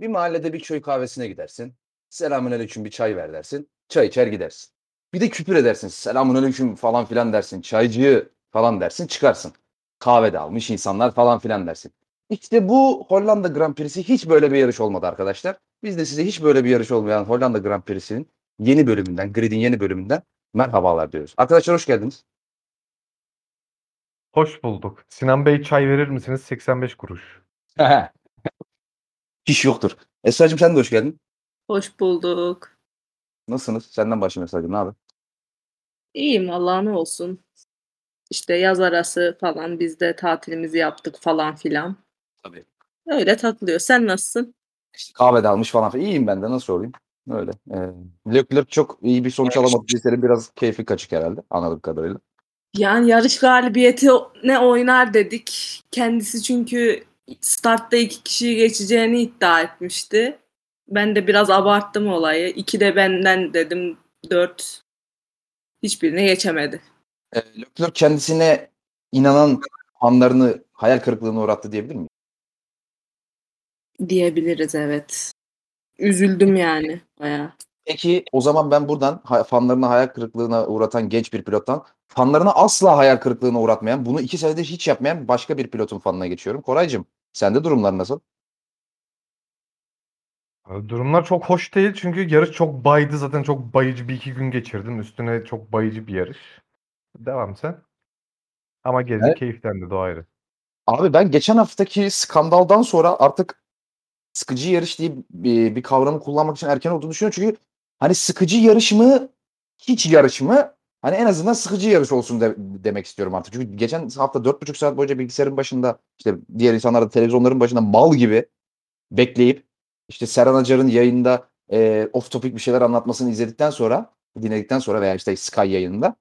Bir mahallede bir köy kahvesine gidersin. Selamünaleyküm bir çay ver dersin. Çay içer gidersin. Bir de küfür edersin. Selamünaleyküm falan filan dersin. Çaycı falan dersin çıkarsın. Kahve de almış insanlar falan filan dersin. İşte bu Hollanda Grand Prix'si hiç böyle bir yarış olmadı arkadaşlar. Biz de size hiç böyle bir yarış olmayan Hollanda Grand Prix'sinin yeni bölümünden, Grid'in yeni bölümünden merhabalar diyoruz. Arkadaşlar hoş geldiniz. Hoş bulduk. Sinan Bey çay verir misiniz? 85 kuruş. Hiç yoktur. Esra'cığım sen de hoş geldin. Hoş bulduk. Nasılsınız? Senden başlayayım Esra'cığım. Ne haber? İyiyim Allah ne olsun. İşte yaz arası falan biz de tatilimizi yaptık falan filan. Tabii. Öyle takılıyor. Sen nasılsın? İşte kahve de almış falan filan. İyiyim ben de nasıl olayım? Öyle. Ee, Leclerc çok iyi bir sonuç alamadı. Senin biraz keyfi kaçık herhalde anladığım kadarıyla. Yani yarış galibiyeti ne oynar dedik. Kendisi çünkü startta iki kişiyi geçeceğini iddia etmişti. Ben de biraz abarttım olayı. İki de benden dedim. Dört hiçbirini geçemedi. Ee, Leclerc kendisine inanan fanlarını hayal kırıklığına uğrattı diyebilir miyim? Diyebiliriz evet. Üzüldüm yani bayağı. Peki o zaman ben buradan fanlarını hayal kırıklığına uğratan genç bir pilottan fanlarını asla hayal kırıklığına uğratmayan, bunu iki senedir hiç yapmayan başka bir pilotun fanına geçiyorum. Koraycığım, sende durumlar nasıl? Durumlar çok hoş değil çünkü yarış çok baydı. Zaten çok bayıcı bir iki gün geçirdim. Üstüne çok bayıcı bir yarış. Devam sen. Ama gezdik Evet. keyiflendi de o ayrı. Abi ben geçen haftaki skandaldan sonra artık sıkıcı yarış diye bir, bir kavramı kullanmak için erken olduğunu düşünüyorum. Çünkü hani sıkıcı yarış mı, hiç yarış mı? Hani en azından sıkıcı yarış olsun de- demek istiyorum artık. Çünkü geçen hafta 4,5 saat boyunca bilgisayarın başında işte diğer insanlar da televizyonların başında mal gibi bekleyip işte Serhan Acar'ın yayında e, off topic bir şeyler anlatmasını izledikten sonra dinledikten sonra veya işte Sky yayınında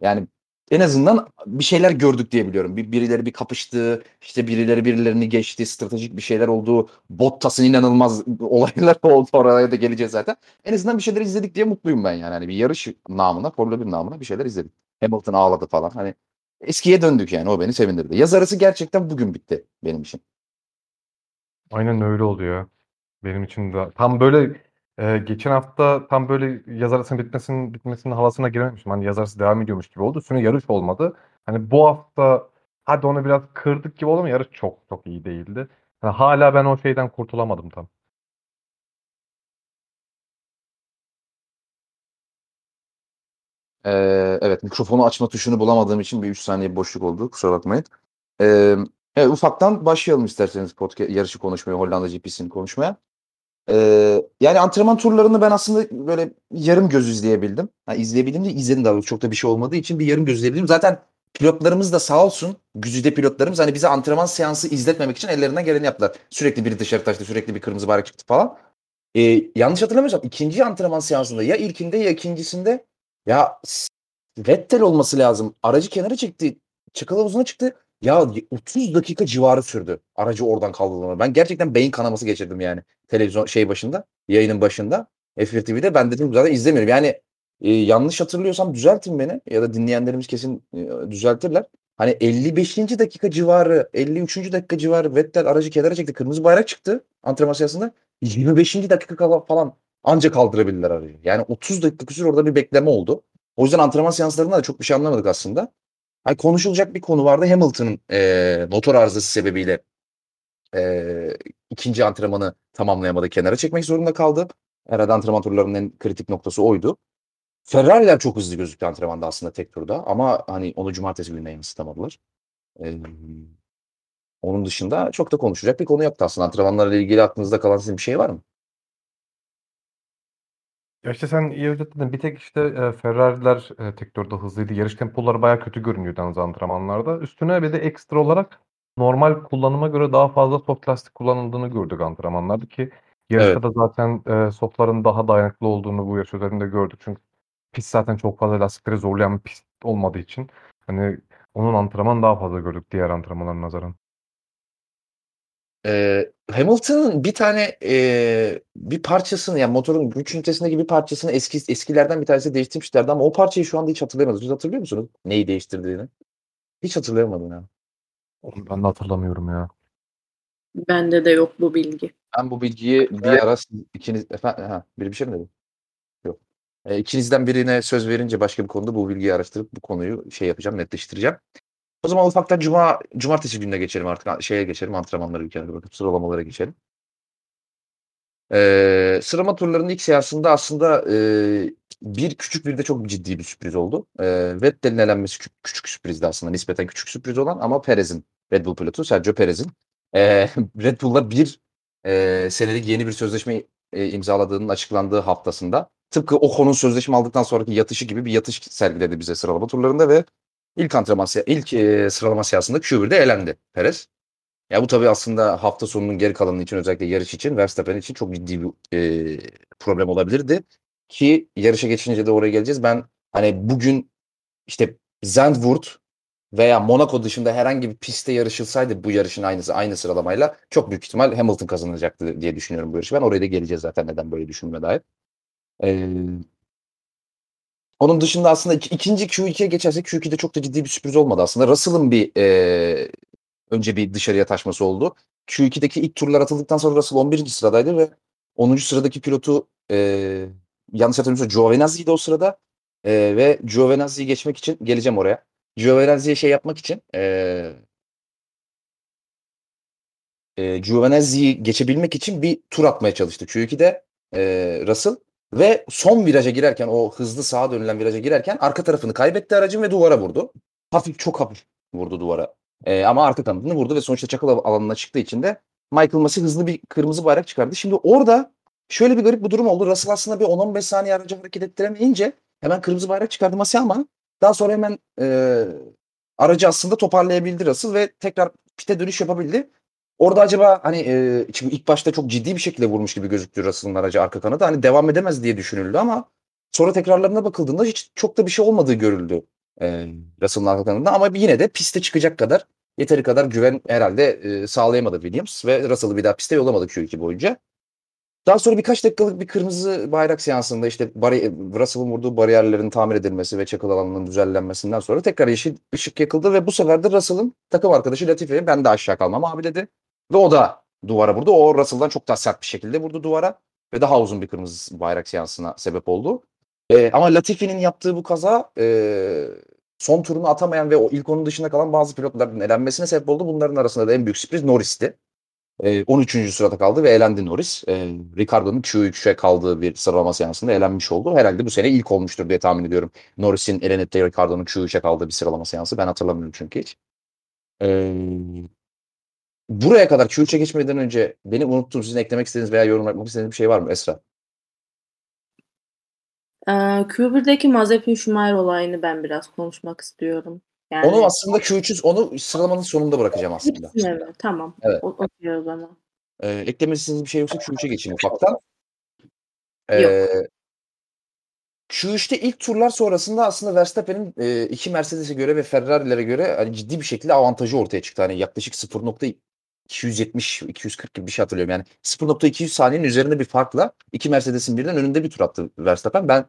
yani en azından bir şeyler gördük diye biliyorum. Bir, birileri bir kapıştı, işte birileri birilerini geçti, stratejik bir şeyler oldu. Bottas'ın inanılmaz olaylar oldu oraya da geleceğiz zaten. En azından bir şeyler izledik diye mutluyum ben yani. Hani bir yarış namına, Formula 1 namına bir şeyler izledik. Hamilton ağladı falan. Hani eskiye döndük yani o beni sevindirdi. Yaz arası gerçekten bugün bitti benim için. Aynen öyle oluyor. Benim için de. Tam böyle e, geçen hafta tam böyle yaz arasının bitmesinin bitmesinin havasına girememiştim. Hani yaz arası devam ediyormuş gibi oldu. Üstüne yarış olmadı. Hani bu hafta hadi onu biraz kırdık gibi oldu ama yarış çok çok iyi değildi. Yani hala ben o şeyden kurtulamadım tam. Ee, evet mikrofonu açma tuşunu bulamadığım için bir 3 saniye boşluk oldu. Kusura bakmayın. Ee, evet, ufaktan başlayalım isterseniz podcast, yarışı konuşmaya, Hollanda GP'sini konuşmaya. Ee, yani antrenman turlarını ben aslında böyle yarım göz izleyebildim. Ha, izleyebildim de izledim daha çok da bir şey olmadığı için bir yarım göz izleyebildim. Zaten pilotlarımız da sağ olsun güzide pilotlarımız hani bize antrenman seansı izletmemek için ellerinden geleni yaptılar. Sürekli biri dışarı taştı, sürekli bir kırmızı bayrak çıktı falan. Ee, yanlış hatırlamıyorsam ikinci antrenman seansında ya ilkinde ya ikincisinde ya Vettel olması lazım. Aracı kenara çekti. Çakal havuzuna çıktı. Ya 30 dakika civarı sürdü aracı oradan kaldırılma. Ben gerçekten beyin kanaması geçirdim yani televizyon şey başında, yayının başında. F1 TV'de ben dedim zaten izlemiyorum. Yani e, yanlış hatırlıyorsam düzeltin beni ya da dinleyenlerimiz kesin e, düzeltirler. Hani 55. dakika civarı, 53. dakika civarı Vettel aracı kenara çekti. Kırmızı bayrak çıktı antrenman sırasında. 25. dakika falan anca kaldırabildiler aracı. Yani 30 dakika küsur orada bir bekleme oldu. O yüzden antrenman seanslarında da çok bir şey anlamadık aslında. Hani konuşulacak bir konu vardı. Hamilton'ın e, motor arızası sebebiyle e, ikinci antrenmanı tamamlayamadı. Kenara çekmek zorunda kaldı. Herhalde antrenman turlarının en kritik noktası oydu. Ferrari'ler çok hızlı gözüktü antrenmanda aslında tek turda ama hani onu cumartesi gününe yansıtamadılar. E, onun dışında çok da konuşacak bir konu yoktu aslında. Antrenmanlarla ilgili aklınızda kalan sizin bir şey var mı? Ya işte sen iyi özetledin. Bir tek işte e, Ferrari'ler e, tek turda hızlıydı. Yarış tempoları bayağı kötü görünüyordu yalnız antrenmanlarda. Üstüne bir de ekstra olarak normal kullanıma göre daha fazla soft lastik kullanıldığını gördük antrenmanlarda ki yarışta Evet. da zaten e, softların daha dayanıklı olduğunu bu yarış üzerinde gördük. Çünkü pist zaten çok fazla lastikleri zorlayan bir pist olmadığı için hani onun antrenman daha fazla gördük diğer antrenmanlara nazaran. Ee, Hamilton'ın bir tane e, bir parçasını yani motorun güç ünitesindeki bir parçasını eski eskilerden bir tanesi değiştirmişlerdi ama o parçayı şu anda hiç hatırlayamadım. Siz hatırlıyor musunuz? Neyi değiştirdiğini? Hiç hatırlayamadım ya. Onu ben de hatırlamıyorum ya. Bende de yok bu bilgi. Ben bu bilgiyi bir ara siz ikiniz efendim ha, biri bir şey mi dedi? Yok. E, ikinizden birine söz verince başka bir konuda bu bilgiyi araştırıp bu konuyu şey yapacağım, netleştireceğim. O zaman ufaktan cuma cumartesi gününe geçelim artık. Şeye geçelim, antrenmanlara bir kenara bırakıp sıralamalara geçelim. Ee, sıralama turlarının ilk seansında aslında e, bir küçük bir de çok ciddi bir sürpriz oldu. E, Vettel'in elenmesi küçük, küçük sürprizdi aslında. Nispeten küçük sürpriz olan ama Perez'in, Red Bull pilotu Sergio Perez'in e, Red Bull'la bir e, senelik yeni bir sözleşme e, imzaladığının açıklandığı haftasında tıpkı Ocon'un sözleşme aldıktan sonraki yatışı gibi bir yatış sergiledi bize sıralama turlarında ve ilk antrenman ilk e, sıralama siyasında Q1'de elendi Perez. Ya bu tabii aslında hafta sonunun geri kalanı için özellikle yarış için Verstappen için çok ciddi bir e, problem olabilirdi. Ki yarışa geçince de oraya geleceğiz. Ben hani bugün işte Zandvoort veya Monaco dışında herhangi bir pistte yarışılsaydı bu yarışın aynısı aynı sıralamayla çok büyük ihtimal Hamilton kazanacaktı diye düşünüyorum bu yarışı. Ben oraya da geleceğiz zaten neden böyle düşünme dair. Ee, onun dışında aslında ik- ikinci Q2'ye geçersek Q2'de çok da ciddi bir sürpriz olmadı aslında. Russell'ın bir e, önce bir dışarıya taşması oldu. Q2'deki ilk turlar atıldıktan sonra Russell 11. sıradaydı ve 10. sıradaki pilotu e, yanlış hatırlamıyorsam Giovinazzi'ydi o sırada. E, ve Giovinazzi'yi geçmek için geleceğim oraya. Giovinazzi'ye şey yapmak için e, e, Giovinazzi'yi geçebilmek için bir tur atmaya çalıştı Q2'de e, Russell. Ve son viraja girerken o hızlı sağa dönülen viraja girerken arka tarafını kaybetti aracın ve duvara vurdu. Hafif çok hafif vurdu duvara. E, ama arka kanadını vurdu ve sonuçta çakıl alanına çıktığı için de Michael Massey hızlı bir kırmızı bayrak çıkardı. Şimdi orada şöyle bir garip bir durum oldu. Russell aslında bir 10-15 saniye aracı hareket ettiremeyince hemen kırmızı bayrak çıkardı Massey ama daha sonra hemen e, aracı aslında toparlayabildi Russell ve tekrar pite dönüş yapabildi. Orada acaba hani e, şimdi ilk başta çok ciddi bir şekilde vurmuş gibi gözüktü Russell'ın aracı arka kanadı. Hani devam edemez diye düşünüldü ama sonra tekrarlarına bakıldığında hiç çok da bir şey olmadığı görüldü e, Russell'ın arka kanadında. Ama yine de piste çıkacak kadar yeteri kadar güven herhalde e, sağlayamadı Williams ve Russell'ı bir daha piste yollamadı Q2 boyunca. Daha sonra birkaç dakikalık bir kırmızı bayrak seansında işte bari, Russell'ın vurduğu bariyerlerin tamir edilmesi ve çakıl alanının düzenlenmesinden sonra tekrar yeşil ışık yakıldı ve bu sefer de Russell'ın takım arkadaşı Latifi'ye ben de aşağı kalmam abi dedi. Ve o da duvara vurdu. O Russell'dan çok daha sert bir şekilde vurdu duvara ve daha uzun bir kırmızı bayrak seansına sebep oldu. E, ama Latifi'nin yaptığı bu kaza e, son turunu atamayan ve o ilk onun dışında kalan bazı pilotların elenmesine sebep oldu. Bunların arasında da en büyük sürpriz Norris'ti. E, 13. sırada kaldı ve elendi Norris. E, Ricardo'nun Q3'e kaldığı bir sıralama seansında elenmiş oldu. Herhalde bu sene ilk olmuştur diye tahmin ediyorum. Norris'in elenip de Ricardo'nun Q3'e kaldığı bir sıralama seansı. Ben hatırlamıyorum çünkü hiç. E, buraya kadar Q3'e geçmeden önce benim unuttuğum sizin eklemek istediğiniz veya yorum yapmak istediğiniz bir şey var mı Esra? Ee, Q1'deki Mazepin Schumacher olayını ben biraz konuşmak istiyorum. Yani Onu aslında Q3 onu sıralamanın sonunda bırakacağım aslında. mi? Tamam. Evet. O, o zaman. Ee, eklemek istediğiniz bir şey yoksa Q3'e geçeyim ufaktan. Ee, Q3'te ilk turlar sonrasında aslında Verstappen'in e, iki Mercedes'e göre ve Ferrari'lere göre hani ciddi bir şekilde avantajı ortaya çıktı. Hani yaklaşık 0.270 240 gibi bir şey hatırlıyorum. Yani 0.200 saniyenin üzerinde bir farkla iki Mercedes'in birden önünde bir tur attı Verstappen. Ben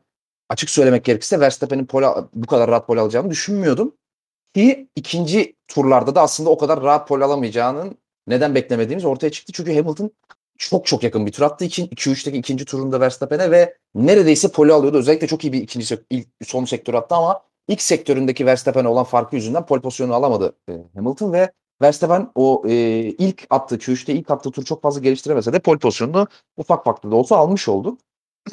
açık söylemek gerekirse Verstappen'in pole, bu kadar rahat pole alacağını düşünmüyordum. Ki ikinci turlarda da aslında o kadar rahat pole alamayacağının neden beklemediğimiz ortaya çıktı. Çünkü Hamilton çok çok yakın bir tur attı. 2-3'teki ikinci turunda Verstappen'e ve neredeyse pole alıyordu. Özellikle çok iyi bir ikinci ilk son sektör attı ama ilk sektöründeki Verstappen'e olan farkı yüzünden pole pozisyonu alamadı e, Hamilton ve Verstappen o e, ilk attığı Q3'te ilk attığı tur çok fazla geliştiremese de pole pozisyonunu ufak farklı da olsa almış oldu.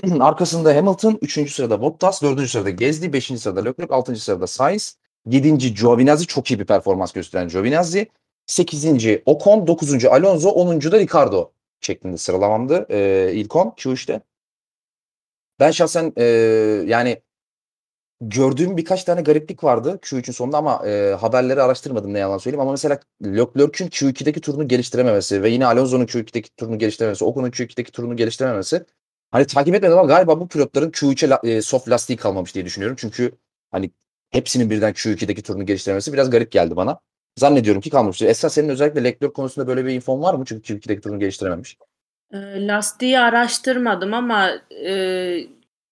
Arkasında Hamilton, 3. sırada Bottas, 4. sırada Gezdi, 5. sırada Leclerc, 6. sırada Sainz, 7. Giovinazzi çok iyi bir performans gösteren Giovinazzi, 8. Ocon, 9. Alonso, 10. da Ricardo şeklinde sıralamamdı e, ilk 10 Q3'te. Ben şahsen e, yani gördüğüm birkaç tane gariplik vardı Q3'ün sonunda ama e, haberleri araştırmadım ne yalan söyleyeyim. Ama mesela Leclerc'ün Q2'deki turunu geliştirememesi ve yine Alonso'nun Q2'deki turunu geliştirememesi, Ocon'un Q2'deki turunu geliştirememesi. Hani takip etmedim ama galiba bu pilotların Q3'e e, soft lastiği kalmamış diye düşünüyorum. Çünkü hani hepsinin birden Q2'deki turunu geliştiremesi biraz garip geldi bana. Zannediyorum ki kalmamıştır. Esra senin özellikle Leclerc konusunda böyle bir infon var mı? Çünkü Q2'deki turunu geliştirememiş. Ee, lastiği araştırmadım ama e,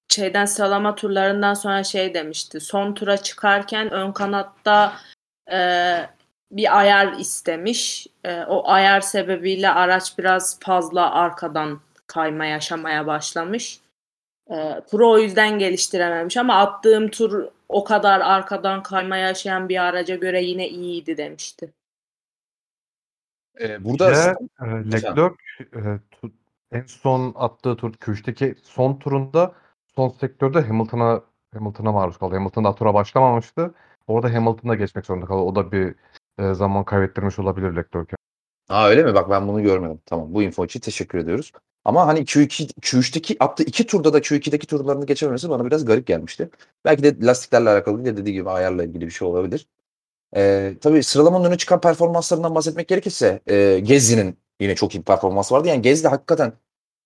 şeyden sıralama turlarından sonra şey demişti. Son tura çıkarken ön kanatta e, bir ayar istemiş. E, o ayar sebebiyle araç biraz fazla arkadan kayma yaşamaya başlamış. E, turu o yüzden geliştirememiş ama attığım tur o kadar arkadan kayma yaşayan bir araca göre yine iyiydi demişti. Ee, burada Ve e, Leclerc e, tu- en son attığı tur Q3'teki son turunda son sektörde Hamilton'a Hamilton'a maruz kaldı. Hamilton da tura başlamamıştı. Orada Hamilton'a geçmek zorunda kaldı. O da bir e, zaman kaybettirmiş olabilir Leclerc'e. Aa öyle mi? Bak ben bunu görmedim. Tamam bu info için teşekkür ediyoruz. Ama hani Q2, Q3'teki attığı iki turda da Q2'deki turlarını geçememesi bana biraz garip gelmişti. Belki de lastiklerle alakalı değil de dediği gibi ayarla ilgili bir şey olabilir. Ee, tabii sıralamanın öne çıkan performanslarından bahsetmek gerekirse e, Gezzi'nin yine çok iyi bir performansı vardı. Yani Gezzi hakikaten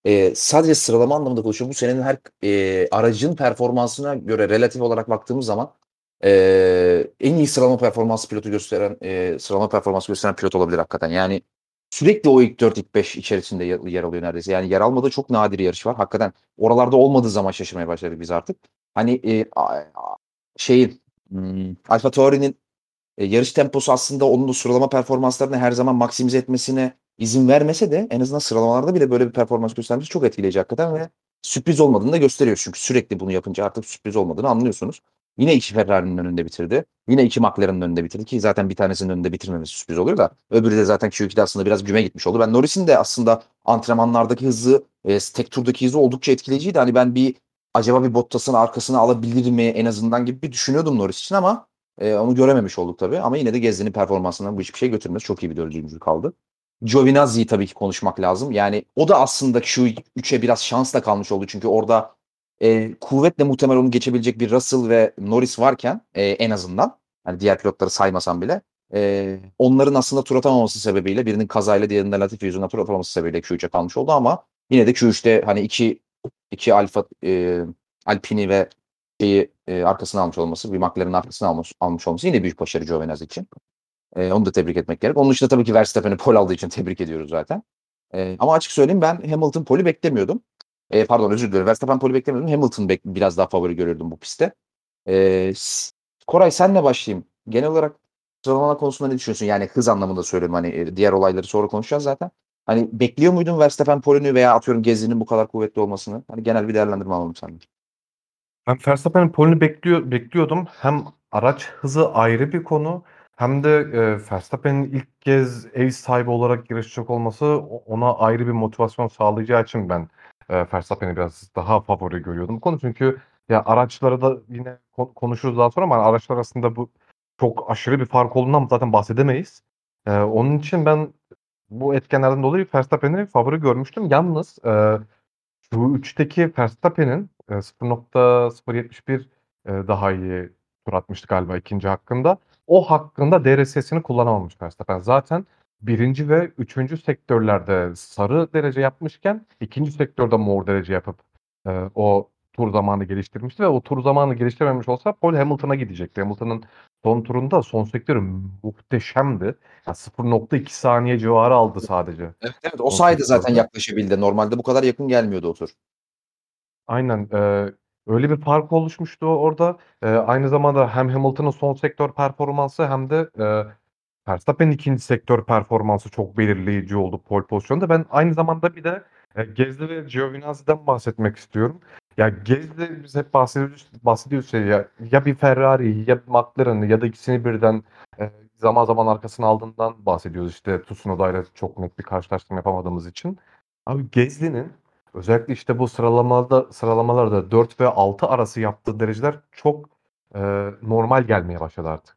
e, sadece sıralama anlamında konuşuyorum. Bu senenin her e, aracın performansına göre relatif olarak baktığımız zaman e, en iyi sıralama performansı pilotu gösteren e, sıralama performansı gösteren pilot olabilir hakikaten. Yani sürekli o ilk 4 ilk 5 içerisinde yer, yer alıyor neredeyse. Yani yer almadığı çok nadir yarış var. Hakikaten oralarda olmadığı zaman şaşırmaya başladık biz artık. Hani e, a- şeyin hmm, Alfa Tauri'nin e, yarış temposu aslında onun da sıralama performanslarını her zaman maksimize etmesine izin vermese de en azından sıralamalarda bile böyle bir performans göstermesi çok etkileyici hakikaten ve sürpriz olmadığını da gösteriyor. Çünkü sürekli bunu yapınca artık sürpriz olmadığını anlıyorsunuz. Yine iki Ferrari'nin önünde bitirdi. Yine iki McLaren'ın önünde bitirdi ki zaten bir tanesinin önünde bitirmemesi sürpriz oluyor da öbürü de zaten Q2'de aslında biraz güme gitmiş oldu. Ben Norris'in de aslında antrenmanlardaki hızı, e, tek turdaki hızı oldukça etkileyiciydi. Hani ben bir acaba bir Bottas'ın arkasına alabilir mi en azından gibi bir düşünüyordum Norris için ama e, onu görememiş olduk tabii. Ama yine de Gezdi'nin performansından bu hiçbir şey götürmez. Çok iyi bir dördüncü kaldı. Giovinazzi'yi tabii ki konuşmak lazım. Yani o da aslında Q3'e biraz şansla kalmış oldu. Çünkü orada e, kuvvetle muhtemel onu geçebilecek bir Russell ve Norris varken e, en azından hani diğer pilotları saymasam bile e, onların aslında tur atamaması sebebiyle birinin kazayla diğerinin Latifi yüzünden tur atamaması sebebiyle Q3'e kalmış oldu ama yine de Q3'te hani iki iki Alfa e, Alpini ve şeyi e, arkasına almış olması, bir McLaren'ın arkasına almış, almış olması yine büyük başarı Giovinazzi için. E, onu da tebrik etmek gerek. Onun dışında tabii ki Verstappen'i pole aldığı için tebrik ediyoruz zaten. E, ama açık söyleyeyim ben Hamilton pole beklemiyordum. E, pardon özür dilerim. Verstappen pole beklemiyordum. Hamilton bek- biraz daha favori görüyordum bu pistte. E, Koray senle başlayayım. Genel olarak sıralama konusunda ne düşünüyorsun? Yani hız anlamında söylüyorum. Hani e, diğer olayları sonra konuşacağız zaten. Hani bekliyor muydun Verstappen pole'ünü veya atıyorum Gezi'nin bu kadar kuvvetli olmasını? Hani genel bir değerlendirme alalım senden. Ben Verstappen'in polini bekliyor, bekliyordum. Hem araç hızı ayrı bir konu hem de e, Verstappen'in ilk kez ev sahibi olarak yarışacak olması ona ayrı bir motivasyon sağlayacağı için ben e, Verstappen'i biraz daha favori görüyordum bu konu. Çünkü ya araçları da yine ko- konuşuruz daha sonra ama araçlar arasında bu çok aşırı bir fark olduğundan zaten bahsedemeyiz. E, onun için ben bu etkenlerden dolayı Verstappen'i favori görmüştüm. Yalnız e, Q3'teki Verstappen'in e, 0.071 e, daha iyi tur atmıştı galiba ikinci hakkında. O hakkında DRS'sini kullanamamış Verstappen. Zaten birinci ve üçüncü sektörlerde sarı derece yapmışken ikinci sektörde mor derece yapıp e, o tur zamanı geliştirmişti ve o tur zamanı geliştirememiş olsa Paul Hamilton'a gidecekti. Hamilton'ın son turunda son sektörü muhteşemdi. Yani 0.2 saniye civarı aldı sadece. Evet, evet o O sayede zaten sektörde. yaklaşabildi. Normalde bu kadar yakın gelmiyordu o tur. Aynen. eee, öyle bir fark oluşmuştu orada. Eee, aynı zamanda hem Hamilton'ın son sektör performansı hem de eee, Verstappen'in ikinci sektör performansı çok belirleyici oldu pole pozisyonda. Ben aynı zamanda bir de e, Gezdi ve Giovinazzi'den bahsetmek istiyorum. Ya Gezdi biz hep bahsediyoruz, bahsediyoruz şey ya, ya bir Ferrari ya bir McLaren ya da ikisini birden e, zaman zaman arkasına aldığından bahsediyoruz. İşte Tsunoda ile çok net bir karşılaştırma yapamadığımız için. Abi Gezdi'nin özellikle işte bu sıralamada sıralamalarda 4 ve 6 arası yaptığı dereceler çok e, normal gelmeye başladı artık.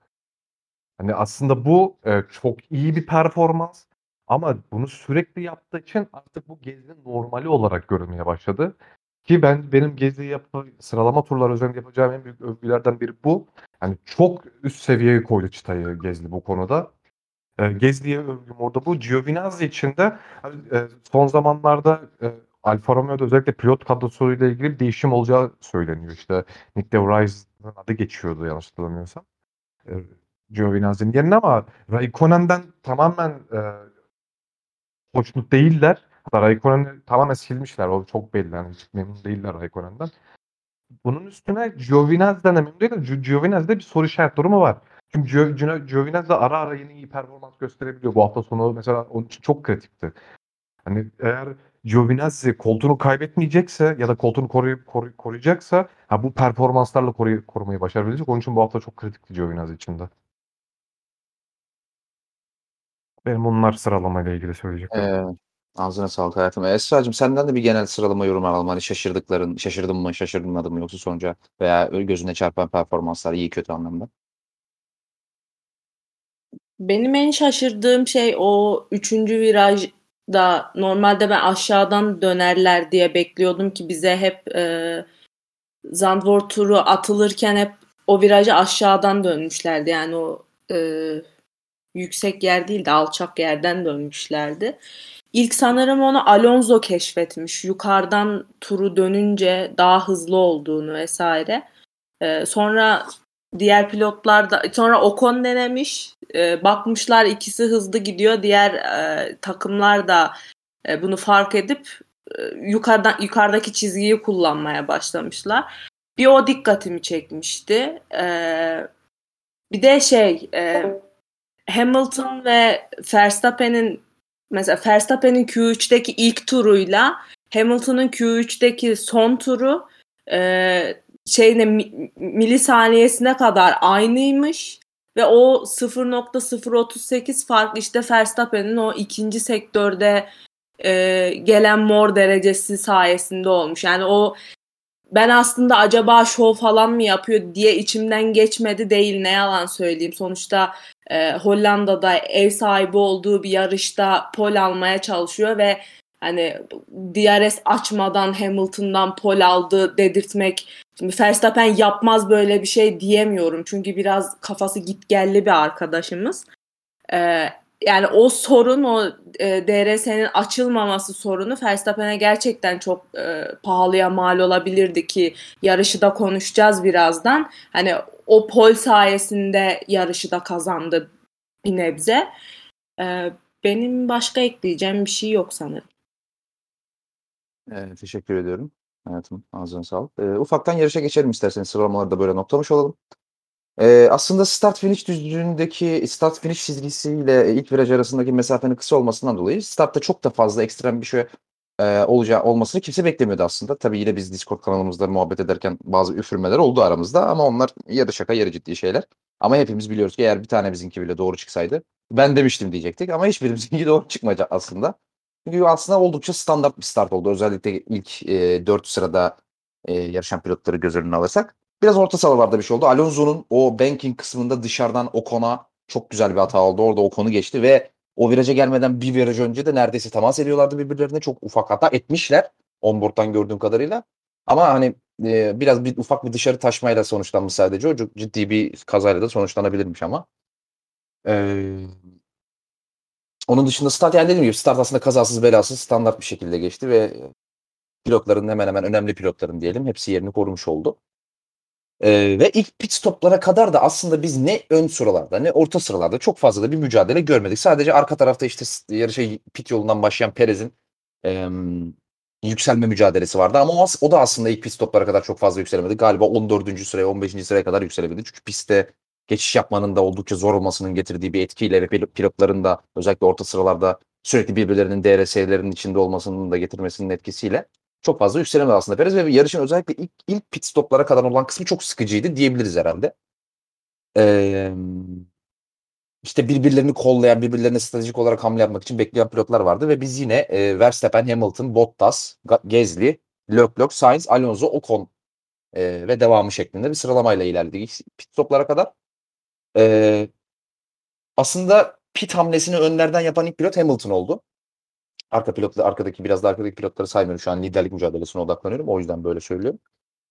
Hani aslında bu e, çok iyi bir performans ama bunu sürekli yaptığı için artık bu Gezi'nin normali olarak görülmeye başladı. Ki ben benim Gezi yapı, sıralama turları üzerinde yapacağım en büyük övgülerden biri bu. Yani çok üst seviyeye koydu çıtayı Gezli bu konuda. E, Gezli'ye övgüm orada bu. Giovinazzi için de hani, e, son zamanlarda e, Alfa Romeo'da özellikle pilot kadrosuyla ilgili bir değişim olacağı söyleniyor. İşte Nick De adı geçiyordu yanlış hatırlamıyorsam. E, Giovinazzi'nin yerine ama Raikkonen'den tamamen e, hoşnut değiller. Hatta Raikkonen'i tamamen silmişler. O çok belli. Yani hiç memnun değiller Raikkonen'den. Bunun üstüne Giovinazzi'den de memnun değiller. Gio- Giovinazzi'de bir soru işaret durumu var. Çünkü Gio Giovinazzi ara ara yine iyi performans gösterebiliyor. Bu hafta sonu mesela onun için çok kritikti. Hani eğer Giovinazzi koltuğunu kaybetmeyecekse ya da koltuğunu koruyup koru koruyacaksa ha bu performanslarla koruyu korumayı başarabilecek. Onun için bu hafta çok kritikti Giovinazzi için de. Benim bunlar sıralamayla ilgili söyleyeceklerim. Eee, ağzına sağlık hayatım. Esra'cığım senden de bir genel sıralama yorumu alalım. Hani şaşırdıkların, şaşırdın mı, şaşırmadın mı yoksa sonuca veya gözüne çarpan performanslar iyi kötü anlamda? Benim en şaşırdığım şey o üçüncü virajda normalde ben aşağıdan dönerler diye bekliyordum ki bize hep e, Zandvoort turu atılırken hep o virajı aşağıdan dönmüşlerdi. Yani o e, yüksek yer değil de alçak yerden dönmüşlerdi. İlk sanırım onu Alonso keşfetmiş. Yukarıdan turu dönünce daha hızlı olduğunu vesaire. E, sonra diğer pilotlar da sonra Ocon denemiş. E, bakmışlar ikisi hızlı gidiyor. Diğer e, takımlar da e, bunu fark edip e, yukarıdan yukarıdaki çizgiyi kullanmaya başlamışlar. Bir o dikkatimi çekmişti. E, bir de şey e, Hamilton ve Verstappen'in mesela Verstappen'in Q3'teki ilk turuyla Hamilton'ın Q3'teki son turu e, şeyine mi- milisaniyesine kadar aynıymış ve o 0.038 fark işte Verstappen'in o ikinci sektörde e, gelen mor derecesi sayesinde olmuş. Yani o ben aslında acaba şov falan mı yapıyor diye içimden geçmedi değil ne yalan söyleyeyim. Sonuçta e, Hollanda'da ev sahibi olduğu bir yarışta pol almaya çalışıyor ve hani DRS açmadan Hamilton'dan pol aldı dedirtmek Şimdi Verstappen yapmaz böyle bir şey diyemiyorum. Çünkü biraz kafası gitgelli bir arkadaşımız. Ee, yani o sorun, o e, DRS'nin açılmaması sorunu Verstappen'e gerçekten çok e, pahalıya mal olabilirdi ki yarışı da konuşacağız birazdan. Hani o pol sayesinde yarışı da kazandı bir nebze. Ee, benim başka ekleyeceğim bir şey yok sanırım. Eee, teşekkür ediyorum hayatım. Ağzına sağlık. Eee, ufaktan yarışa geçelim isterseniz. Sıralamaları da böyle noktamış olalım. Eee, aslında start finish düzlüğündeki start finish çizgisiyle ilk viraj arasındaki mesafenin kısa olmasından dolayı startta çok da fazla ekstrem bir şey eee, olacağı olmasını kimse beklemiyordu aslında. Tabii yine biz Discord kanalımızda muhabbet ederken bazı üfürmeler oldu aramızda ama onlar yarı şaka yarı ciddi şeyler. Ama hepimiz biliyoruz ki eğer bir tane bizimki bile doğru çıksaydı ben demiştim diyecektik ama hiçbirimizin doğru çıkmadı aslında. Çünkü aslında oldukça standart bir start oldu. Özellikle ilk e, 4 sırada e, yarışan pilotları göz önüne alırsak. Biraz orta sıralarda bir şey oldu. Alonso'nun o banking kısmında dışarıdan Ocon'a çok güzel bir hata oldu. Orada Ocon'u geçti ve o viraja gelmeden bir viraj önce de neredeyse temas ediyorlardı birbirlerine. Çok ufak hata etmişler onboard'dan gördüğüm kadarıyla. Ama hani e, biraz bir ufak bir dışarı taşmayla sonuçlanmış sadece. O ciddi bir kazayla da sonuçlanabilirmiş ama. Eee onun dışında start yani dediğim gibi start aslında kazasız belasız standart bir şekilde geçti ve pilotların hemen hemen önemli pilotların diyelim hepsi yerini korumuş oldu. Ee, ve ilk pit stoplara kadar da aslında biz ne ön sıralarda ne orta sıralarda çok fazla da bir mücadele görmedik. Sadece arka tarafta işte yarışa pit yolundan başlayan Perez'in em, yükselme mücadelesi vardı ama o, o da aslında ilk pit stoplara kadar çok fazla yükselemedi. Galiba 14. sıraya 15. sıraya kadar yükselebildi. Çünkü pistte geçiş yapmanın da oldukça zor olmasının getirdiği bir etkiyle ve pil- pilotların da özellikle orta sıralarda sürekli birbirlerinin DRS'lerinin içinde olmasının da getirmesinin etkisiyle çok fazla yükselemedi aslında Perez ve yarışın özellikle ilk, ilk pit stoplara kadar olan kısmı çok sıkıcıydı diyebiliriz herhalde. Ee, işte birbirlerini kollayan, birbirlerine stratejik olarak hamle yapmak için bekleyen pilotlar vardı ve biz yine e, Verstappen, Hamilton, Bottas, Gasly, Leclerc, Sainz, Alonso, Ocon e, ve devamı şeklinde bir sıralamayla ilerledik pit stoplara kadar. E, aslında pit hamlesini önlerden yapan ilk pilot Hamilton oldu. Arka pilotla arkadaki biraz da arkadaki pilotları saymıyorum. Şu an liderlik mücadelesine odaklanıyorum. O yüzden böyle söylüyorum.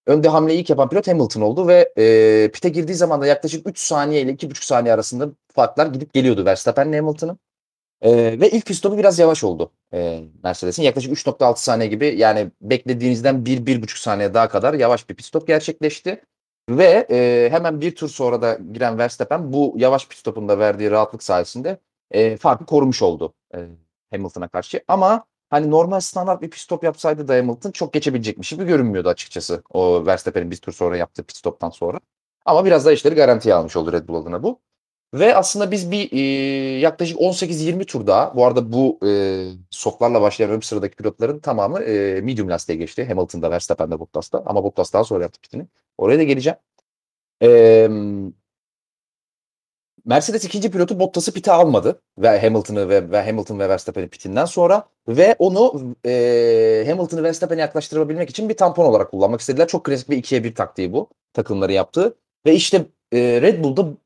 Önde hamleyi ilk yapan pilot Hamilton oldu ve e, pite girdiği zaman da yaklaşık 3 saniye ile 2,5 saniye arasında farklar gidip geliyordu Verstappen'le Hamilton'ın. E, ve ilk pit stopu biraz yavaş oldu e, Mercedes'in. Yaklaşık 3.6 saniye gibi yani beklediğinizden 1-1,5 saniye daha kadar yavaş bir pit stop gerçekleşti. Ve e, hemen bir tur sonra da giren Verstappen bu yavaş pit stopunda verdiği rahatlık sayesinde e, farkı korumuş oldu e, Hamilton'a karşı. Ama hani normal standart bir pit stop yapsaydı da Hamilton çok geçebilecekmiş gibi görünmüyordu açıkçası. O Verstappen'in bir tur sonra yaptığı pit stoptan sonra. Ama biraz da işleri garantiye almış oldu Red Bull adına bu. Ve aslında biz bir e, yaklaşık 18-20 tur daha, bu arada bu e, soklarla başlayan ön sıradaki pilotların tamamı e, medium lastiğe geçti. Hamilton'da, Verstappen'de, Bottas'ta. Ama Bottas daha sonra yaptı pitini. Oraya da geleceğim. E, Mercedes ikinci pilotu Bottas'ı pite almadı ve Hamilton'ı ve, ve Hamilton ve Verstappen'i pitinden sonra ve onu e, Hamilton'ı Verstappen'e yaklaştırabilmek için bir tampon olarak kullanmak istediler. Çok klasik bir ikiye bir taktiği bu takımları yaptığı ve işte e, Red Bull'da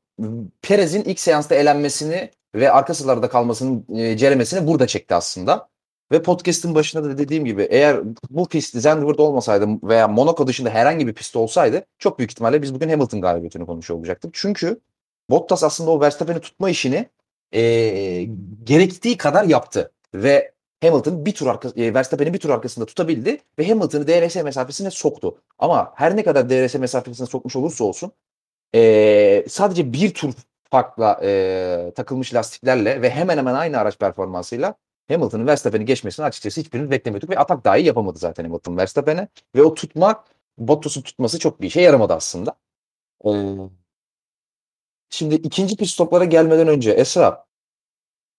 Perez'in ilk seansta elenmesini ve arka sıralarda kalmasının e, ceremesini burada çekti aslında. Ve podcast'ın başında da dediğim gibi eğer bu pist Zandvoort olmasaydı veya Monaco dışında herhangi bir pist olsaydı çok büyük ihtimalle biz bugün Hamilton galibiyetini konuşuyor olacaktık. Çünkü Bottas aslında o Verstappen'i tutma işini e, gerektiği kadar yaptı. Ve Hamilton bir tur arka, e, Verstappen'i bir tur arkasında tutabildi ve Hamilton'ı DRS mesafesine soktu. Ama her ne kadar DRS mesafesine sokmuş olursa olsun e, sadece bir tur farkla e, takılmış lastiklerle ve hemen hemen aynı araç performansıyla Hamilton'ın Verstappen'i geçmesini açıkçası hiçbirimiz beklemiyorduk ve atak dahi yapamadı zaten Hamilton Verstappen'e ve o tutmak Bottas'ın tutması çok bir işe yaramadı aslında. E, şimdi ikinci pit stoplara gelmeden önce Esra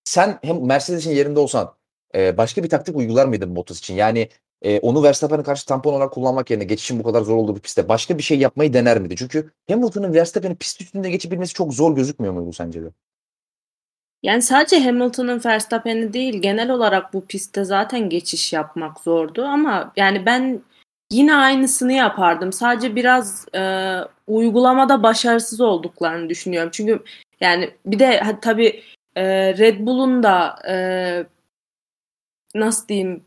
sen hem Mercedes'in yerinde olsan e, başka bir taktik uygular mıydın Bottas için? Yani e, onu Verstappen'e karşı tampon olarak kullanmak yerine geçişin bu kadar zor olduğu bir pistte başka bir şey yapmayı dener miydi? Çünkü Hamilton'ın Verstappen'in pist üstünde geçebilmesi çok zor gözükmüyor muydu sence de? Yani sadece Hamilton'ın Verstappen'i değil genel olarak bu pistte zaten geçiş yapmak zordu ama yani ben yine aynısını yapardım. Sadece biraz e, uygulamada başarısız olduklarını düşünüyorum. Çünkü yani bir de tabii e, Red Bull'un da e, nasıl diyeyim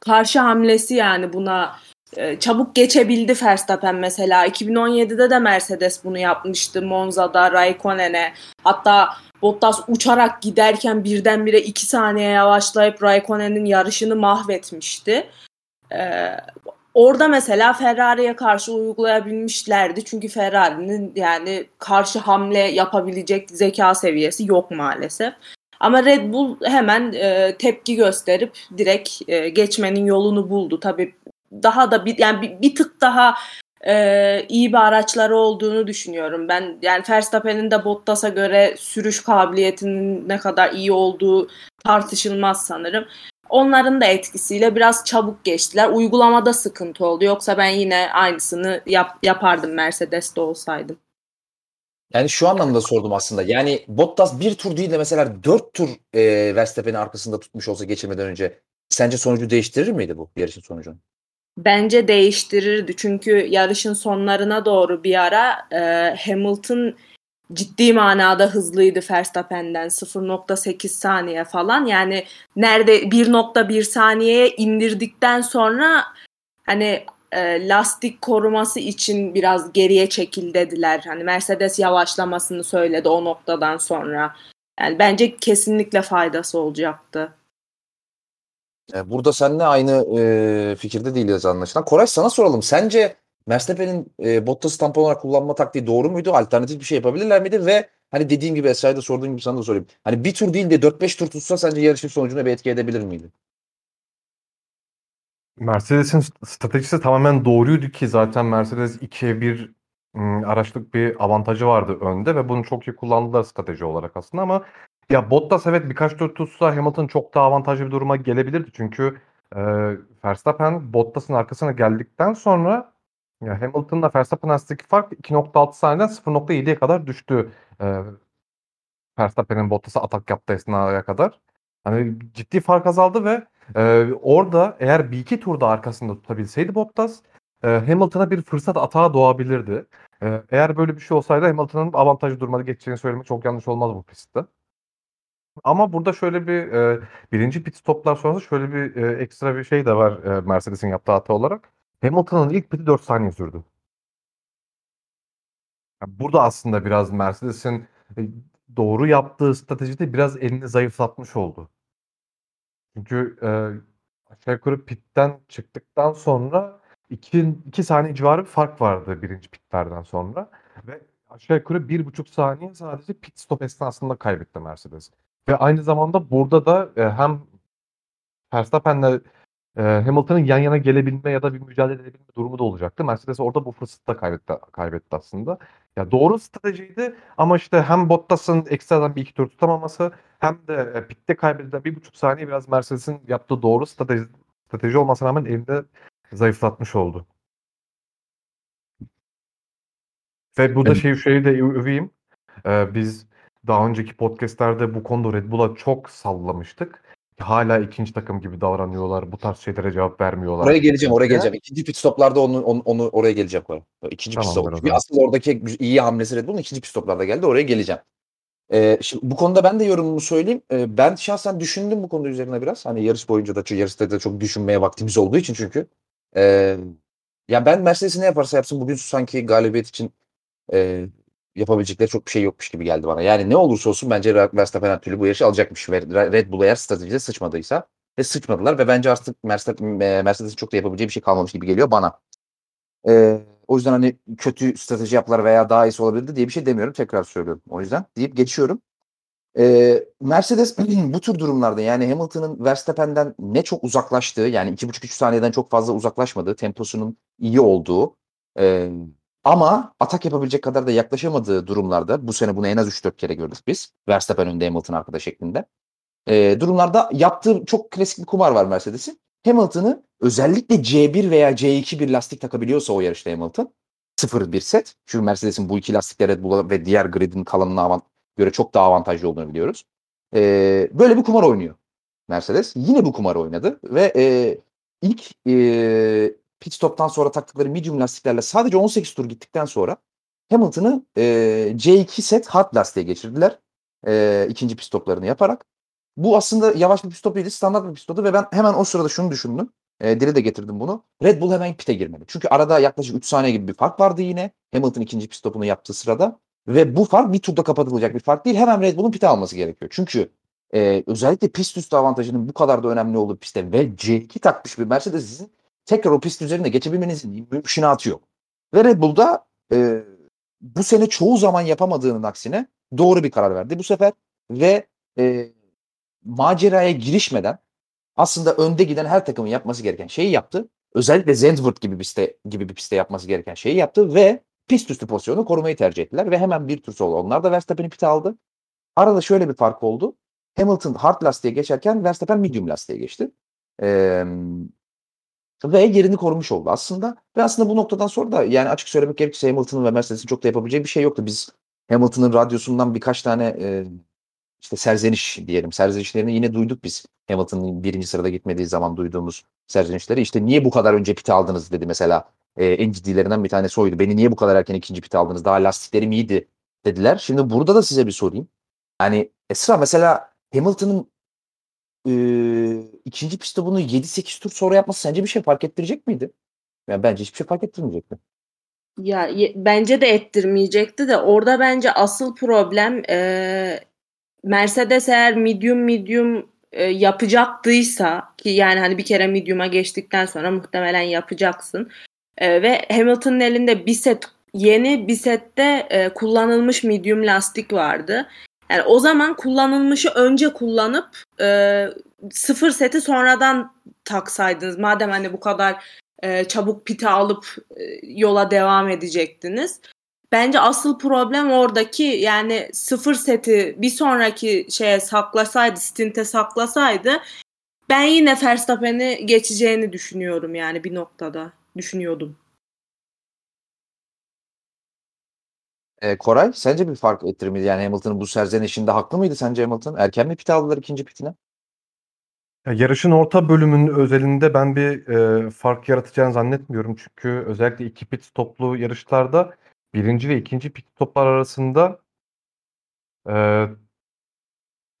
karşı hamlesi yani buna e, çabuk geçebildi Verstappen mesela. 2017'de de Mercedes bunu yapmıştı Monza'da Raikkonen'e. Hatta Bottas uçarak giderken birdenbire 2 saniye yavaşlayıp Raikkonen'in yarışını mahvetmişti. Ee, orada mesela Ferrari'ye karşı uygulayabilmişlerdi. Çünkü Ferrari'nin yani karşı hamle yapabilecek zeka seviyesi yok maalesef. Ama Red Bull hemen e, tepki gösterip direkt e, geçmenin yolunu buldu. Tabii daha da bir yani bir, bir tık daha e, iyi bir araçları olduğunu düşünüyorum. Ben yani Verstappen'in de Bottas'a göre sürüş kabiliyetinin ne kadar iyi olduğu tartışılmaz sanırım. Onların da etkisiyle biraz çabuk geçtiler. Uygulamada sıkıntı oldu. Yoksa ben yine aynısını yap, yapardım Mercedes'te olsaydım. Yani şu anlamda sordum aslında. Yani Bottas bir tur değil de mesela dört tur e, Verstappen'i arkasında tutmuş olsa geçirmeden önce sence sonucu değiştirir miydi bu yarışın sonucunu? Bence değiştirirdi. Çünkü yarışın sonlarına doğru bir ara e, Hamilton ciddi manada hızlıydı Verstappen'den 0.8 saniye falan. Yani nerede 1.1 saniyeye indirdikten sonra hani e, lastik koruması için biraz geriye çekil dediler. Hani Mercedes yavaşlamasını söyledi o noktadan sonra. Yani bence kesinlikle faydası olacaktı. E, burada seninle aynı e, fikirde değiliz anlaşılan. Koray sana soralım. Sence Verstappen'in e, Bottas'ı tampon olarak kullanma taktiği doğru muydu? Alternatif bir şey yapabilirler miydi? Ve hani dediğim gibi Esra'ya da sorduğum gibi sana da sorayım. Hani bir tur değil de 4-5 tur tutsa sence yarışın sonucuna bir etki edebilir miydi? Mercedes'in stratejisi tamamen doğruydu ki zaten Mercedes 2'ye 1 araçlık bir avantajı vardı önde ve bunu çok iyi kullandılar strateji olarak aslında ama ya Bottas evet birkaç tur tutsa Hamilton çok daha avantajlı bir duruma gelebilirdi. Çünkü e, Verstappen Bottas'ın arkasına geldikten sonra ya Hamilton'la Verstappen arasındaki fark 2.6 saniyeden 0.7'ye kadar düştü. E, Verstappen'in Bottas'a atak yaptığı esnaya kadar. Hani ciddi fark azaldı ve e, orada eğer bir iki turda arkasında tutabilseydi Bottas e, Hamilton'a bir fırsat atağı doğabilirdi. E, eğer böyle bir şey olsaydı Hamilton'ın avantajlı durumda geçeceğini söylemek çok yanlış olmaz bu pistte. Ama burada şöyle bir e, birinci pit stoplar sonrası şöyle bir e, ekstra bir şey de var e, Mercedes'in yaptığı hata olarak. Hamilton'ın ilk piti 4 saniye sürdü. Yani burada aslında biraz Mercedes'in e, doğru yaptığı stratejide biraz elini zayıflatmış oldu. Çünkü e, aşağı yukarı pitten çıktıktan sonra 2, 2 saniye civarı bir fark vardı birinci pitlerden sonra. Ve aşağı yukarı 1,5 saniye sadece pit stop esnasında kaybetti Mercedes. Ve aynı zamanda burada da e, hem Verstappen'le eee, Hamilton'ın yan yana gelebilme ya da bir mücadele edebilme durumu da olacaktı. Mercedes orada bu fırsatı da kaybetti kaybetti aslında. Ya doğru stratejiydi ama işte hem Bottas'ın ekstradan bir iki tur tutamaması hem de e, pitte kaybedilen bir buçuk saniye biraz Mercedes'in yaptığı doğru strateji, strateji olmasına rağmen elinde zayıflatmış oldu. Ve burada Evet. şey şeyi de öveyim. Ee, biz daha önceki podcastlerde bu konuda Red Bull'a çok sallamıştık. Hala ikinci takım gibi davranıyorlar. Bu tarz şeylere cevap vermiyorlar. Oraya geleceğim, oraya geleceğim. İkinci pit stoplarda onu, onu, onu oraya geleceğim. Koray. İkinci pit Tamamdır stop. Çünkü aslında oradaki iyi hamlesi Red Bull'un ikinci pit stoplarda geldi. Oraya geleceğim. Ee, şimdi bu konuda ben de yorumumu söyleyeyim. Ee, ben şahsen düşündüm bu konu üzerine biraz. Hani yarış boyunca da yarışta da çok düşünmeye vaktimiz olduğu için çünkü. Ee, ya ben Mercedes ne yaparsa yapsın bugün sanki galibiyet için e, yapabilecekleri çok bir şey yokmuş gibi geldi bana. Yani ne olursa olsun bence Verstappen her türlü bu yarışı alacakmış. Ve Red Bull eğer stratejide sıçmadıysa ve sıçmadılar ve bence artık Mercedes- e, Mercedes'in çok da yapabileceği bir şey kalmamış gibi geliyor bana. Ee, o yüzden hani kötü strateji yaptılar veya daha iyisi olabilirdi diye bir şey demiyorum. Tekrar söylüyorum. O yüzden deyip geçiyorum. Ee, Mercedes bu tür durumlarda yani Hamilton'ın Verstappen'den ne çok uzaklaştığı yani 2,5-3 saniyeden çok fazla uzaklaşmadığı, temposunun iyi olduğu e, ama atak yapabilecek kadar da yaklaşamadığı durumlarda bu sene bunu en az 3-4 kere gördük biz. Verstappen önde Hamilton arkada şeklinde. E, durumlarda yaptığı çok klasik bir kumar var Mercedes'in. Hamilton'ı özellikle C1 veya C2 bir lastik takabiliyorsa o yarışta Hamilton 0-1 set. Çünkü Mercedes'in bu iki lastikle Red Bull'a ve diğer gridin kalanına avant göre çok daha avantajlı olduğunu biliyoruz. E, böyle bir kumar oynuyor Mercedes. Yine bu kumar oynadı ve e, ilk e, pit stop'tan sonra taktıkları medium lastiklerle sadece 18 tur gittikten sonra Hamilton'ı e, C2 set hard lastiğe geçirdiler. E, ikinci pit stoplarını yaparak. Bu aslında yavaş bir pit stop değildi, standart bir pit stoptu ve ben hemen o sırada şunu düşündüm. E, dile de getirdim bunu. Red Bull hemen pit'e girmeli. Çünkü arada yaklaşık 3 saniye gibi bir fark vardı yine. Hamilton ikinci pit stopunu yaptığı sırada. Ve bu fark bir turda kapatılacak bir fark değil. Hemen Red Bull'un pit'e alması gerekiyor. Çünkü e, özellikle pist üstü avantajının bu kadar da önemli olduğu pistte ve C2 takmış bir Mercedes'in tekrar o pist üzerinde geçebilmenizin mümkünatı yok. Ve Red Bull'da e, bu sene çoğu zaman yapamadığının aksine doğru bir karar verdi bu sefer ve e, maceraya girişmeden aslında önde giden her takımın yapması gereken şeyi yaptı. Özellikle Zandvoort gibi bir pistte, gibi bir pistte yapması gereken şeyi yaptı ve pist üstü pozisyonu korumayı tercih ettiler ve hemen bir tur sonra onlar da Verstappen'i pite aldı. Arada şöyle bir fark oldu. Hamilton hard lastiğe geçerken Verstappen medium lastiğe geçti. Ee, ve yerini korumuş oldu aslında. Ve aslında bu noktadan sonra da yani açık söylemek gerekirse Hamilton'ın ve Mercedes'in çok da yapabileceği bir şey yoktu. Biz Hamilton'ın radyosundan birkaç tane e, işte serzeniş diyelim. Serzenişlerini yine duyduk biz. Hamilton'ın birinci sırada gitmediği zaman duyduğumuz serzenişleri. İşte niye bu kadar önce pite aldınız dedi mesela. E, en ciddilerinden bir tanesi oydu. Beni niye bu kadar erken ikinci pite aldınız? Daha lastiklerim iyiydi dediler. Şimdi burada da size bir sorayım. Yani Esra mesela Hamilton'ın e, ikinci pistte bunu 7-8 tur sonra yapması sence bir şey fark ettirecek miydi? Yani bence hiçbir şey fark ettirmeyecekti. Ya ye- bence de ettirmeyecekti de orada bence asıl problem e, Mercedes eğer medium medium e, yapacaktıysa ki yani hani bir kere medium'a geçtikten sonra muhtemelen yapacaksın E, ve Hamilton'ın elinde bir set yeni bir sette e, kullanılmış medium lastik vardı. Yani o zaman kullanılmışı önce kullanıp e, sıfır seti sonradan taksaydınız. Madem hani bu kadar e, çabuk pite alıp e, yola devam edecektiniz. Bence asıl problem oradaki yani sıfır seti bir sonraki şeye saklasaydı, stinte saklasaydı ben yine Verstappen'i geçeceğini düşünüyorum yani bir noktada. Düşünüyordum. E, Koray sence bir fark ettirir miydi? Yani Hamilton'ın bu serzenişinde haklı mıydı sence Hamilton? Erken mi pite aldılar ikinci pitine? Ya, yarışın orta bölümünün özelinde ben bir e, fark yaratacağını zannetmiyorum. Çünkü özellikle iki pit stoplu yarışlarda birinci ve ikinci pit stoplar arasında e,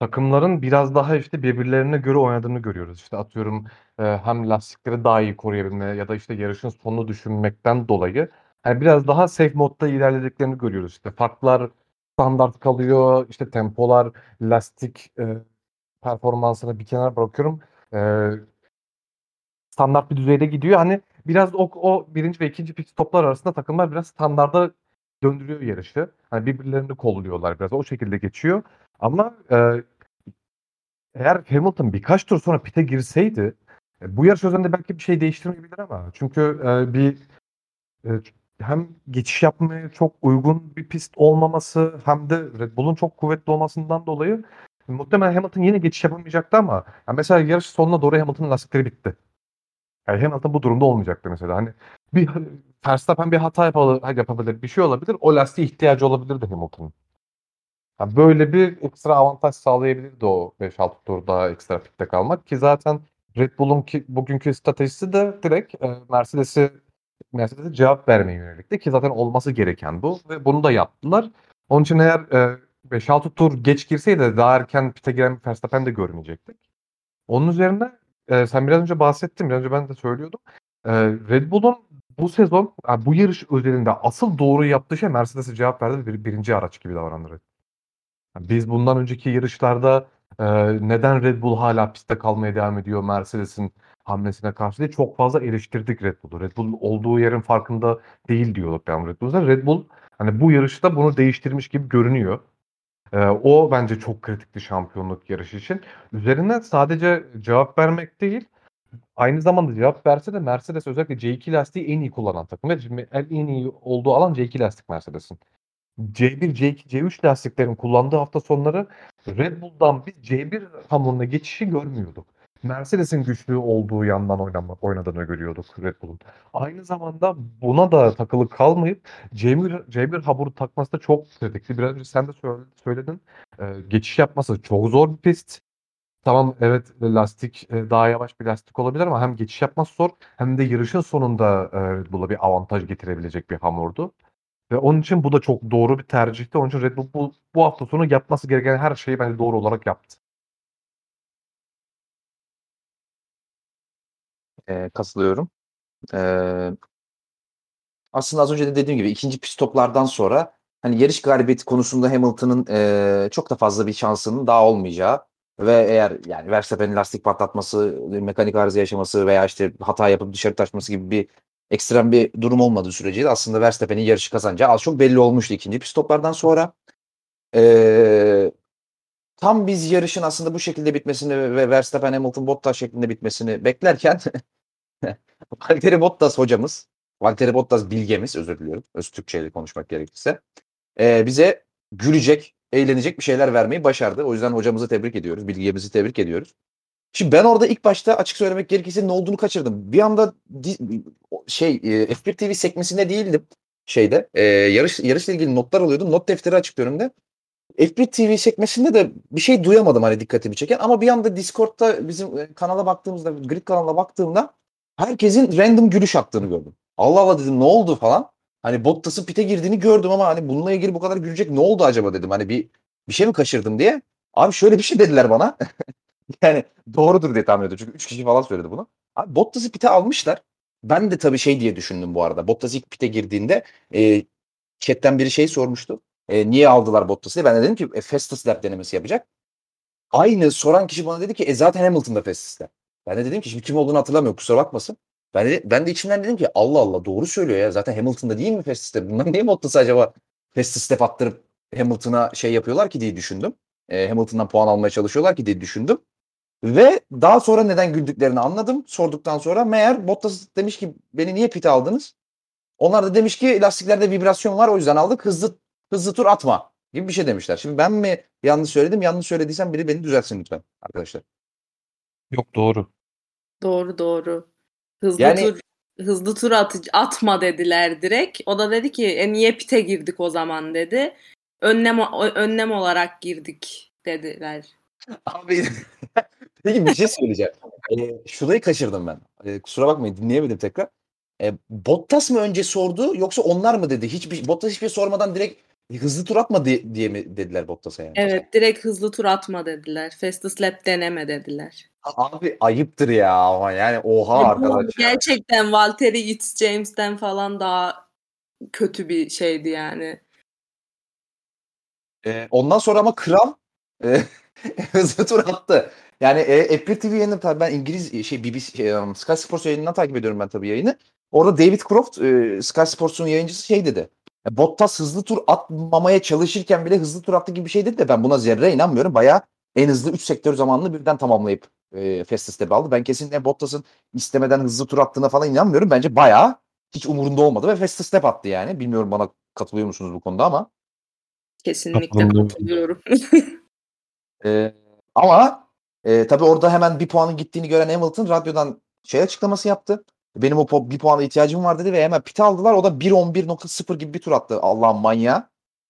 takımların biraz daha işte birbirlerine göre oynadığını görüyoruz. İşte atıyorum e, hem lastikleri daha iyi koruyabilme ya da işte yarışın sonunu düşünmekten dolayı yani biraz daha safe modda ilerlediklerini görüyoruz. İşte farklar standart kalıyor, işte tempolar, lastik e, performansını bir kenara bırakıyorum. E, standart bir düzeyde gidiyor. Hani biraz o, o birinci ve ikinci pit stoplar arasında takımlar biraz standarda döndürüyor yarışı. Hani birbirlerini kolluyorlar biraz. O şekilde geçiyor. Ama e, eğer Hamilton birkaç tur sonra pite girseydi E, bu yarış üzerinde belki bir şey değiştirmeyebilir ama çünkü e, bir e, hem geçiş yapmaya çok uygun bir pist olmaması hem de Red Bull'un çok kuvvetli olmasından dolayı muhtemelen Hamilton yine geçiş yapamayacaktı ama yani mesela yarış sonuna doğru Hamilton'ın lastikleri bitti. Yani Hamilton bu durumda olmayacaktı mesela. Hani bir Verstappen bir hata yapabilir, bir şey olabilir. O lastiğe ihtiyacı olabilirdi Hamilton'ın. Yani böyle bir ekstra avantaj sağlayabilirdi o 5-6 tur daha ekstra pitte kalmak ki zaten Red Bull'un ki bugünkü stratejisi de direkt e, Mercedes'i Mercedes'e cevap vermeye yönelikti ki zaten olması gereken bu ve bunu da yaptılar. Onun için eğer e, 5-6 tur geç girseydi daha erken pite giren Verstappen de görmeyecektik. Onun üzerine e, sen biraz önce bahsettin, biraz önce ben de söylüyordum. E, Red Bull'un bu sezon, yani bu yarış özelinde asıl doğru yaptığı şey Mercedes'e cevap verdi ve bir, birinci araç gibi davrandı. Yani biz bundan önceki yarışlarda e, neden Red Bull hala pistte kalmaya devam ediyor Mercedes'in hamlesine karşı diye çok fazla eleştirdik Red Bull'u. Red Bull olduğu yerin farkında değil diyorduk yani Red Bull'a. Red Bull hani bu yarışta bunu değiştirmiş gibi görünüyor. Ee, o bence çok kritikti şampiyonluk yarışı için. Üzerinden sadece cevap vermek değil, aynı zamanda cevap verse de Mercedes özellikle C2 lastiği en iyi kullanan takım. Ve en iyi olduğu alan C2 lastik Mercedes'in. C1, C2, C3 lastiklerin kullandığı hafta sonları Red Bull'dan biz C1 hamuruna geçişi görmüyorduk. Mercedes'in güçlü olduğu yandan oynama, oynadığını görüyorduk Red Bull'un. Aynı zamanda buna da takılı kalmayıp C1, C1 hamuru takması da çok kritikti. Biraz önce sen de söyledin. Ee, geçiş yapması çok zor bir pist. Tamam evet lastik e, daha yavaş bir lastik olabilir ama hem geçiş yapması zor hem de yarışın sonunda e, Red Bull'a bir avantaj getirebilecek bir hamurdu. Ve onun için bu da çok doğru bir tercihti. Onun için Red Bull bu, bu hafta sonu yapması gereken her şeyi bence doğru olarak yaptı. Eee, katılıyorum. Eee aslında az önce de dediğim gibi ikinci pit stoplardan sonra hani yarış galibiyeti konusunda Hamilton'ın eee, çok da fazla bir şansının daha olmayacağı ve eğer yani Verstappen'in lastik patlatması, mekanik arıza yaşaması veya işte hata yapıp dışarı taşması gibi bir ekstrem bir durum olmadığı sürece de aslında Verstappen'in yarışı kazanacağı az çok belli olmuştu ikinci pit stoplardan sonra. Eee tam biz yarışın aslında bu şekilde bitmesini ve Verstappen Hamilton Bottas şeklinde bitmesini beklerken Valtteri Bottas hocamız, Valtteri Bottas bilgemiz özür diliyorum. Öz Türkçeyle konuşmak gerekirse. eee, bize gülecek, eğlenecek bir şeyler vermeyi başardı. O yüzden hocamızı tebrik ediyoruz. Bilgemizi tebrik ediyoruz. Şimdi ben orada ilk başta açık söylemek gerekirse ne olduğunu kaçırdım. Bir anda şey, eee, F1 TV sekmesinde değildim şeyde. Eee, yarış yarışla ilgili notlar alıyordum. Not defteri açık önümde. F1 TV sekmesinde de bir şey duyamadım hani dikkatimi çeken ama bir anda Discord'da bizim eee, kanala baktığımızda, Grid kanalına baktığımda herkesin random gülüş attığını gördüm. Allah Allah dedim ne oldu falan. Hani Bottas'ın pit'e girdiğini gördüm ama hani bununla ilgili bu kadar gülecek ne oldu acaba dedim. Hani bir bir şey mi kaçırdım diye. Abi şöyle bir şey dediler bana. yani doğrudur diye tahmin ediyorum. Çünkü 3 kişi falan söyledi bunu. Abi Bottas'ı pit'e almışlar. Ben de tabii şey diye düşündüm bu arada. Bottas ilk pit'e girdiğinde eee chat'ten biri şey sormuştu. Eee, niye aldılar Bottas'ı. Ben de dedim ki e, fastest lap denemesi yapacak. Aynı soran kişi bana dedi ki e zaten Hamilton da fastest lap. Ben de dedim ki şimdi kim olduğunu hatırlamıyorum kusura bakmasın. Ben de, ben de içimden dedim ki Allah Allah doğru söylüyor ya. Zaten Hamilton'da değil mi fastest lap? Bunlar niye Bottas'ı acaba fastest lap attırıp Hamilton'a şey yapıyorlar ki diye düşündüm. Eee, Hamilton'dan puan almaya çalışıyorlar ki diye düşündüm. Ve daha sonra neden güldüklerini anladım. Sorduktan sonra meğer Bottas demiş ki beni niye pit'e aldınız? Onlar da demiş ki lastiklerde vibrasyon var o yüzden aldık. Hızlı hızlı tur atma gibi bir şey demişler. Şimdi ben mi yanlış söyledim? Yanlış söylediysem biri beni düzeltsin lütfen arkadaşlar. Yok doğru. Doğru doğru. Hızlı Yani tur hızlı tur atı atma dediler direkt. O da dedi ki e niye pit'e girdik o zaman dedi. Önlem önlem olarak girdik dediler. Abi peki bir şey söyleyeceğim. Eee, şurayı kaçırdım ben. Eee, kusura bakmayın dinleyemedim tekrar. Eee, Bottas mı önce sordu yoksa onlar mı dedi? Hiçbir Bottas hiçbir şey sormadan direkt hızlı tur atma di diye mi dediler Bottas'a yani? Evet direkt hızlı tur atma dediler. Fastest lap deneme dediler. Abi ayıptır ya ama yani oha E, bu arkadaş ya. gerçekten Valtteri It's James'ten falan daha kötü bir şeydi yani. Eee, ondan sonra ama kral eee, hızlı tur attı. Yani eee, F1 TV yayını tabii ben İngiliz şey BBC şey, ımm, Sky Sports yayınından takip ediyorum ben tabii yayını. Orada David Croft eee, Sky Sports'un yayıncısı şey dedi. "E, Bottas hızlı tur atmamaya çalışırken bile hızlı tur attı gibi bir şey dedi de ben buna zerre inanmıyorum. Bayağı en hızlı 3 sektör zamanını birden tamamlayıp e, fast step aldı. Ben kesinlikle Bottas'ın istemeden hızlı tur attığına falan inanmıyorum. Bence bayağı hiç umurunda olmadı ve fast step attı yani. Bilmiyorum bana katılıyor musunuz bu konuda ama. Kesinlikle katılıyorum. E, ama e, tabii orada hemen bir puanın gittiğini gören Hamilton radyodan şey açıklaması yaptı. Benim o bir puana ihtiyacım var dedi ve hemen pit aldılar. O da 1.11.0 gibi bir tur attı. Allah'ın manyağı.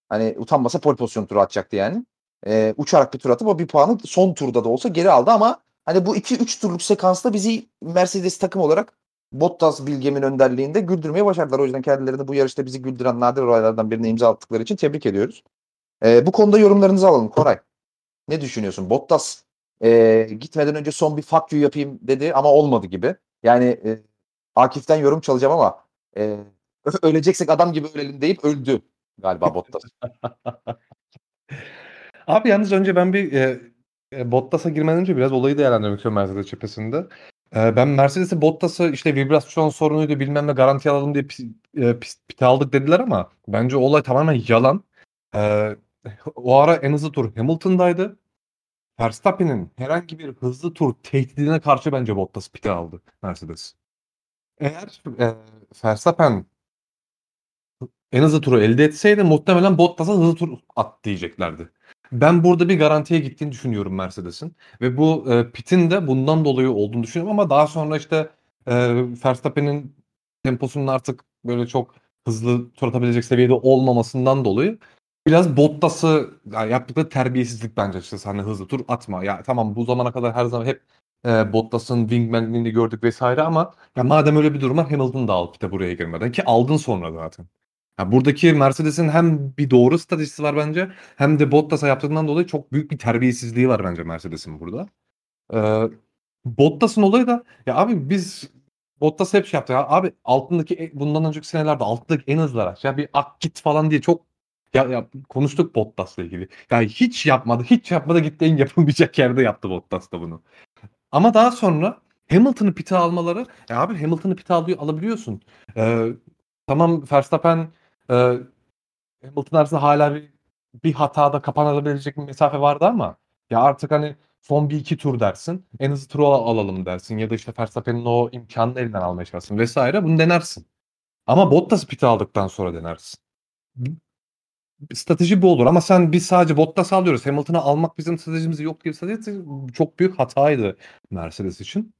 Hani utanmasa pole pozisyon turu atacaktı yani. E, uçarak bir tur atıp o bir puanı son turda da olsa geri aldı ama hani bu 2-3 turluk sekansta bizi Mercedes takım olarak Bottas Bilgem'in önderliğinde güldürmeye başardılar. O yüzden kendilerini bu yarışta bizi güldüren nadir olaylardan birine imza attıkları için tebrik ediyoruz. E, bu konuda yorumlarınızı alalım Koray. Ne düşünüyorsun? Bottas e, gitmeden önce son bir fuck you yapayım dedi ama olmadı gibi. Yani e, Akif'ten yorum çalacağım ama e, öleceksek adam gibi ölelim deyip öldü galiba Bottas. Abi yalnız önce ben bir e, e, Bottas'a girmeden önce biraz olayı değerlendirmek istiyorum Mercedes cephesinde. E, ben Mercedes'i Bottas'ı işte vibrasyon sorunuydu bilmem ne garanti alalım diye pis, e, pis, pite aldık dediler ama bence olay tamamen yalan. E, o ara en hızlı tur Hamilton'daydı. Verstappen'in herhangi bir hızlı tur tehdidine karşı bence Bottas pite aldı Mercedes. Eğer e, Verstappen en hızlı turu elde etseydi muhtemelen Bottas'a hızlı tur at diyeceklerdi. Ben burada bir garantiye gittiğini düşünüyorum Mercedes'in. Ve bu e, pitin de bundan dolayı olduğunu düşünüyorum ama daha sonra işte e, Verstappen'in temposunun artık böyle çok hızlı tur atabilecek seviyede olmamasından dolayı biraz Bottas'ı yani yaptıkları terbiyesizlik bence açıkçası hani hızlı tur atma. Ya tamam bu zamana kadar her zaman hep e, Bottas'ın wingmanliğini gördük vesaire ama ya madem öyle bir durum var Hamilton da al pite buraya girmeden ki aldın sonra zaten. Ya buradaki Mercedes'in hem bir doğru stratejisi var bence hem de Bottas'a yaptığından dolayı çok büyük bir terbiyesizliği var bence Mercedes'in burada. Ee, Bottas'ın olayı da ya abi biz Bottas hep şey yaptı ya abi altındaki e- bundan önceki senelerde altındaki en hızlı araç ya bir ak git falan diye çok ya, ya konuştuk Bottas'la ilgili. Yani hiç yapmadı, hiç yapmadı gitti en yapılmayacak yerde yaptı Bottas da bunu. Ama daha sonra Hamilton'ı pite almaları ya abi Hamilton'ı pite alabiliyorsun. Ee, tamam Verstappen e, Hamilton arasında hala bir, bir hatada kapanabilecek bir mesafe vardı ama ya artık hani son bir iki tur dersin. En hızlı turu al- alalım dersin. Ya da işte Verstappen'in o imkanını elinden almaya çalışırsın vesaire. Bunu denersin. Ama Bottas'ı pite aldıktan sonra denersin. Strateji bu olur ama sen biz sadece Bottas alıyoruz. Hamilton'ı almak bizim stratejimizde yok diye strateji çok büyük hataydı Mercedes için.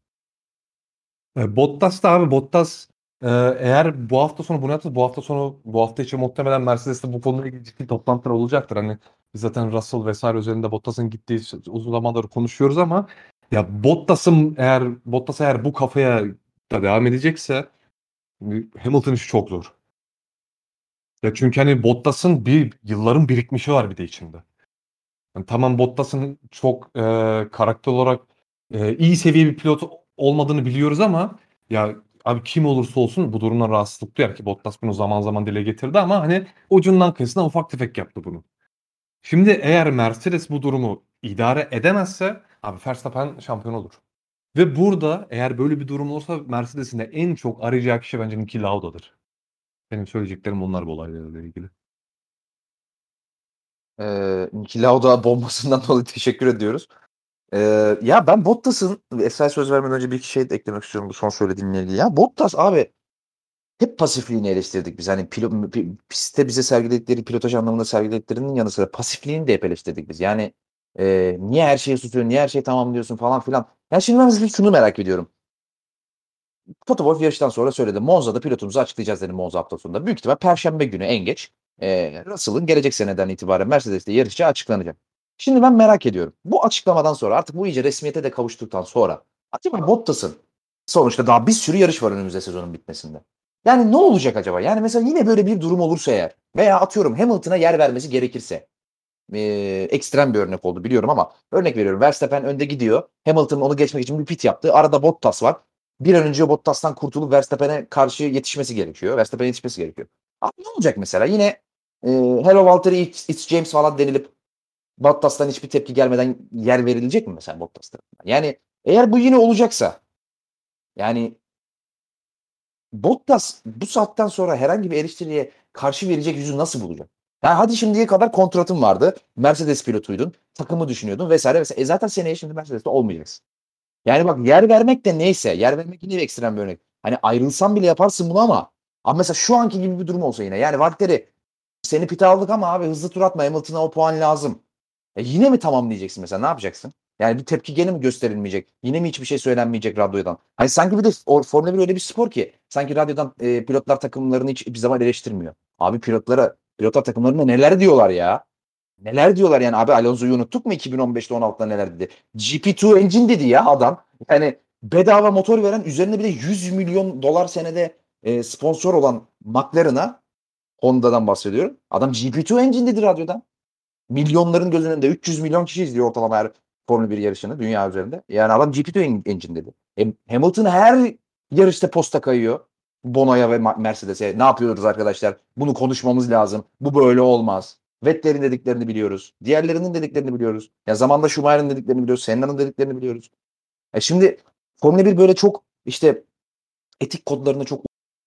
E, Bottas da abi Bottas e, eğer bu hafta sonu bunu yapsa bu hafta sonu bu hafta içi muhtemelen Mercedes'te bu konuyla ilgili ciddi toplantılar olacaktır. Hani biz zaten Russell vesaire üzerinde Bottas'ın gittiği uzun zamandır konuşuyoruz ama ya Bottas'ın eğer Bottas eğer bu kafaya da devam edecekse Hamilton işi çok zor. Ya çünkü hani Bottas'ın bir yılların birikmişi var bir de içinde. Yani tamam Bottas'ın çok e, karakter olarak e, iyi seviye bir pilot olmadığını biliyoruz ama ya abi kim olursa olsun bu durumdan rahatsızlık duyar ki Bottas bunu zaman zaman dile getirdi ama hani ucundan kıyısına ufak tefek yaptı bunu. Şimdi eğer Mercedes bu durumu idare edemezse abi Verstappen şampiyon olur. Ve burada eğer böyle bir durum olursa Mercedes'in de en çok arayacağı kişi bence Niki Lauda'dır. Benim söyleyeceklerim bunlar bu olaylarla ilgili. Ee, Niki Lauda bombasından dolayı teşekkür ediyoruz. Ee, ya ben Bottas'ın Esra söz vermeden önce bir iki şey eklemek istiyorum bu son söylediğinle ilgili. Ya Bottas abi hep pasifliğini eleştirdik biz. Hani pilot, pi- pistte bize sergiledikleri pilotaj anlamında sergilediklerinin yanı sıra pasifliğini de hep eleştirdik biz. Yani e, niye her şeyi tutuyorsun, niye her şeyi tamamlıyorsun falan filan. Ya şimdi ben şunu merak ediyorum. Wolff yarıştan sonra söyledi. Monza'da pilotumuzu açıklayacağız dedi Monza hafta sonunda. Büyük ihtimal Perşembe günü en geç e, Russell'ın gelecek seneden itibaren Mercedes'te yarışçı açıklanacak. Şimdi ben merak ediyorum. Bu açıklamadan sonra artık bu iyice resmiyete de kavuştuktan sonra acaba Bottas'ın sonuçta daha bir sürü yarış var önümüzde sezonun bitmesinde. Yani ne olacak acaba? Yani mesela yine böyle bir durum olursa eğer veya atıyorum Hamilton'a yer vermesi gerekirse e, ekstrem bir örnek oldu biliyorum ama örnek veriyorum. Verstappen önde gidiyor. Hamilton onu geçmek için bir pit yaptı. Arada Bottas var. Bir an önce Bottas'tan kurtulup Verstappen'e karşı yetişmesi gerekiyor. Verstappen'e yetişmesi gerekiyor. Abi ne olacak mesela? Yine e, Hello Walter it's, it's James falan denilip Bottas'tan hiçbir tepki gelmeden yer verilecek mi mesela Bottas? Yani eğer bu yine olacaksa yani Bottas bu saatten sonra herhangi bir eleştiriye karşı verecek yüzü nasıl bulacak? Yani hadi şimdiye kadar kontratın vardı. Mercedes pilotuydun. Takımı düşünüyordun vesaire vesaire. E zaten seneye şimdi Mercedes'te olmayacaksın. Yani bak yer vermek de neyse. Yer vermek yine bir ekstrem bir örnek. Hani ayrılsan bile yaparsın bunu ama ama mesela şu anki gibi bir durum olsa yine. Yani Valtteri seni pite aldık ama abi hızlı tur atma Hamilton'a o puan lazım. E yine mi tamam diyeceksin mesela ne yapacaksın? Yani bir tepki gene mi gösterilmeyecek? Yine mi hiçbir şey söylenmeyecek radyodan? Hani sanki bir de Formula 1 öyle bir spor ki sanki radyodan e, pilotlar takımlarını hiç bir zaman eleştirmiyor. Abi pilotlara pilotlar takımlarına neler diyorlar ya? Neler diyorlar yani abi Alonso'yu unuttuk mu 2015'te 16'da neler dedi? GP2 engine dedi ya adam. Yani bedava motor veren üzerine bir de 100 milyon dolar senede e, sponsor olan McLaren'a Honda'dan bahsediyorum. Adam GP2 engine dedi radyodan. Milyonların önünde 300 milyon kişi izliyor ortalama her Formula 1 yarışını dünya üzerinde. Yani adam GP2 engine dedi. Hamilton her yarışta posta kayıyor. Bono'ya ve Mercedes'e ne yapıyoruz arkadaşlar? Bunu konuşmamız lazım. Bu böyle olmaz. Vettel'in dediklerini biliyoruz. Diğerlerinin dediklerini biliyoruz. Ya zamanda Schumacher'in dediklerini biliyoruz. Senna'nın dediklerini biliyoruz. E şimdi Formula 1 böyle çok işte etik kodlarına çok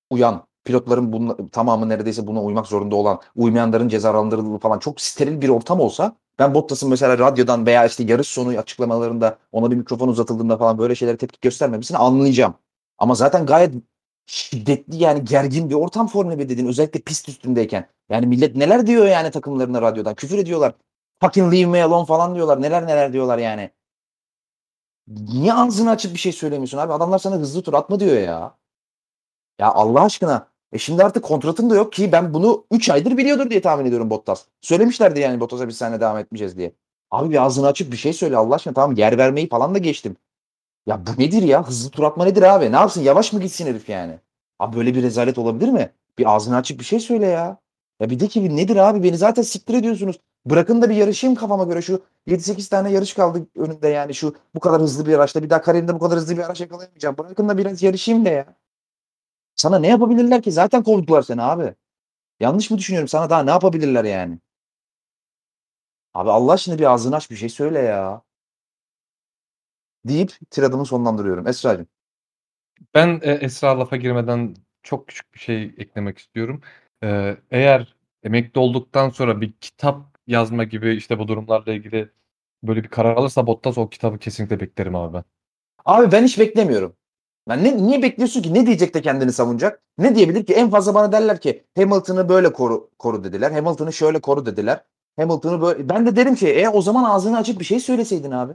uyan, pilotların bunun tamamı neredeyse buna uymak zorunda olan, uymayanların cezalandırıldığı falan çok steril bir ortam olsa ben Bottas'ın mesela radyodan veya işte yarış sonu açıklamalarında ona bir mikrofon uzatıldığında falan böyle şeylere tepki göstermemesini anlayacağım. Ama zaten gayet şiddetli yani gergin bir ortam Formula 1 dediğin özellikle pist üstündeyken. Yani millet neler diyor yani takımlarına radyodan. Küfür ediyorlar. Fucking leave me alone falan diyorlar. Neler neler diyorlar yani. Niye ağzını açıp bir şey söylemiyorsun abi? Adamlar sana hızlı tur atma diyor ya. Ya Allah aşkına. E şimdi artık kontratın da yok ki ben bunu 3 aydır biliyordur diye tahmin ediyorum Bottas. Söylemişlerdi yani Bottas'a biz seninle devam etmeyeceğiz diye. Abi bir ağzını açıp bir şey söyle Allah aşkına. Tamam yer vermeyi falan da geçtim. Ya bu nedir ya? Hızlı tur atma nedir abi? Ne yapsın? Yavaş mı gitsin herif yani? Abi böyle bir rezalet olabilir mi? Bir ağzını açıp bir şey söyle ya. Ya bir de ki nedir abi? Beni zaten siktir ediyorsunuz. Bırakın da bir yarışayım kafama göre. Şu 7-8 tane yarış kaldı önümde yani. Şu bu kadar hızlı bir araçta. Bir daha kariyerimde bu kadar hızlı bir araç yakalayamayacağım. Bırakın da biraz yarışayım da ya. Sana ne yapabilirler ki? Zaten kovdular seni abi. Yanlış mı düşünüyorum? Sana daha ne yapabilirler yani? Abi Allah aşkına bir ağzını aç bir şey söyle ya. Deyip tiradımı sonlandırıyorum. Esra'cığım. Ben e, Esra lafa girmeden çok küçük bir şey eklemek istiyorum. Ee, eğer emekli olduktan sonra bir kitap yazma gibi işte bu durumlarla ilgili böyle bir karar alırsa Bottas o kitabı kesinlikle beklerim abi ben. Abi ben hiç beklemiyorum. Ben ne, niye bekliyorsun ki? Ne diyecek de kendini savunacak? Ne diyebilir ki? En fazla bana derler ki Hamilton'ı böyle koru, koru dediler. Hamilton'ı şöyle koru dediler. Hamilton'ı böyle... Ben de derim ki e o zaman ağzını açıp bir şey söyleseydin abi.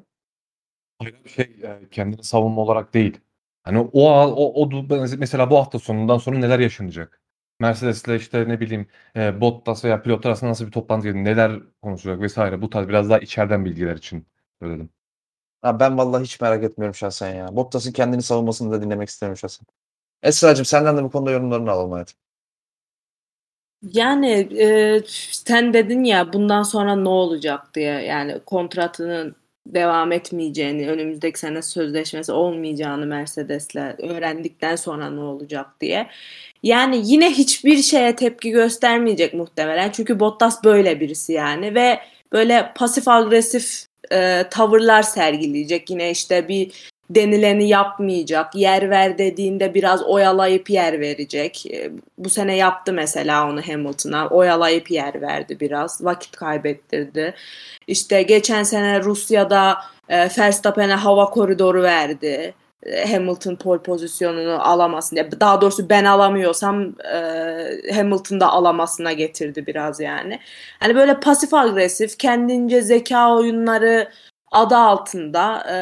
Hayır bir şey yani kendini savunma olarak değil. Hani o, o, o mesela bu hafta sonundan sonra neler yaşanacak? Mercedes'le işte ne bileyim e, Bottas veya pilotlar arasında nasıl bir toplantı gelir, neler konuşulacak vesaire. Bu tarz biraz daha içeriden bilgiler için söyledim. Ha, ben vallahi hiç merak etmiyorum şahsen ya. Bottas'ın kendini savunmasını da dinlemek istemiyorum şahsen. Esra'cığım senden de bu konuda yorumlarını alalım hayatım. Yani e, sen dedin ya bundan sonra ne olacak diye yani kontratının devam etmeyeceğini, önümüzdeki sene sözleşmesi olmayacağını Mercedes'le öğrendikten sonra ne olacak diye. Yani yine hiçbir şeye tepki göstermeyecek muhtemelen. Çünkü Bottas böyle birisi yani ve böyle pasif agresif e, tavırlar sergileyecek. Yine işte bir denileni yapmayacak. Yer ver dediğinde biraz oyalayıp yer verecek. E, bu sene yaptı mesela onu Hamilton'a. Oyalayıp yer verdi biraz. Vakit kaybettirdi. İşte geçen sene Rusya'da e, Verstappen'e hava koridoru verdi. E, Hamilton pole pozisyonunu alamasın diye. Daha doğrusu ben alamıyorsam e, Hamilton da alamasına getirdi biraz yani. Hani böyle pasif agresif, kendince zeka oyunları adı altında e,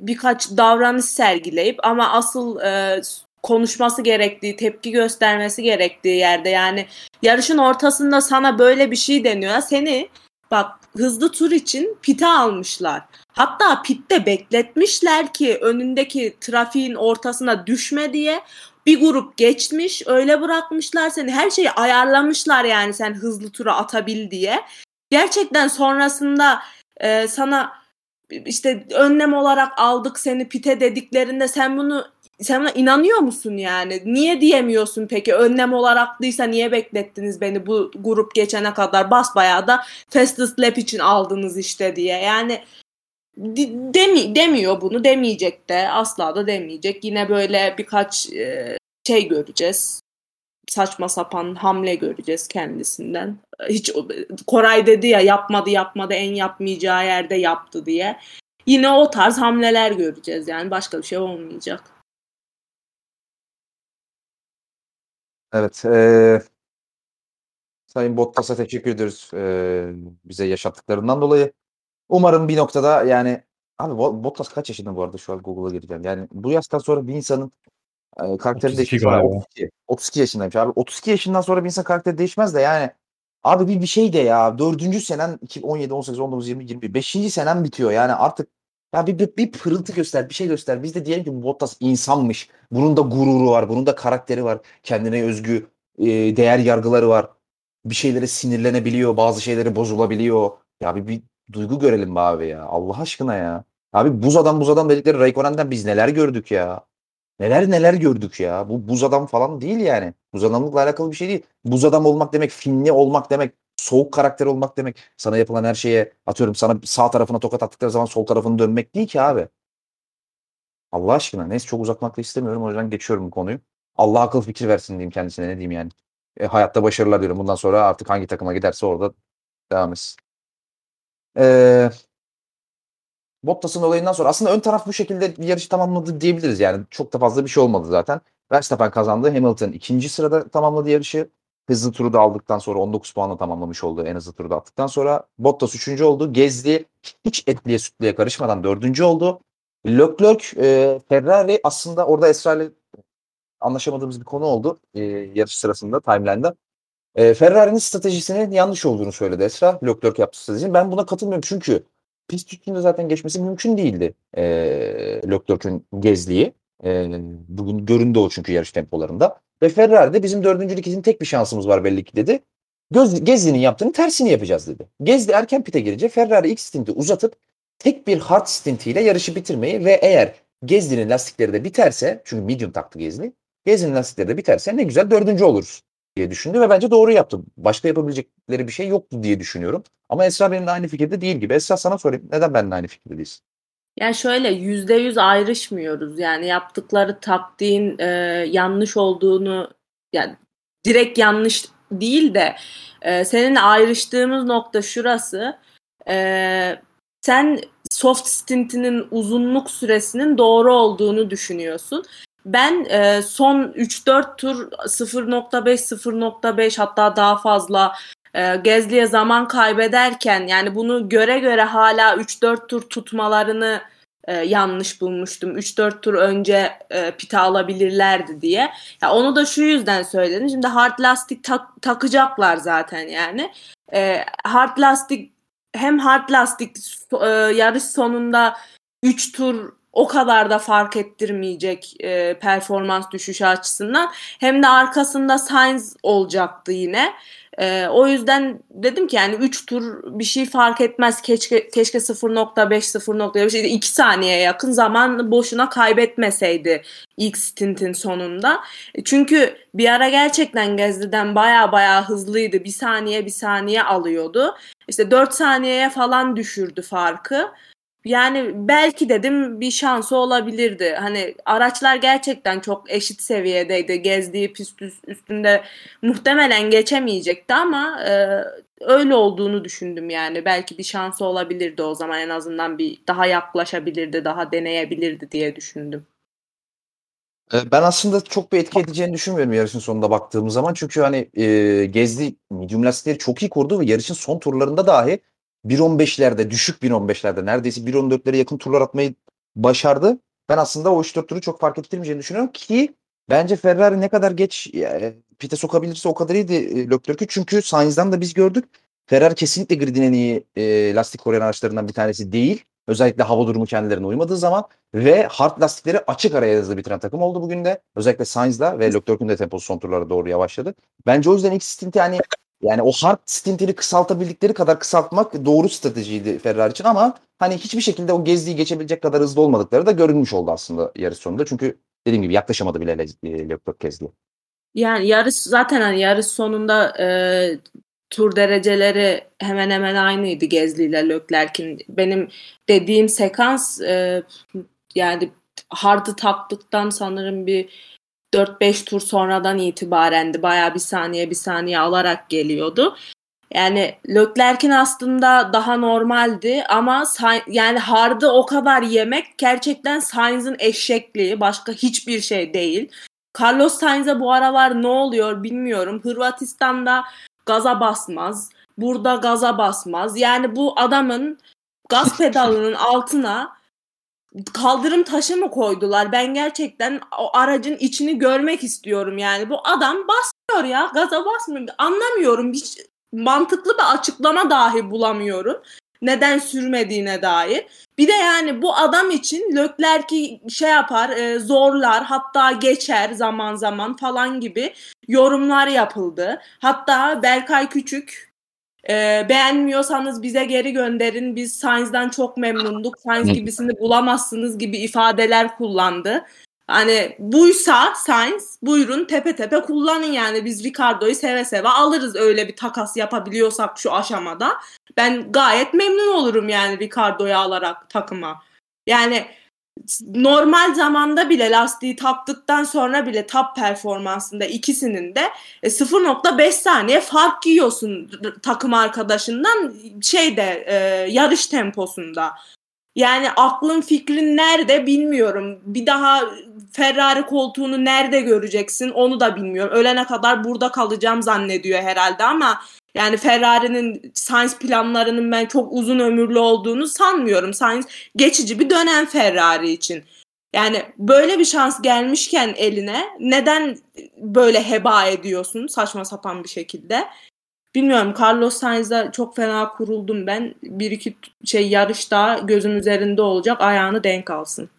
birkaç davranış sergileyip ama asıl e, konuşması gerektiği, tepki göstermesi gerektiği yerde yani yarışın ortasında sana böyle bir şey deniyor. Seni bak hızlı tur için pite almışlar. Hatta pitte bekletmişler ki önündeki trafiğin ortasına düşme diye. Bir grup geçmiş, öyle bırakmışlar seni. Her şeyi ayarlamışlar yani sen hızlı tura atabil diye. Gerçekten sonrasında e, sana işte önlem olarak aldık seni pite dediklerinde sen bunu sen buna inanıyor musun yani? Niye diyemiyorsun peki? Önlem olarak değilse niye beklettiniz beni bu grup geçene kadar? Basbayağı da fastest lap için aldınız işte diye. Yani demi, demiyor bunu. Demeyecek de. Asla da demeyecek. Yine böyle birkaç e, şey göreceğiz. Saçma sapan hamle göreceğiz kendisinden. Hiç Koray dedi ya yapmadı yapmadı en yapmayacağı yerde yaptı diye. yine o tarz hamleler göreceğiz yani başka bir şey olmayacak. Evet. E, Sayın Bottas'a teşekkür ediyoruz e, bize yaşattıklarından dolayı. Umarım bir noktada yani abi Bottas kaç yaşında bu arada şu an Google'a gireceğim. Yani bu yaştan sonra bir insanın e, karakteri 32 değişmez. galiba. 32. 32 yaşındaymış abi. 32 yaşından sonra bir insan karakteri değişmez de yani abi bir bir şey de ya dördüncü senen 2017, 18, 19, 20, 21 beşinci senen bitiyor yani artık ya bir, bir, bir pırıltı göster, bir şey göster. Biz de diyelim ki bu Bottas insanmış. Bunun da gururu var, bunun da karakteri var. Kendine özgü e, değer yargıları var. Bir şeylere sinirlenebiliyor, bazı şeyleri bozulabiliyor. Ya bir, bir duygu görelim be abi ya. Allah aşkına ya. Abi buz adam buz adam dedikleri Raikkonen'den biz neler gördük ya. Neler neler gördük ya. Bu buz adam falan değil yani. Buz adamlıkla alakalı bir şey değil. Buz adam olmak demek, finli olmak demek, soğuk karakter olmak demek. Sana yapılan her şeye atıyorum sana sağ tarafına tokat attıkları zaman sol tarafını dönmek değil ki abi. Allah aşkına. Neyse çok uzatmak istemiyorum. O yüzden geçiyorum bu konuyu. Allah akıl fikir versin diyeyim kendisine ne diyeyim yani. E, hayatta başarılar diyorum. Bundan sonra artık hangi takıma giderse orada devam etsin. Ee, Bottas'ın olayından sonra aslında ön taraf bu şekilde yarışı tamamladı diyebiliriz yani. Çok da fazla bir şey olmadı zaten. Verstappen kazandı. Hamilton ikinci sırada tamamladı yarışı. Hızlı turu da aldıktan sonra 19 puanla tamamlamış oldu en hızlı turu da attıktan sonra. Bottas üçüncü oldu. Gezdi. Hiç etliye sütlüye karışmadan dördüncü oldu. Leclerc, e, Ferrari aslında orada Esra ile anlaşamadığımız bir konu oldu e, yarış sırasında timeline'da. E, Ferrari'nin stratejisinin yanlış olduğunu söyledi Esra. Leclerc yaptığı stratejinin. Ben buna katılmıyorum çünkü pist üstünde zaten geçmesi mümkün değildi e, Leclerc'ün gezliği. E, bugün göründü o çünkü yarış tempolarında. Ve Ferrari'de bizim dördüncülük için tek bir şansımız var belli ki dedi. Göz, Gezli'nin yaptığını tersini yapacağız dedi. Gezli erken pite girince Ferrari ilk stinti uzatıp tek bir hard stintiyle yarışı bitirmeyi ve eğer Gezli'nin lastikleri de biterse çünkü medium taktı Gezli. Gezli'nin lastikleri de biterse ne güzel dördüncü oluruz diye düşündü ve bence doğru yaptı. Başka yapabilecekleri bir şey yoktu diye düşünüyorum. Ama Esra benimle aynı fikirde değil gibi. Esra sana sorayım. Neden benimle aynı fikirde değilsin? Yani şöyle yüzde yüz ayrışmıyoruz. Yani yaptıkları taktiğin e, yanlış olduğunu yani direkt yanlış değil de e, seninle ayrıştığımız nokta şurası. E, sen soft stintinin uzunluk süresinin doğru olduğunu düşünüyorsun. Ben e, son 3-4 tur 0.5 0.5 hatta daha fazla e, Gezli'ye zaman kaybederken yani bunu göre göre hala 3-4 tur tutmalarını e, yanlış bulmuştum. 3-4 tur önce e, pite alabilirlerdi diye. Ya onu da şu yüzden söyledim. Şimdi hard lastik tak, takacaklar zaten yani. E, hard lastik hem hard lastik e, yarış sonunda 3 tur o kadar da fark ettirmeyecek e, performans düşüşü açısından. Hem de arkasında Sainz olacaktı yine. E, o yüzden dedim ki yani 3 tur bir şey fark etmez. Keşke keşke 0.5 0.5 işte 2 saniye yakın zaman boşuna kaybetmeseydi ilk stintin sonunda. E, çünkü bir ara gerçekten Gezli'den baya baya hızlıydı. Bir saniye bir saniye alıyordu. İşte 4 saniyeye falan düşürdü farkı. Yani belki dedim bir şansı olabilirdi. Hani araçlar gerçekten çok eşit seviyedeydi. Gezdiği pist üstünde muhtemelen geçemeyecekti ama e, öyle olduğunu düşündüm yani. Belki bir şansı olabilirdi o zaman en azından bir daha yaklaşabilirdi, daha deneyebilirdi diye düşündüm. E, ben aslında çok bir etki edeceğini düşünmüyorum yarışın sonunda baktığımız zaman. Çünkü hani e, Gezdi medium lastikleri çok iyi kurdu ve yarışın son turlarında dahi 1.15'lerde düşük 1.15'lerde neredeyse 1.14'lere yakın turlar atmayı başardı. Ben aslında o 3-4 turu çok fark ettirmeyeceğini düşünüyorum ki bence Ferrari ne kadar geç e, pite sokabilirse o kadar iyiydi e, Leclerc'ü. Çünkü Sainz'dan da biz gördük. Ferrari kesinlikle gridin en iyi e, lastik koruyan araçlarından bir tanesi değil. Özellikle hava durumu kendilerine uymadığı zaman ve hard lastikleri açık araya hızlı bitiren takım oldu bugün de. Özellikle Sainz'la ve Leclerc'ün de temposu son turlara doğru yavaşladı. Bence o yüzden ilk stinti hani yani o hard stintini kısaltabildikleri kadar kısaltmak doğru stratejiydi Ferrari için ama hani hiçbir şekilde o gezdiği geçebilecek kadar hızlı olmadıkları da görünmüş oldu aslında yarış sonunda. Çünkü dediğim gibi yaklaşamadı bile Leclerc gezdi. Yani yarış zaten hani yarış sonunda e, tur dereceleri hemen hemen aynıydı Gezli ile Leclerc'in. Benim dediğim sekans e, yani hard'ı taktıktan sanırım bir 4-5 tur sonradan itibarendi. Bayağı bir saniye bir saniye alarak geliyordu. Yani Leclerc'in aslında daha normaldi ama yani hardı o kadar yemek gerçekten Sainz'in eşekliği başka hiçbir şey değil. Carlos Sainz'e bu aralar ne oluyor bilmiyorum. Hırvatistan'da gaza basmaz. Burada gaza basmaz. Yani bu adamın gaz pedalının altına kaldırım taşı mı koydular? Ben gerçekten o aracın içini görmek istiyorum yani. Bu adam basmıyor ya. Gaza basmıyor. Anlamıyorum. Hiç mantıklı bir açıklama dahi bulamıyorum. Neden sürmediğine dair. Bir de yani bu adam için Leclerc'i şey yapar, e, zorlar, hatta geçer zaman zaman falan gibi yorumlar yapıldı. Hatta Berkay Küçük e, beğenmiyorsanız bize geri gönderin. Biz Sainz'den çok memnunduk. Sainz gibisini bulamazsınız gibi ifadeler kullandı. Hani buysa Sainz buyurun tepe tepe kullanın yani biz Ricardo'yu seve seve alırız öyle bir takas yapabiliyorsak şu aşamada. Ben gayet memnun olurum yani Ricardo'yu alarak takıma. Yani normal zamanda bile lastiği taktıktan sonra bile top performansında ikisinin de e, 0.5 saniye fark yiyorsun r- takım arkadaşından şeyde e, yarış temposunda. Yani aklın fikrin nerede bilmiyorum. Bir daha Ferrari koltuğunu nerede göreceksin onu da bilmiyorum. Ölene kadar burada kalacağım zannediyor herhalde ama yani Ferrari'nin Sainz planlarının ben çok uzun ömürlü olduğunu sanmıyorum. Sainz geçici bir dönem Ferrari için. Yani böyle bir şans gelmişken eline neden böyle heba ediyorsun saçma sapan bir şekilde? Bilmiyorum Carlos Sainz'a çok fena kuruldum ben. Bir iki şey yarışta gözüm üzerinde olacak ayağını denk alsın.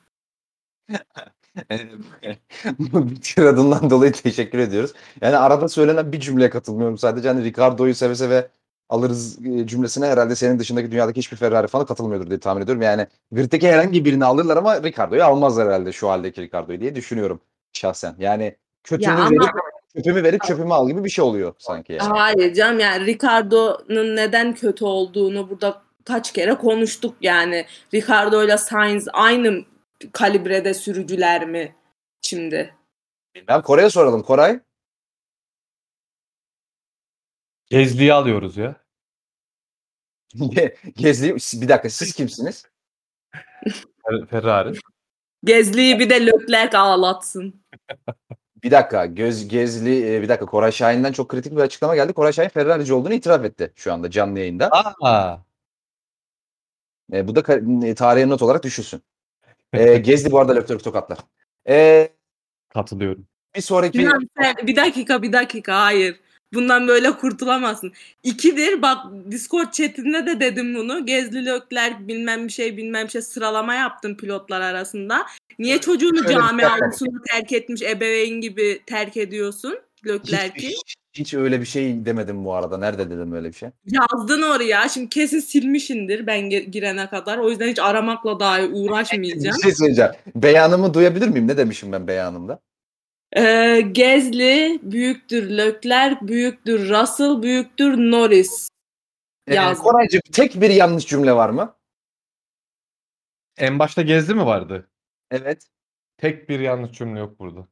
Bu tiradından dolayı teşekkür ediyoruz. Yani arada söylenen bir cümleye katılmıyorum sadece. Hani Ricardo'yu seve seve alırız cümlesine herhalde senin dışındaki dünyadaki hiçbir Ferrari fanı katılmıyordur diye tahmin ediyorum. Yani griddeki herhangi birini alırlar ama Ricardo'yu almazlar herhalde şu haldeki Ricardo'yu diye düşünüyorum şahsen. Yani kötümü Ya ama- verip çöpümü verip çöpümü al gibi bir şey oluyor sanki yani. Hayır canım yani Ricardo'nun neden kötü olduğunu burada kaç kere konuştuk yani. Ricardo ile Sainz aynı kalibrede sürücüler mi şimdi? Ben Koray'a soralım. Koray Gezli'yi alıyoruz ya. Gezli bir dakika siz kimsiniz? Fer- Ferrari. Gezli'yi bir de Leclerc ağlatsın. Bir dakika göz gezli e, bir dakika Koray Şahin'den çok kritik bir açıklama geldi. Koray Şahin Ferrari'ci olduğunu itiraf etti şu anda canlı yayında. Aa. E, bu da e, tarihe not olarak düşülsün. E, gezli bu arada Leclerc tokatlar. E, Katılıyorum. bir sonraki Sinan sen- bir dakika bir dakika hayır. Bundan böyle kurtulamazsın. İkidir bak Discord chatinde de dedim bunu. Gezli Leclerc bilmem bir şey bilmem bir şey sıralama yaptım pilotlar arasında. Niye çocuğunu bir cami şey avlusunu terk etmiş ebeveyn gibi terk ediyorsun Leclerc'i? hiç, hiç öyle bir şey demedim bu arada. Nerede dedim öyle bir şey? Yazdın oraya. Şimdi kesin silmişindir ben girene kadar. O yüzden hiç aramakla dahi Bir uğraşmayacağım. şey söyleyeceğim. Beyanımı duyabilir miyim? Ne demişim ben beyanımda? Ee, Gezli büyüktür Leclerc, büyüktür Russell, büyüktür Norris. E, Yazdım. Koraycığım tek bir yanlış cümle var mı? En başta Gezli mi vardı? Evet. Tek bir yanlış cümle yok burada.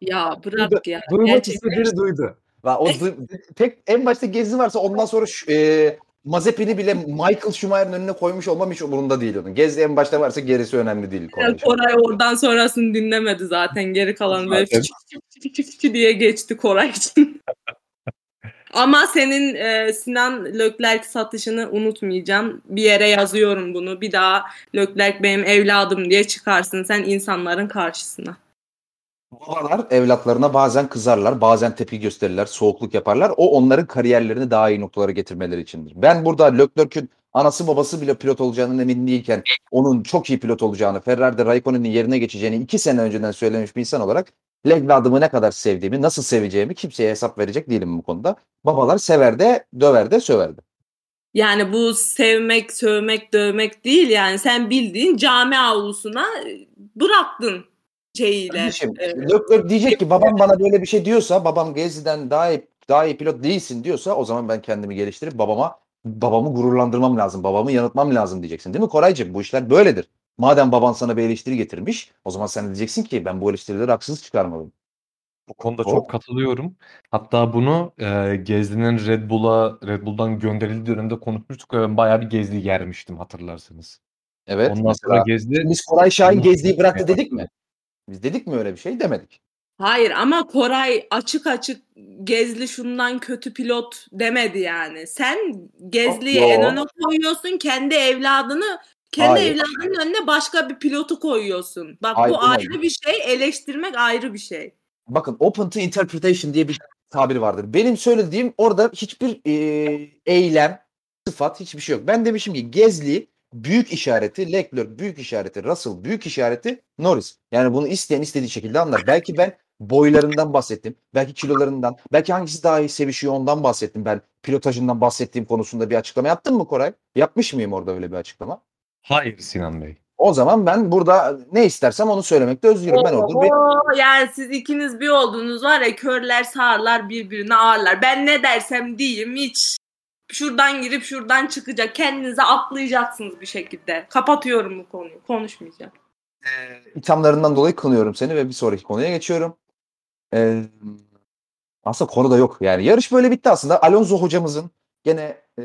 Ya bırak ya. Duymak istediğini duydu. Va- O du- tek en başta gezi varsa ondan sonra şu, e, Mazepin'i bile Michael Schumacher'ın önüne koymuş olmam hiç umurunda değil onun. Gezi en başta varsa gerisi önemli değil. Koray oradan sonrasını dinlemedi zaten. Geri kalan böyle Zaten. fıçı diye geçti Koray için. Ama senin e, Sinan Leclerc satışını unutmayacağım. Bir yere yazıyorum bunu. Bir daha Leclerc benim evladım diye çıkarsın sen insanların karşısına. Babalar evlatlarına bazen kızarlar, bazen tepki gösterirler, soğukluk yaparlar. O onların kariyerlerini daha iyi noktalara getirmeleri içindir. Ben burada Leclerc'ün anası babası bile pilot olacağının emin değilken onun çok iyi pilot olacağını, Ferrari'de Raikkonen'in yerine geçeceğini iki sene önceden söylemiş bir insan olarak evladımı ne kadar sevdiğimi, nasıl seveceğimi kimseye hesap verecek değilim bu konuda. Babalar sever de, döver de, söver de. Yani bu sevmek, sövmek, dövmek değil yani sen bildiğin cami avlusuna e, şeyiyle. Kardeşim, e, Leclerc diyecek ki babam bana böyle bir şey diyorsa, babam Gezi'den daha iyi, daha iyi pilot değilsin diyorsa o zaman ben kendimi geliştirip babama babamı gururlandırmam lazım, babamı yanıltmam lazım diyeceksin. Değil mi Koraycığım? Bu işler böyledir. Madem baban sana bir eleştiri getirmiş, o zaman sen de diyeceksin ki ben bu eleştirileri haksız çıkarmalıyım. Bu konuda O çok katılıyorum. Hatta bunu, eee, Gezdi'nin Red Bull'a Red Bull'dan gönderildiği dönemde konuşmuştuk ben bayağı bir Gezdi'yi yermiştim hatırlarsanız. Evet, Ondan sonra Gezdi biz Koray Şahin Gezdi'yi bıraktı dedik mi? Biz dedik mi öyle bir şey? Demedik. Hayır ama Koray açık açık Gezli şundan kötü pilot demedi yani. Sen Gezli'yi Yo. en öne koyuyorsun. Kendi evladını kendi Hayır. evladının önüne başka bir pilotu koyuyorsun. Bak Hayır, bu ayrı bir şey. Eleştirmek ayrı bir şey. Bakın open to interpretation diye bir tabir vardır. Benim söylediğim orada hiçbir e, eylem, sıfat hiçbir şey yok. Ben demişim ki Gezli büyük işareti, Leclerc büyük işareti, Russell büyük işareti, Norris. Yani bunu isteyen istediği şekilde anlar. Belki ben boylarından bahsettim. Belki kilolarından. Belki hangisi daha iyi sevişiyor ondan bahsettim. Ben pilotajından bahsettiğim konusunda bir açıklama yaptım mı Koray? Yapmış mıyım orada öyle bir açıklama? Hayır Sinan Bey. O zaman ben burada ne istersem onu söylemekte özgürüm. Ben orada bir yani siz ikiniz bir oldunuz var ya körler sağırlar birbirine ağırlar. Ben ne dersem diyeyim hiç şuradan girip şuradan çıkacak. Kendinize atlayacaksınız bir şekilde. Kapatıyorum bu konuyu. Konuşmayacağım. ithamlarından dolayı kınıyorum seni ve bir sonraki konuya geçiyorum. Ee, aslında konu da yok. Yani yarış böyle bitti aslında. Alonso hocamızın gene e,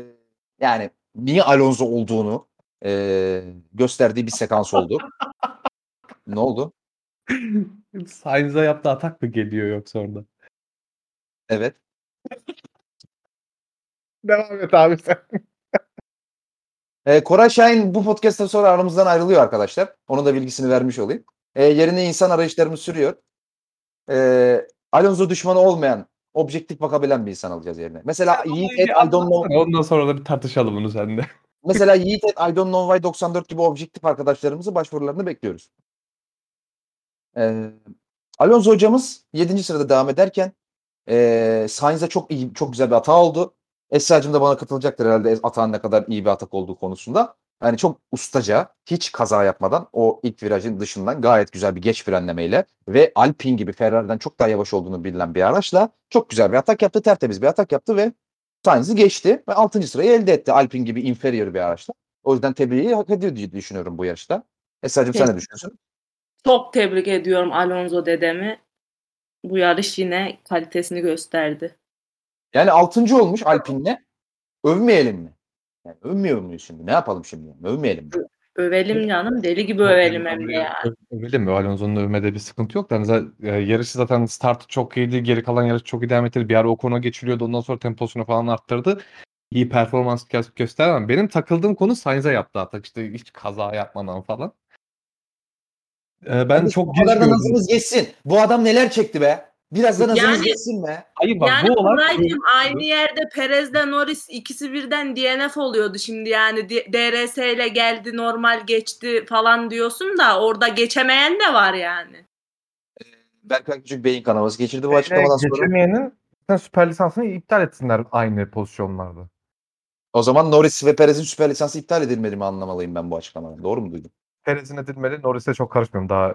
yani niye Alonso olduğunu e, gösterdiği bir sekans oldu. ne oldu? Sainz'a yaptığı atak mı geliyor yoksa orada? Evet. Devam et abi sen. E, Koray Şahin bu podcast'tan sonra aramızdan ayrılıyor arkadaşlar. Onun da bilgisini vermiş olayım. E, yerine insan arayışlarımız sürüyor. E, Alonso düşmanı olmayan, objektif bakabilen bir insan alacağız yerine. Mesela Yiğit et, I don't know Ondan sonra da bir tartışalım bunu seninle. Mesela Yiğit et, I don't know why 94 gibi objektif arkadaşlarımızı başvurularını bekliyoruz. Ee, Alonso hocamız 7. sırada devam ederken ee, Sainz'e çok iyi, çok güzel bir hata oldu. Esra'cığım da bana katılacaktır herhalde atağın ne kadar iyi bir atak olduğu konusunda. Yani çok ustaca, hiç kaza yapmadan o ilk virajın dışından gayet güzel bir geç frenlemeyle ve Alpine gibi Ferrari'den çok daha yavaş olduğunu bilinen bir araçla çok güzel bir atak yaptı, tertemiz bir atak yaptı ve Sainz'i geçti ve 6. sırayı elde etti Alpine gibi inferior bir araçla. O yüzden tebriği hak ediyor diye düşünüyorum bu yarışta. Esra'cığım sen ne düşünüyorsun? Çok tebrik ediyorum Alonso dedemi. Bu yarış yine kalitesini gösterdi. Yani 6. olmuş Alpine'le. Övmeyelim mi? Yani övmüyor muyuz şimdi? Ne yapalım şimdi? Yani? Övmeyelim mi? Övelim canım. Deli gibi övelim hem de ya. Övelim mi? Alonso'nun övmede bir sıkıntı yok da. Hani zaten, e, yarışı zaten startı çok iyiydi. Geri kalan yarış çok iyi devam etti. Bir ara o konu geçiliyordu. Ondan sonra temposunu falan arttırdı. İyi performans gö- gösterdi ama benim takıldığım konu Sainz'e yaptı atak. İşte hiç kaza yapmadan falan. E, ben çok Bu geç kadar da gördüm. nazımız geçsin. Bu adam neler çekti be? Biraz da nazımız Yani- geçsin be. Hayır bak Yani bu olay aynı yerde Perez'le Norris ikisi birden DNF oluyordu şimdi yani DRS ile geldi normal geçti falan diyorsun da orada geçemeyen de var yani. Berkay Küçük beyin kanaması geçirdi bu açıklamadan sonra. geçemeyenin sen süper lisansını iptal etsinler aynı pozisyonlarda. O zaman Norris ve Perez'in süper lisansı iptal edilmedi mi anlamalıyım ben bu açıklamadan. Doğru mu duydum? Perez'in edilmeli. Norris'e çok karışmıyorum. Daha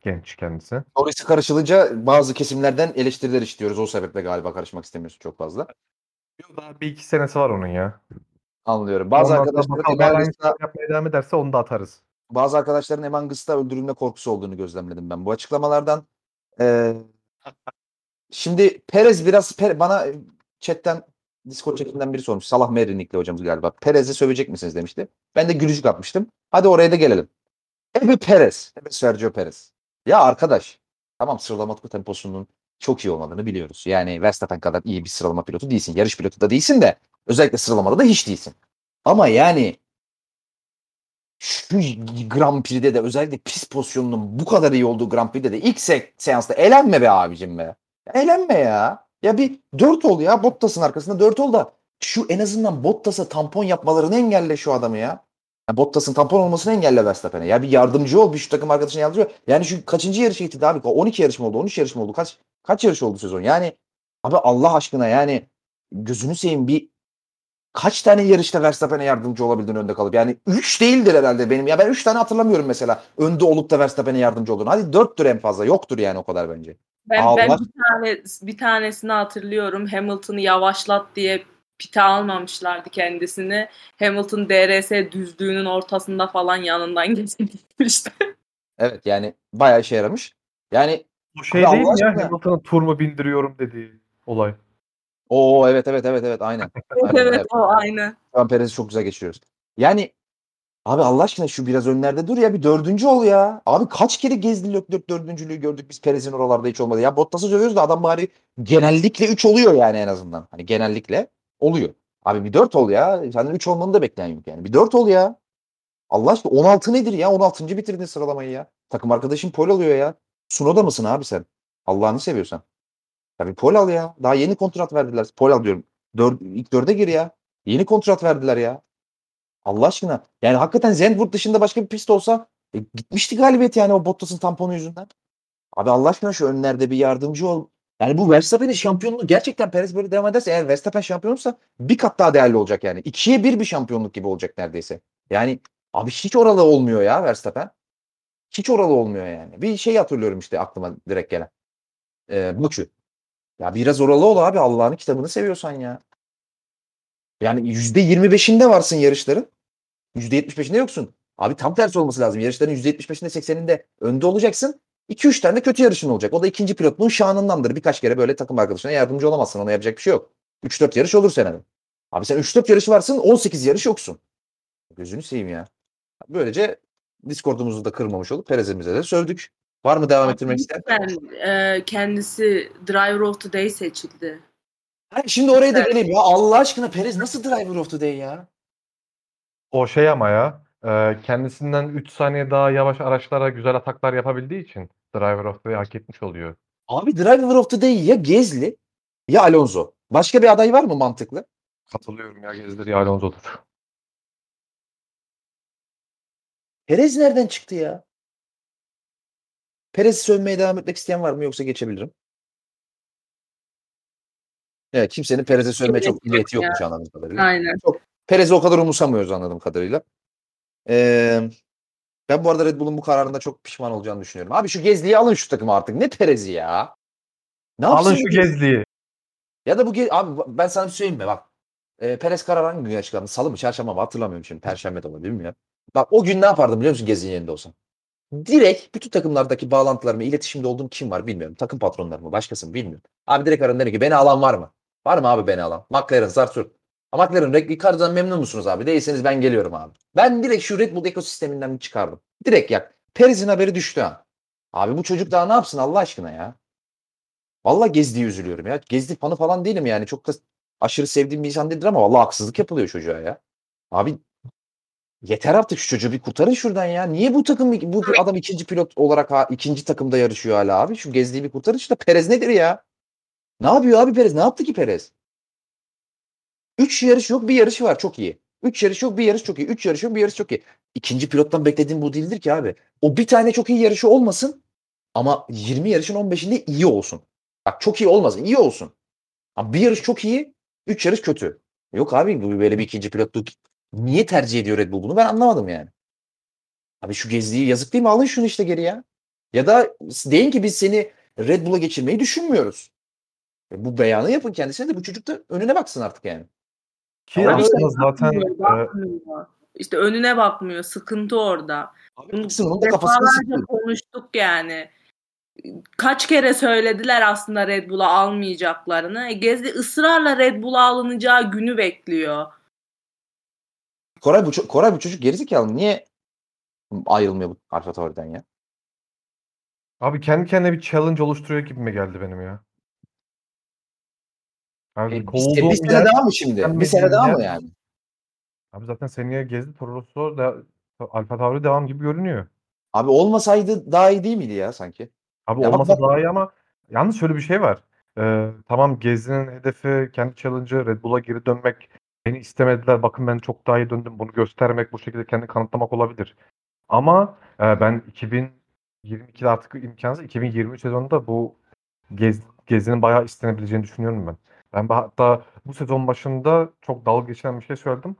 genç kendisi. Norris'e karışılınca bazı kesimlerden eleştiriler işliyoruz. O sebeple galiba karışmak istemiyorsun çok fazla. Yok, Daha bir iki senesi var onun ya. Anlıyorum. Bazı Ondan sonra arkadaşların bakalım Eman hala Gıs'ta- aynısını yapmaya devam ederse onu da atarız. bazı arkadaşların Eman Gıs'ta öldürülme korkusu olduğunu gözlemledim ben bu açıklamalardan. Ee, şimdi Perez biraz Per- bana e, chatten Discord chatinden biri sormuş. Salah Merinikli hocamız galiba. Perez'i sövecek misiniz demişti. Ben de gülücük atmıştım. Hadi oraya da gelelim. Ebe Perez. Ebe Sergio Perez. Ya arkadaş. Tamam sıralama temposunun çok iyi olmadığını biliyoruz. Yani Verstappen kadar iyi bir sıralama pilotu değilsin. Yarış pilotu da değilsin de özellikle sıralamada da hiç değilsin. Ama yani şu Grand Prix'de de özellikle pis pozisyonunun bu kadar iyi olduğu Grand Prix'de de ilk se- seansta elenme be abicim be. Elenme ya. Ya bir 4 ol ya Bottas'ın arkasında 4 ol da şu en azından Bottas'a tampon yapmalarını engelle şu adamı ya. Ya Bottas'ın tampon olmasını engelle Verstappen'e. Ya bir yardımcı ol bir şu takım arkadaşına yardımcı ol. Yani şu kaçıncı yarış eğitimde abi? 12 yarış mı oldu? 13 yarış mı oldu? Kaç kaç yarış oldu sezon? Yani abi Allah aşkına yani gözünü seveyim bir kaç tane yarışta Verstappen'e yardımcı olabildin önde kalıp? Yani 3 değildir herhalde benim. Ya ben 3 tane hatırlamıyorum mesela. Önde olup da Verstappen'e yardımcı olduğunu. Hadi 4'tür en fazla. Yoktur yani o kadar bence. Ben, Allah- ben bir tane bir tanesini hatırlıyorum. Hamilton'ı yavaşlat diye pite almamışlardı kendisini. Hamilton DRS düzlüğünün ortasında falan yanından geçmişti. Evet yani bayağı işe yaramış. Yani Bu şey değil mi ya aşkına. Hamilton'a tur mu bindiriyorum dediği olay. Oo evet evet evet evet aynen. Evet, Aynen, evet o aynı. Şu an Perez'i çok güzel geçiriyoruz. Yani abi Allah aşkına şu biraz önlerde dur ya bir dördüncü ol ya. Abi kaç kere gezdi Leclerc dördüncülüğü gördük biz Perez'in oralarda hiç olmadı. Ya Bottas'ı dövüyoruz da adam bari genellikle 3 oluyor yani en azından. Hani genellikle oluyor. Abi bir 4 ol ya. Senden 3 olmanı da bekleyen yok yani. Bir 4 ol ya. Allah aşkına 16 nedir ya? 16. bitirdin sıralamayı ya. Takım arkadaşın pol alıyor ya. Sunoda mısın abi sen? Allah'ını seviyorsan. Ya bir pol al ya. Daha yeni kontrat verdiler. Pol al diyorum. Dör, ilk dörde gir ya. Yeni kontrat verdiler ya. Allah aşkına. Yani hakikaten Zandvoort dışında başka bir pist olsa e, gitmişti galibiyet yani o Bottas'ın tamponu yüzünden. Abi Allah aşkına şu önlerde bir yardımcı ol. Yani bu Verstappen'in şampiyonluğu gerçekten Perez böyle devam ederse eğer Verstappen şampiyon olursa bir kat daha değerli olacak yani. İkiye bir bir şampiyonluk gibi olacak neredeyse. Yani abi hiç oralı olmuyor ya Verstappen. Hiç oralı olmuyor yani. Bir şey hatırlıyorum işte aklıma direkt gelen. Ee, Bakü. Ya biraz oralı ol abi Allah'ın kitabını seviyorsan ya. Yani %25'inde varsın yarışların. %75'inde yoksun. Abi tam tersi olması lazım. Yarışların %75'inde 80'inde önde olacaksın. 2-3 tane de kötü yarışın olacak. O da ikinci pilotluğun şanındandır. Birkaç kere böyle takım arkadaşına yardımcı olamazsın. Ona yapacak bir şey yok. 3-4 yarış olur senede. Abi sen 3-4 yarış varsın 18 yarış yoksun. Gözünü seveyim ya. Böylece Discord'umuzu da kırmamış olup Perez'imize de sövdük. Var mı devam ettirmek isteyen? Ben, e, kendisi Driver of the Day seçildi. Ha, Şimdi oraya da geleyim ya. Allah aşkına Perez nasıl driver of the day ya? O şey ama ya e, kendisinden 3 saniye daha yavaş araçlara güzel ataklar yapabildiği için Driver of the Day hak etmiş oluyor. Abi driver of the day ya Gezli ya Alonso. Başka bir aday var mı mantıklı? Katılıyorum ya Gezdir ya Alonso'dur. Perez nereden çıktı ya? Perez'i sövmeye devam etmek isteyen var mı yoksa geçebilirim. Evet kimsenin Perez'e sövmeye çok niyeti yokmuş anladığım kadarıyla. Aynen. Perez'i o kadar umursamıyoruz anladığım kadarıyla. Ee, ben bu arada Red Bull'un bu kararında çok pişman olacağını düşünüyorum. Abi şu Gezli'yi alın şu takıma artık. Ne Perez'i ya? Ne Alın şu? Gezli'yi. Ya da bu ge- abi ben sana bir şey söyleyeyim mi bak. E, Perez karar hangi gün açıklandı? Salı mı çarşamba mı hatırlamıyorum şimdi. Perşembe de olabilir bilmiyorum. Bak o gün ne yapardım biliyor musun Gezi'nin yerinde olsam? Direkt bütün takımlardaki bağlantılarımı, iletişimde olduğum kim var bilmiyorum. Takım patronları mı, başkası mı bilmiyorum. Abi direkt ararım derim ki beni alan var mı? Var mı abi beni alan? McLaren, Zartur. McLaren, Ricardo'dan memnun musunuz abi? Değilseniz ben geliyorum abi. Ben direkt şu Red Bull ekosisteminden bir çıkardım. Direkt yak. Perez'in haberi düştü ha. Abi bu çocuk daha ne yapsın Allah aşkına ya? Vallahi Gezdi'ye üzülüyorum ya. Gezdi fanı falan değilim yani. Çok da aşırı sevdiğim bir insan değildir ama vallahi haksızlık yapılıyor çocuğa ya. Abi yeter artık şu çocuğu bir kurtarın şuradan ya. Niye bu takım bu adam ikinci pilot olarak ha, ikinci takımda yarışıyor hala abi? Şu Gezdi'yi bir kurtarın işte. Perez nedir ya? Ne yapıyor abi Perez? Ne yaptı ki Perez? Üç yarış yok bir yarışı var çok iyi. Üç yarış yok bir yarış çok iyi. Üç yarış yok bir yarış çok iyi. İkinci pilottan beklediğim bu değildir ki abi. O bir tane çok iyi yarışı olmasın ama 20 yarışın 15'inde iyi olsun. Bak çok iyi olmasın iyi olsun. Ama bir yarış çok iyi, üç yarış kötü. Yok abi bu böyle bir ikinci pilotluk niye tercih ediyor Red Bull bunu ben anlamadım yani. Abi şu gezdiği yazık değil mi? Alın şunu işte geri ya. Ya da deyin ki biz seni Red Bull'a geçirmeyi düşünmüyoruz. E bu beyanı yapın kendisine de bu çocuk da önüne baksın artık yani. Ki Ama aslında zaten Bakmıyor, e, bakmıyor. İşte önüne bakmıyor. Sıkıntı orada. Abi Bunu defalarca sıkıyor. konuştuk yani. Kaç kere söylediler aslında Red Bull'a almayacaklarını. E, Gezdi ısrarla Red Bull'a alınacağı günü bekliyor. Koray bu, ço- Koray bu çocuk gerizekalı. Niye ayrılmıyor bu Alfa Tauri'den ya? abi kendi kendine bir challenge oluşturuyor gibime geldi benim ya. Abi E, bir, kovulduğum bir sene daha mı şimdi? Bir sene daha mı yani? Abi zaten seneye Gezdi Toro Rosso da Alfa Tauri devam gibi görünüyor. Abi olmasaydı daha iyi değil miydi ya sanki? Abi Ya olmasa bak- daha iyi ama yalnız şöyle bir şey var. Ee, tamam Gezi'nin hedefi kendi challenge'ı Red Bull'a geri dönmek. Beni istemediler. Bakın ben çok daha iyi döndüm. Bunu göstermek, bu şekilde kendi kanıtlamak olabilir. Ama e, ben 2022'de artık imkansız. 2023 sezonunda bu Gez, Gezi'nin bayağı istenebileceğini düşünüyorum ben. Ben hatta bu sezon başında çok dalga geçen bir şey söyledim.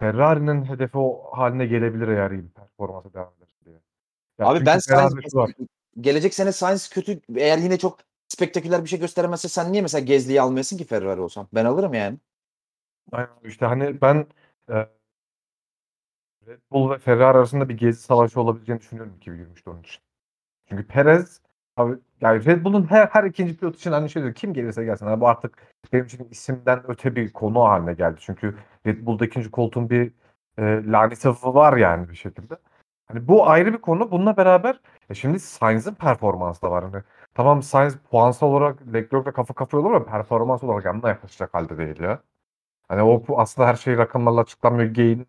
Ferrari'nin hedefi o haline gelebilir eğer iyi bir performansa devam ederse diye. Ya Abi ben. Sainz, gelecek sene Sainz kötü eğer yine çok spektaküler bir şey gösteremezse sen niye mesela Gezli'yi almayasın ki Ferrari olsan? Ben alırım yani. Aynen işte hani ben e, Red Bull ve Ferrari arasında bir gezi savaşı olabileceğini düşünüyorum 2023'te onun için. Çünkü Perez Abi yani Red Bull'un her her ikinci pilot için aynı şey diyor. Kim gelirse gelsin. Yani bu artık benim için isimden öte bir konu haline geldi. Çünkü Red Bull'da ikinci koltuğun bir e, laneti var yani bir şekilde. Hani bu ayrı bir konu. Bununla beraber e şimdi Sainz'in performansı da var. Hani tamam Sainz puansal olarak Leclerc'le kafa kafaya olur ama performans olarak yanına yaklaşacak halde değil ya. Hani o aslında her şey rakamlarla açıklanmıyor. Gain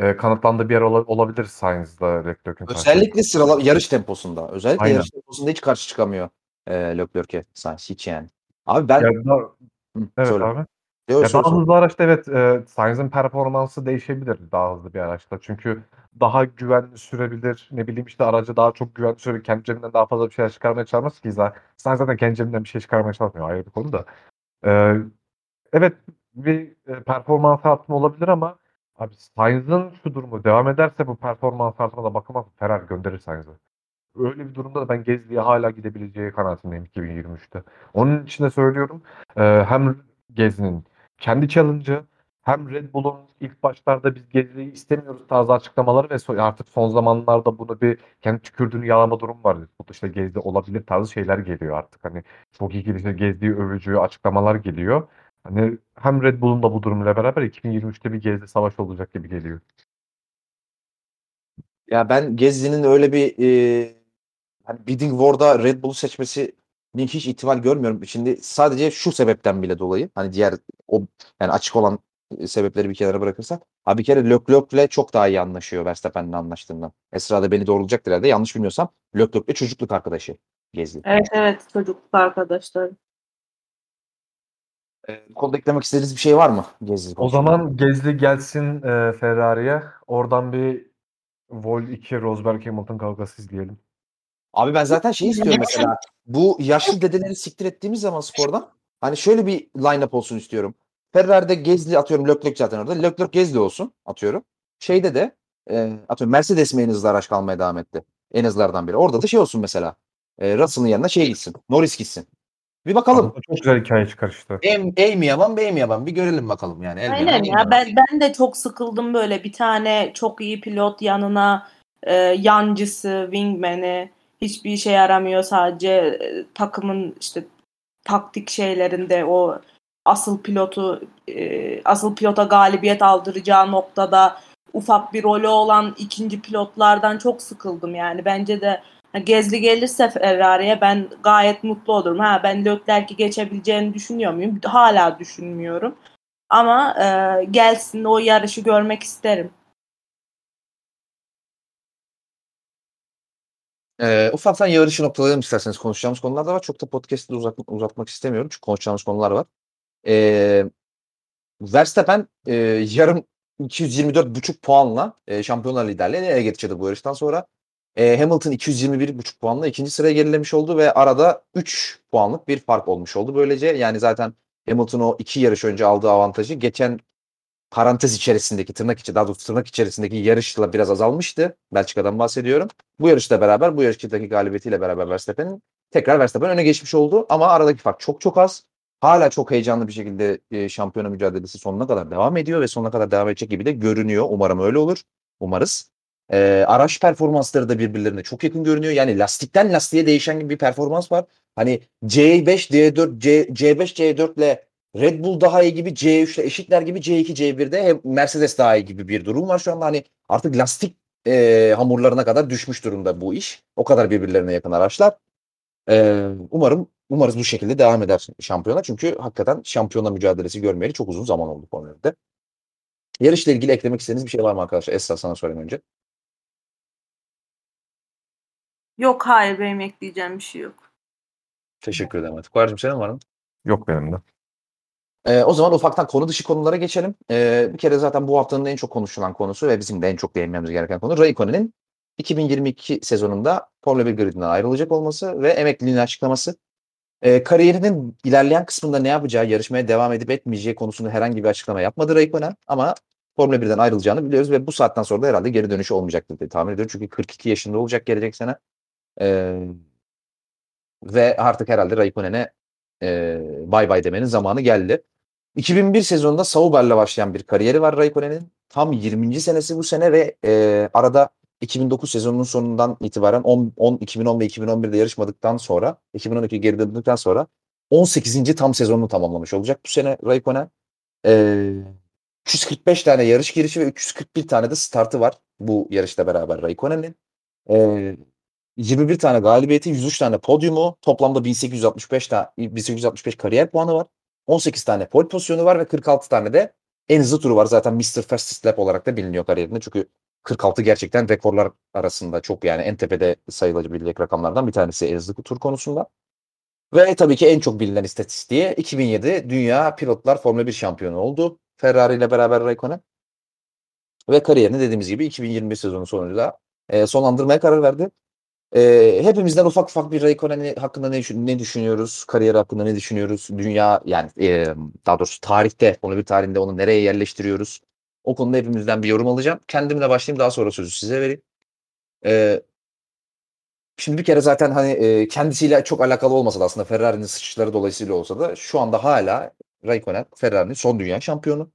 e, kanıtlandığı bir yer ola- olabilir Sainz'la Leclerc'in. Özellikle sırala yarış temposunda. Özellikle Aynen. yarış temposunda hiç karşı çıkamıyor e, Leclerc'e Sainz hiç yani. Abi ben Ya da- Hı, evet söyle. abi. Yok, Ya daha hızlı araçta evet e, Sainz'in performansı değişebilir daha hızlı bir araçta. Çünkü daha güvenli sürebilir. Ne bileyim işte aracı daha çok güvenli sürebilir. Kendi cebinden daha fazla bir şeyler çıkarmaya çalışmaz ki zaten. Sainz zaten kendi cebinden bir şey çıkarmaya çalışmıyor. Ayrı bir konu da. E, evet bir e, performans artımı olabilir ama abi Sainz'ın şu durumu devam ederse bu performans artımına bakılmaz. Ferrari gönderir Sainz'ı. Öyle bir durumda da ben Gezli'ye hala gidebileceği kanaatindeyim 2023'te. Onun için de söylüyorum. e, hem Gezli'nin kendi challenge'ı hem Red Bull'un ilk başlarda biz Gezli'yi istemiyoruz tarzı açıklamaları ve so- artık son zamanlarda bunu bir kendi tükürdüğünü yalama durum var. Bu işte Gezli olabilir tarzı şeyler geliyor artık. Hani çok iyi gelişte Gezli'yi övücü açıklamalar geliyor. Hani hem Red Bull'un da bu durumla beraber 2023'te bir Gezli savaş olacak gibi geliyor. Ya ben Gezli'nin öyle bir e, hani bidding war'da Red Bull'u seçmesini hiç ihtimal görmüyorum. Şimdi sadece şu sebepten bile dolayı hani diğer o yani açık olan e, sebepleri bir kenara bırakırsak abi bir kere Leclerc'le çok daha iyi anlaşıyor Verstappen'le anlaştığından. Esra da beni doğrulayacaktır herhalde. Yanlış bilmiyorsam Leclerc'le çocukluk arkadaşı Gezli. Evet evet çocukluk arkadaşlar. E, bu konuda eklemek istediğiniz bir şey var mı Gezli O zaman Gezli gelsin e, Ferrari'ye. Oradan bir Vol 2 Rosberg Hamilton kavgası izleyelim. Abi ben zaten şey istiyorum mesela. Bu yaşlı dedeleri siktir ettiğimiz zaman spordan hani şöyle bir line-up olsun istiyorum. Ferrari'de Gezli atıyorum Leclerc zaten orada. Leclerc Gezli olsun atıyorum. Şeyde de e, atıyorum Mercedes mi en hızlı araç kalmaya devam etti? En hızlardan biri. Orada da şey olsun mesela. E, Russell'ın yanına şey gitsin. Norris gitsin. Bir bakalım. Aslında Çok güzel hikaye çıkar işte. Ey, ey mi yaman bey mi yaman? Bir görelim bakalım yani. Elbette Aynen ya ben, ben de çok sıkıldım böyle bir tane çok iyi pilot yanına e, yancısı, wingman'i hiçbir işe yaramıyor sadece e, takımın işte taktik şeylerinde o asıl pilotu e, asıl pilota galibiyet aldıracağı noktada ufak bir rolü olan ikinci pilotlardan çok sıkıldım yani bence de Gezli gelirse Ferrari'ye ben gayet mutlu olurum. Ha ben Leclerc'i geçebileceğini düşünüyor muyum? Hala düşünmüyorum. Ama e, gelsin o yarışı görmek isterim. Ee, ufaktan yarışı noktalayalım isterseniz konuşacağımız konular da var. Çok da podcast'ı uzat, uzatmak istemiyorum çünkü konuşacağımız konular var. Ee, Verstappen e, yarım 224,5 puanla e, şampiyonlar liderliğini ele getirdi bu yarıştan sonra. E, Hamilton 221,5 puanla ikinci sıraya gerilemiş oldu ve arada 3 puanlık bir fark olmuş oldu. Böylece yani zaten Hamilton o iki yarış önce aldığı avantajı geçen parantez içerisindeki tırnak içi daha doğrusu tırnak içerisindeki yarışla biraz azalmıştı. Belçika'dan bahsediyorum. Bu yarışla beraber bu yarıştaki galibiyetiyle beraber Verstappen'in tekrar Verstappen öne geçmiş oldu ama aradaki fark çok çok az. Hala çok heyecanlı bir şekilde e, şampiyona mücadelesi sonuna kadar devam ediyor ve sonuna kadar devam edecek gibi de görünüyor. Umarım öyle olur. Umarız. E, araç performansları da birbirlerine çok yakın görünüyor. Yani lastikten lastiğe değişen gibi bir performans var. Hani C5, D4, C, C5, C4 ile Red Bull daha iyi gibi C3 ile eşitler gibi C2, C1'de hem Mercedes daha iyi gibi bir durum var şu anda. Hani artık lastik e, hamurlarına kadar düşmüş durumda bu iş. O kadar birbirlerine yakın araçlar. E, umarım umarız bu şekilde devam eder şampiyona. Çünkü hakikaten şampiyona mücadelesi görmeyeli çok uzun zaman oldu Formula 1'de. Yarışla ilgili eklemek istediğiniz bir şey var mı arkadaşlar? Esra sana sorayım önce. Yok hayır benim ekleyeceğim bir şey yok. Teşekkür ederim. Artık. Kuarcığım senin var mı? Yok benim de. Ee, o zaman ufaktan konu dışı konulara geçelim. Ee, bir kere zaten bu haftanın en çok konuşulan konusu ve bizim de en çok değinmemiz gereken konu Raikkonen'in 2022 sezonunda Formula 1 gridinden ayrılacak olması ve emekliliğini açıklaması. Ee, kariyerinin ilerleyen kısmında ne yapacağı, yarışmaya devam edip etmeyeceği konusunda herhangi bir açıklama yapmadı Raikkonen ama Formula 1'den ayrılacağını biliyoruz ve bu saatten sonra da herhalde geri dönüşü olmayacaktır diye tahmin ediyorum. Çünkü 42 yaşında olacak gelecek sene. Ve artık herhalde Raikkonen'e e, bay bay demenin zamanı geldi. 2001 sezonunda Sauber'le başlayan bir kariyeri var Raikkonen'in. Tam 20. senesi bu sene ve e, arada 2009 sezonunun sonundan itibaren 10, 10 2010 ve 2011'de yarışmadıktan sonra 2012 geri döndükten sonra 18. tam sezonunu tamamlamış olacak bu sene Raikkonen. Ee, 345 tane yarış girişi ve 341 tane de startı var bu yarışla beraber Raikkonen'in. Ee, 21 tane galibiyeti, 103 tane podyumu, toplamda 1865 tane 1865 kariyer puanı var. 18 tane pole pozisyonu var ve 46 tane de en hızlı turu var. Zaten Mr. Fastest Lap olarak da biliniyor kariyerinde. Çünkü 46 gerçekten rekorlar arasında çok yani en tepede sayılabilecek rakamlardan bir tanesi en hızlı tur konusunda. Ve tabii ki en çok bilinen istatistiği 2007 Dünya Pilotlar Formula 1 şampiyonu oldu. Ferrari ile beraber Raikkonen. Ve kariyerini dediğimiz gibi 2021 sezonu sonunda e, sonlandırmaya karar verdi. E, hepimizden ufak ufak bir Raikkonen hakkında ne, ne düşünüyoruz? Kariyeri hakkında ne düşünüyoruz? Dünya yani e, daha doğrusu tarihte, Formula 1 tarihinde onu nereye yerleştiriyoruz? O konuda hepimizden bir yorum alacağım. Kendimle başlayayım daha sonra sözü size vereyim. E, Şimdi bir kere zaten hani e, kendisiyle çok alakalı olmasa da aslında Ferrari'nin sıçışları dolayısıyla olsa da şu anda hala Raikkonen Ferrari'nin son dünya şampiyonu.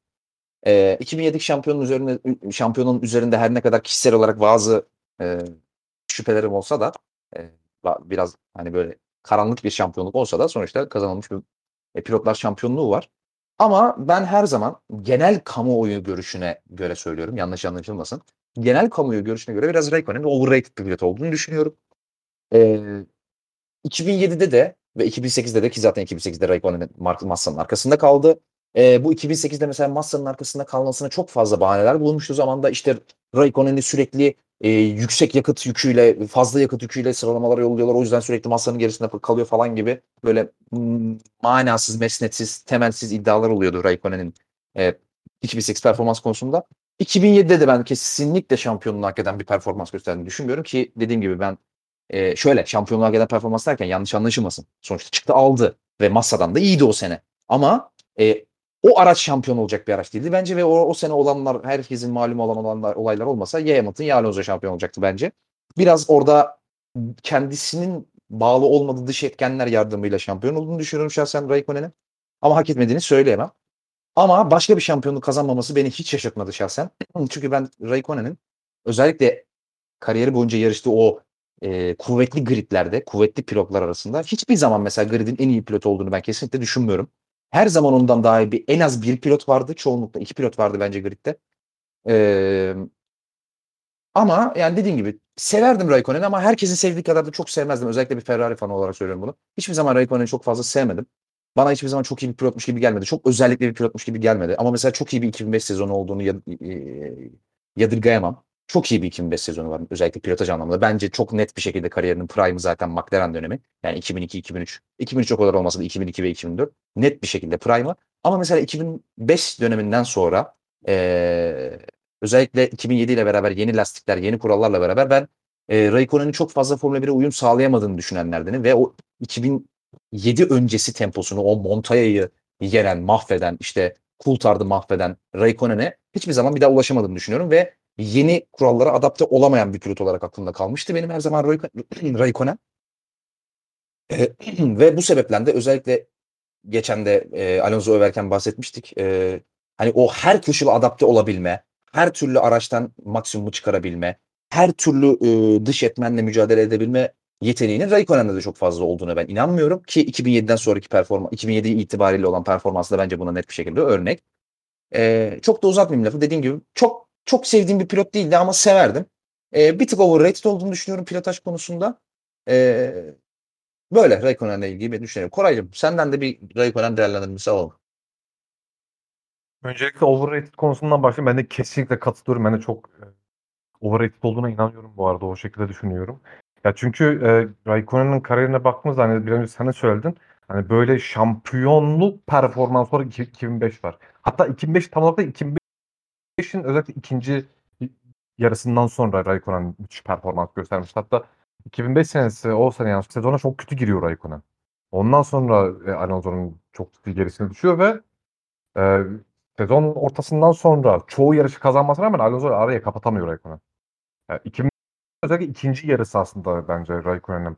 E, 2007 şampiyonun üzerinde şampiyonun üzerinde her ne kadar kişisel olarak bazı e, şüphelerim olsa da e, biraz hani böyle karanlık bir şampiyonluk olsa da sonuçta kazanılmış bir e, pilotlar şampiyonluğu var. Ama ben her zaman genel kamuoyu görüşüne göre söylüyorum. Yanlış anlaşılmasın. Genel kamuoyu görüşüne göre biraz Raikkonen'in overrated bir pilot olduğunu düşünüyorum. Ee, 2007'de de ve 2008'de de ki zaten 2008'de Raikkonen'in Mark Massa'nın arkasında kaldı. Ee, bu 2008'de mesela Massa'nın arkasında kalmasına çok fazla bahaneler bulunmuştu zamanda. İşte Raikkonen'i sürekli e, yüksek yakıt yüküyle, fazla yakıt yüküyle sıralamalara yolluyorlar. O yüzden sürekli Massa'nın gerisinde kalıyor falan gibi böyle mm, manasız, mesnetsiz, temelsiz iddialar oluyordu Raikkonen'in e, 2008 performans konusunda. 2007'de de ben kesinlikle şampiyonluğu hak eden bir performans gösterdiğini düşünmüyorum ki dediğim gibi ben e, şöyle şampiyonluğa gelen performans derken yanlış anlaşılmasın. Sonuçta çıktı aldı ve Massa'dan da iyiydi o sene. Ama e, o araç şampiyon olacak bir araç değildi bence ve o, o sene olanlar herkesin malum olan olanlar, olaylar olmasa ya Hamilton ya Alonso şampiyon olacaktı bence. Biraz orada kendisinin bağlı olmadığı dış etkenler yardımıyla şampiyon olduğunu düşünüyorum şahsen Raikkonen'in. Ama hak etmediğini söyleyemem. Ama başka bir şampiyonluk kazanmaması beni hiç şaşırtmadı şahsen. Çünkü ben Raikkonen'in özellikle kariyeri boyunca yarıştığı o e, kuvvetli gridlerde, kuvvetli pilotlar arasında hiçbir zaman mesela gridin en iyi pilot olduğunu ben kesinlikle düşünmüyorum. Her zaman ondan daha iyi bir en az bir pilot vardı. Çoğunlukla iki pilot vardı bence gridde. Ee, ama yani dediğim gibi severdim Raikkonen'i ama herkesin sevdiği kadar da çok sevmezdim. Özellikle bir Ferrari fanı olarak söylüyorum bunu. Hiçbir zaman Raikkonen'i çok fazla sevmedim. Bana hiçbir zaman çok iyi bir pilotmuş gibi gelmedi. Çok özellikle bir pilotmuş gibi gelmedi. Ama mesela çok iyi bir 2005 sezonu olduğunu yad- yadırgayamam. Çok iyi bir 2005 sezonu var özellikle pilotaj anlamında. Bence çok net bir şekilde kariyerinin prime'ı zaten McLaren dönemi. Yani 2002-2003. 2003 o kadar olmasa da 2002 ve 2004. Net bir şekilde prime'ı. Ama mesela 2005 döneminden sonra eee, özellikle 2007 ile beraber yeni lastikler, yeni kurallarla beraber ben e, Raikkonen'in çok fazla Formula 1'e uyum sağlayamadığını düşünenlerdenim ve o 2007 öncesi temposunu, o Montaya'yı yeren, mahveden, işte Coulthard'ı mahveden Raikkonen'e hiçbir zaman bir daha ulaşamadığını düşünüyorum ve yeni kurallara adapte olamayan bir pilot olarak aklımda kalmıştı benim her zaman Raikko- Raikkonen. E, ve bu sebepten de özellikle geçen de e, Alonso överken bahsetmiştik. E, hani o her koşula adapte olabilme, her türlü araçtan maksimumu çıkarabilme, her türlü e, dış etmenle mücadele edebilme yeteneğinin Raikkonen'de de çok fazla olduğuna ben inanmıyorum ki 2007'den sonraki performans 2007 itibariyle olan performansı da bence buna net bir şekilde örnek. E, çok da uzatmayayım lafı. Dediğim gibi çok çok sevdiğim bir pilot değildi ama severdim. E, bir tık overrated olduğunu düşünüyorum pilotaj konusunda. E, böyle Raikkonen'le ilgili ben düşünüyorum. Koraycığım senden de bir Raikkonen değerlendirmesi alalım. Öncelikle overrated konusundan başlayayım. Ben de kesinlikle katılıyorum. Ben de çok e, overrated olduğuna inanıyorum bu arada. O şekilde düşünüyorum. Ya çünkü e, Raikkonen'in kariyerine baktığımızda hani bir önce sen de söyledin. Hani böyle şampiyonluk iki- 2005 var. Hatta 2005 tam olarak da 2005'in özellikle ikinci yarısından sonra Raikkonen müthiş performans göstermiş. Hatta 2005 senesi o sene yani sezona çok kötü giriyor Raikkonen. Ondan sonra e, Alonso'nun çok ciddi gerisine düşüyor ve e, sezon ortasından sonra çoğu yarışı kazanmasına rağmen Alonso araya kapatamıyor Raikkonen. Yani 2000 özellikle ikinci yarısı aslında bence Raikkonen'in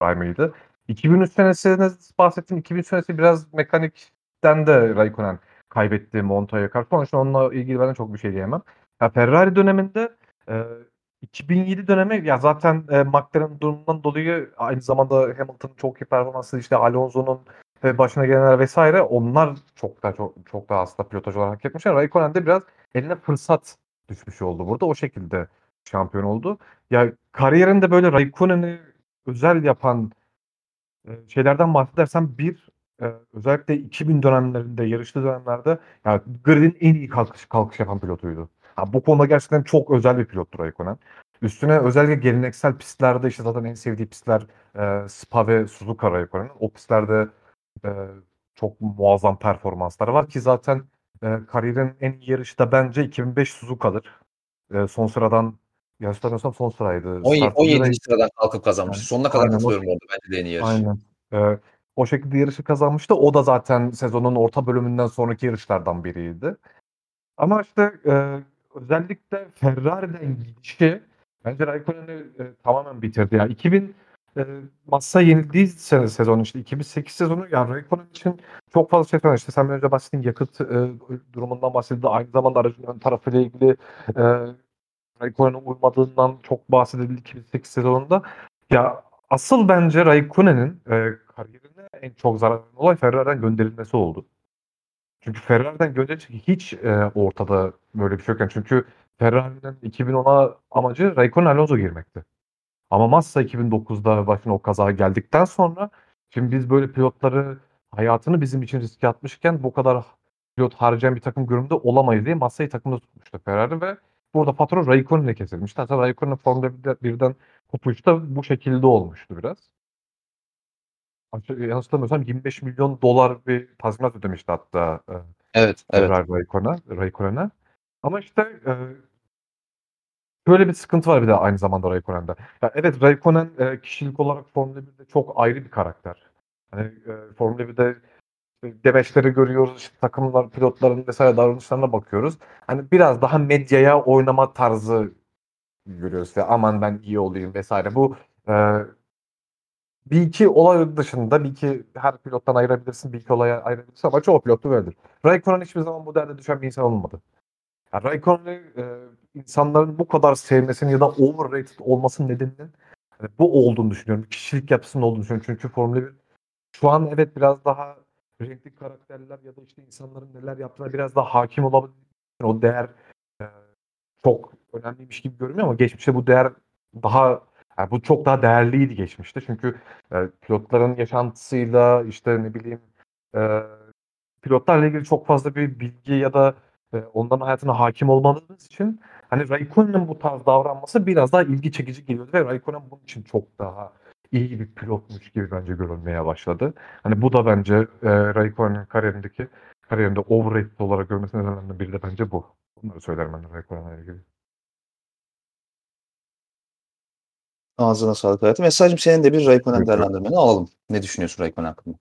prime'ıydı. 2003 senesini bahsettim. 2003 senesi biraz mekanikten de Raikkonen kaybetti Monta'ya karşı. İçin onunla ilgili ben de çok bir şey diyemem. Ya Ferrari döneminde e, 2007 dönemi ya zaten e, McLaren durumundan dolayı aynı zamanda Hamilton'ın çok iyi performansı işte Alonso'nun e, başına gelenler vesaire onlar çok daha çok, çok daha aslında pilotaj olarak hak etmişler. Raikkonen de biraz eline fırsat düşmüş oldu burada. O şekilde şampiyon oldu. Ya kariyerinde böyle Raikkonen'i özel yapan e, şeylerden bahsedersem bir e, özellikle 2000 dönemlerinde yarışlı dönemlerde yani gridin en iyi kalkış kalkış yapan pilotuydu. Ha, bu konuda gerçekten çok özel bir pilottur Raikkonen. Üstüne özellikle geleneksel pistlerde işte zaten en sevdiği pistler e, Spa ve Suzuka Raikkonen'in. O pistlerde e, çok muazzam performansları var ki zaten e, kariyerin en iyi yarışı da bence 2005 Suzuka'dır. E, son sıradan yanlış hatırlamıyorsam son sıraydı. 17, Start 17. sıradan kalkıp kazanmış. Aynen. Sonuna kadar Aynen. katılıyorum orada bence de en iyi yarış. Aynen. Ee, o şekilde yarışı kazanmıştı. O da zaten sezonun orta bölümünden sonraki yarışlardan biriydi. Ama işte e, özellikle Ferrari'den gidişi bence Raikkonen'i e, tamamen bitirdi. Yani 2000 e, Massa yenildiği sene sezon işte 2008 sezonu yani Raikkonen için çok fazla şey söylendi. İşte sen önce bahsettiğin yakıt e, durumundan bahsedildi. Aynı zamanda aracın ön tarafıyla ilgili e, Raikkonen'in uymadığından çok bahsedildi 2008 sezonunda. Ya asıl bence Raikkonen'in e, kariyerine en çok zarar olay Ferrari'den gönderilmesi oldu. Çünkü Ferrari'den gönderilecek hiç e, ortada böyle bir şey yokken. Çünkü Ferrari'nin 2010'a amacı Raikkonen Alonso girmekti. Ama Massa 2009'da başına o kaza geldikten sonra şimdi biz böyle pilotları hayatını bizim için riske atmışken bu kadar pilot harcayan bir takım görünümde olamayız diye Massa'yı takımda tutmuştu Ferrari ve burada patron Raikkonen'e kesilmişti. Hatta Raikkonen Formula 1'den kopuş da bu şekilde olmuştu biraz. Yanlış hatırlamıyorsam 25 milyon dolar bir tazminat ödemişti hatta e, Evet, evet. Ferrari Raikkonen'e. Raikkonen'e. Ama işte e, şöyle bir sıkıntı var bir de aynı zamanda Raikkonen'de. Ya evet Raikkonen e, kişilik olarak Formula 1'de çok ayrı bir karakter. Hani e, Formula 1'de işte demeçleri görüyoruz, işte takımlar, pilotların vesaire davranışlarına bakıyoruz. Hani biraz daha medyaya oynama tarzı görüyoruz. İşte aman ben iyi olayım vesaire. Bu e, bir iki olay dışında bir iki her pilottan ayırabilirsin, bir iki olaya ayırabilirsin ama çoğu pilotlu böyledir. Raikkonen hiçbir zaman bu derde düşen bir insan olmadı. Yani Raikkonen'i e, insanların bu kadar sevmesinin ya da overrated olmasının nedeninin e, bu olduğunu düşünüyorum. Kişilik yapısının olduğunu düşünüyorum. Çünkü Formula 1 şu an evet biraz daha renkli karakterler ya da işte insanların neler yaptığına biraz daha hakim olabilir. O değer e, çok önemliymiş gibi görünüyor ama geçmişte bu değer daha yani bu çok daha değerliydi geçmişte. Çünkü e, pilotların yaşantısıyla işte ne bileyim e, pilotlarla ilgili çok fazla bir bilgi ya da e, onların hayatına hakim olmadığınız için hani Raikkonen'in bu tarz davranması biraz daha ilgi çekici geliyordu ve Raikkonen bunun için çok daha iyi bir pilotmuş gibi bence görülmeye başladı. Hani bu da bence e, Raikkonen'in kariyerindeki kariyerinde overrated olarak görmesinin nedenlerinden biri de bence bu. Bunları söylerim ben de Raikkonen'le ilgili. Ağzına sağlık hayatım. Mesajım senin de bir Raikkonen değerlendirmeni alalım. Ne düşünüyorsun Raikkonen hakkında?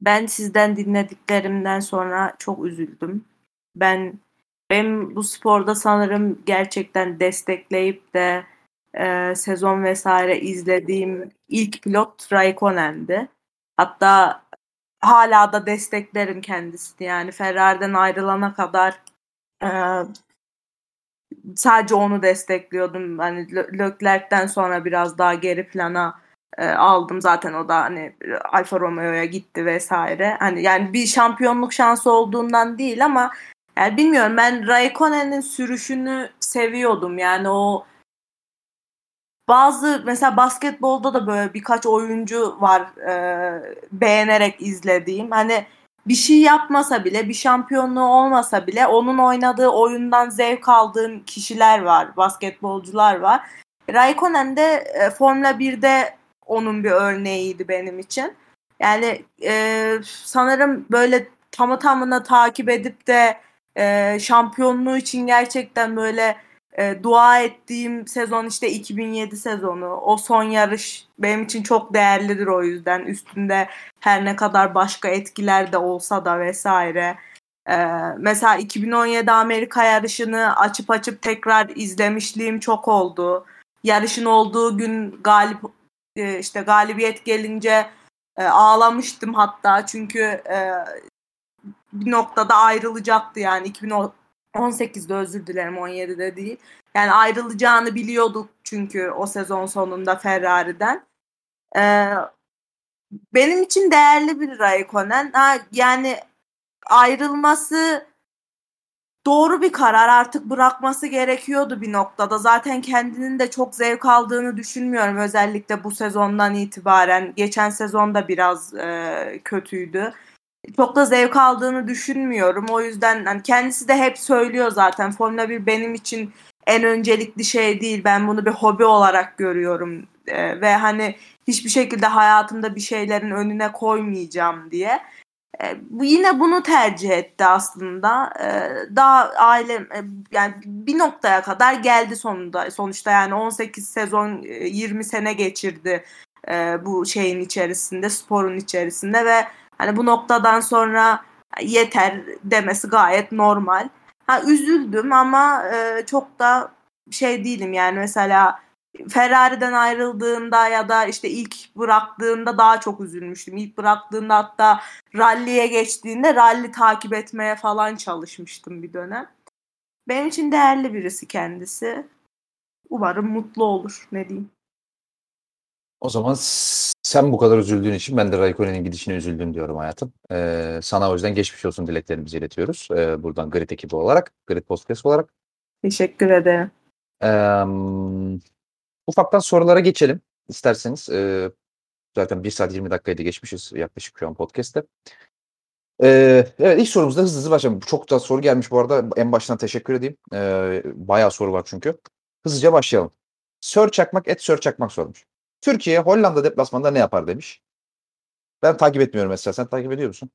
Ben sizden dinlediklerimden sonra çok üzüldüm. Ben benim bu sporda sanırım gerçekten destekleyip de e, sezon vesaire izlediğim ilk pilot Raikkonen'di. Hatta hala da desteklerim kendisini. Yani Ferrari'den ayrılana kadar e, sadece onu destekliyordum. Hani Leclerc'ten sonra biraz daha geri plana e, aldım zaten o da hani Alfa Romeo'ya gitti vesaire. Hani yani bir şampiyonluk şansı olduğundan değil ama yani bilmiyorum ben Raikkonen'in sürüşünü seviyordum. Yani o bazı mesela basketbolda da böyle birkaç oyuncu var e, beğenerek izlediğim. Hani bir şey yapmasa bile, bir şampiyonluğu olmasa bile onun oynadığı oyundan zevk aldığım kişiler var, basketbolcular var. Raikkonen de e, Formula 1'de onun bir örneğiydi benim için. Yani e, sanırım böyle tamı tamına takip edip de e, şampiyonluğu için gerçekten böyle e, dua ettiğim sezon işte 2007 sezonu. O son yarış benim için çok değerlidir o yüzden. Üstünde her ne kadar başka etkiler de olsa da vesaire. Ee, mesela 2017 Amerika yarışını açıp açıp tekrar izlemişliğim çok oldu. Yarışın olduğu gün galip e, işte galibiyet gelince e, ağlamıştım hatta çünkü e, bir noktada ayrılacaktı yani 2010 18'de özür dilerim 17'de değil. Yani ayrılacağını biliyorduk çünkü o sezon sonunda Ferrari'den. Ee, benim için değerli bir Raikkonen. Ha, yani ayrılması doğru bir karar. Artık bırakması gerekiyordu bir noktada. Zaten kendinin de çok zevk aldığını düşünmüyorum. Özellikle bu sezondan itibaren. Geçen sezonda biraz e, kötüydü. Çok da zevk aldığını düşünmüyorum. O yüzden hani kendisi de hep söylüyor zaten. Formula 1 benim için en öncelikli şey değil. Ben bunu bir hobi olarak görüyorum. E, ve hani hiçbir şekilde hayatımda bir şeylerin önüne koymayacağım diye. E, bu yine bunu tercih etti aslında. E, daha aile e, yani bir noktaya kadar geldi sonunda. Sonuçta yani 18 sezon e, 20 sene geçirdi e, bu şeyin içerisinde, sporun içerisinde ve hani bu noktadan sonra yeter demesi gayet normal. Ha üzüldüm ama e, çok da şey değilim yani mesela Ferrari'den ayrıldığında ya da işte ilk bıraktığında daha çok üzülmüştüm. İlk bıraktığında hatta ralliye geçtiğinde ralli takip etmeye falan çalışmıştım bir dönem. Benim için değerli birisi kendisi. Umarım mutlu olur ne diyeyim. O zaman sen bu kadar üzüldüğün için ben de Raikkonen'in gidişine üzüldüm diyorum hayatım. Ee, sana o yüzden geçmiş olsun dileklerimizi iletiyoruz. Ee, buradan Grid ekibi olarak, Grid Podcast olarak. Teşekkür ederim. Ee, ufaktan sorulara geçelim isterseniz. Ee, zaten 1 saat 20 dakikayı da geçmişiz yaklaşık şu an podcast'te. Ee, evet ilk sorumuzda hızlı hızlı başlayalım. Çok da soru gelmiş bu arada. En baştan teşekkür edeyim. Ee, bayağı soru var çünkü. Hızlıca başlayalım. Sör Çakmak et Sör Çakmak sormuş. Türkiye Hollanda deplasmanında ne yapar demiş. Ben takip etmiyorum mesela. Sen takip ediyor musun?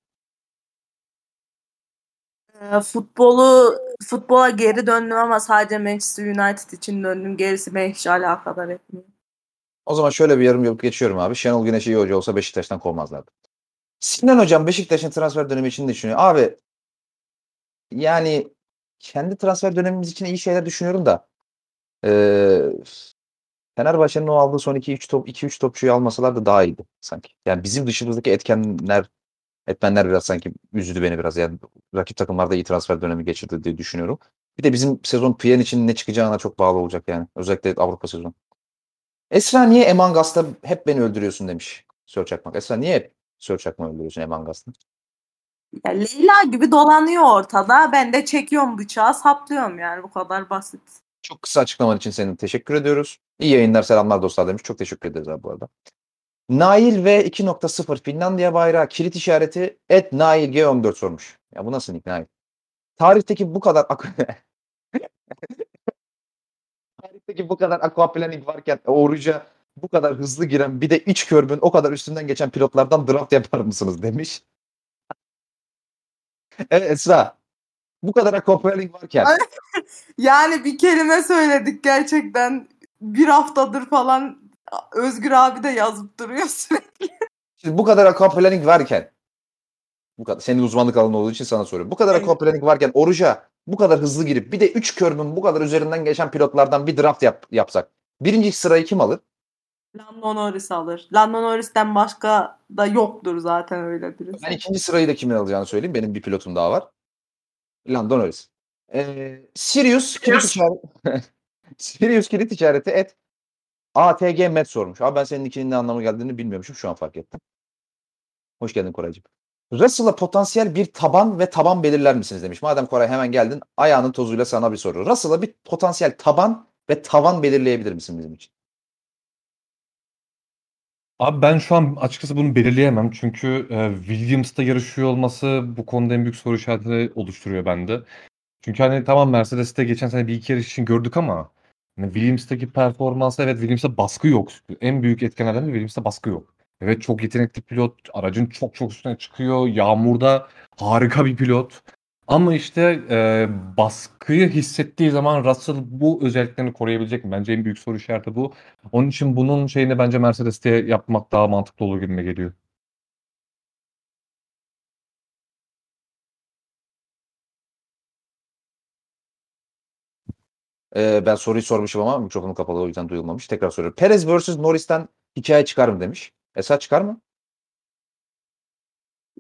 Ee, futbolu futbola geri döndüm ama sadece Manchester United için döndüm. Gerisi beni hiç alakadar etmiyor. O zaman şöyle bir yorum yapıp geçiyorum abi. Şenol Güneş iyi hoca olsa Beşiktaş'tan kovmazlardı. Sinan Hocam Beşiktaş'ın transfer dönemi için ne düşünüyor? Abi yani kendi transfer dönemimiz için iyi şeyler düşünüyorum da ee, Fenerbahçe'nin o aldığı son 2-3 top 2-3 topçuyu almasalar da daha iyiydi sanki. Yani bizim dışımızdaki etkenler etmenler biraz sanki üzdü beni biraz. Yani rakip takımlarda iyi transfer dönemi geçirdi diye düşünüyorum. Bir de bizim sezon Piyen için ne çıkacağına çok bağlı olacak yani. Özellikle Avrupa sezonu. Esra niye Emangas'ta hep beni öldürüyorsun demiş Sör Çakmak. Esra niye hep Sör Çakmak'ı öldürüyorsun Emangas'ta? Ya Leyla gibi dolanıyor ortada. Ben de çekiyorum bıçağı saplıyorum yani bu kadar basit. Çok kısa açıklaman için senin teşekkür ediyoruz. İyi yayınlar selamlar dostlar demiş. Çok teşekkür ederiz abi bu arada. Nail V 2.0 Finlandiya bayrağı kilit işareti et Nail G14 sormuş. Ya bu nasıl nick Nail? Tarihteki bu kadar Tarihteki bu kadar aquaplaning varken oruca bu kadar hızlı giren bir de iç körbün o kadar üstünden geçen pilotlardan draft yapar mısınız demiş. evet Esra. Bu kadar aquaplaning varken. Yani bir kelime söyledik gerçekten bir haftadır falan Özgür abi de yazıp duruyor sürekli. Şimdi bu kadar aquaplaning varken bu kadar senin uzmanlık alanı olduğu için sana soruyorum. Bu kadar Evet. aquaplaning varken oruca bu kadar hızlı girip bir de 3 körbün bu kadar üzerinden geçen pilotlardan bir draft yap, yapsak. Birinci sırayı kim alır? Lando Norris alır. Lando Norris'ten başka da yoktur zaten öyle birisi. Ben ikinci sırayı da kimin alacağını söyleyeyim. Benim bir pilotum daha var. Lando Norris. Ee, Sirius kilit işareti Sirius kilit işareti et ATG Met sormuş. Abi ben senin ikinin ne anlamı geldiğini bilmiyormuşum. Şu an fark ettim. Hoş geldin Koraycığım. Russell'a potansiyel bir taban ve taban belirler misiniz demiş. Madem Koray hemen geldin ayağının tozuyla sana bir soru. Russell'a bir potansiyel taban ve tavan belirleyebilir misin bizim için? Abi ben şu an açıkçası bunu belirleyemem. Çünkü e, Williams'ta yarışıyor olması bu konuda en büyük soru işareti oluşturuyor bende. Çünkü hani tamam Mercedes'te geçen sene bir iki yarış için gördük ama hani Williams'taki performansı evet Williams'ta baskı yok. En büyük etkenlerden biri Williams'ta baskı yok. Evet çok yetenekli pilot. Aracın çok çok üstüne çıkıyor. Yağmurda harika bir pilot. Ama işte e, baskıyı hissettiği zaman Russell bu özelliklerini koruyabilecek mi? Bence en büyük soru işareti bu. Onun için bunun şeyini bence Mercedes'te yapmak daha mantıklı olur gibime geliyor. Ee, ben soruyu sormuşum ama mikrofonu kapalı o yüzden duyulmamış. Tekrar soruyorum. Perez vs Norris'ten hikaye çıkar mı demiş. Esat çıkar mı?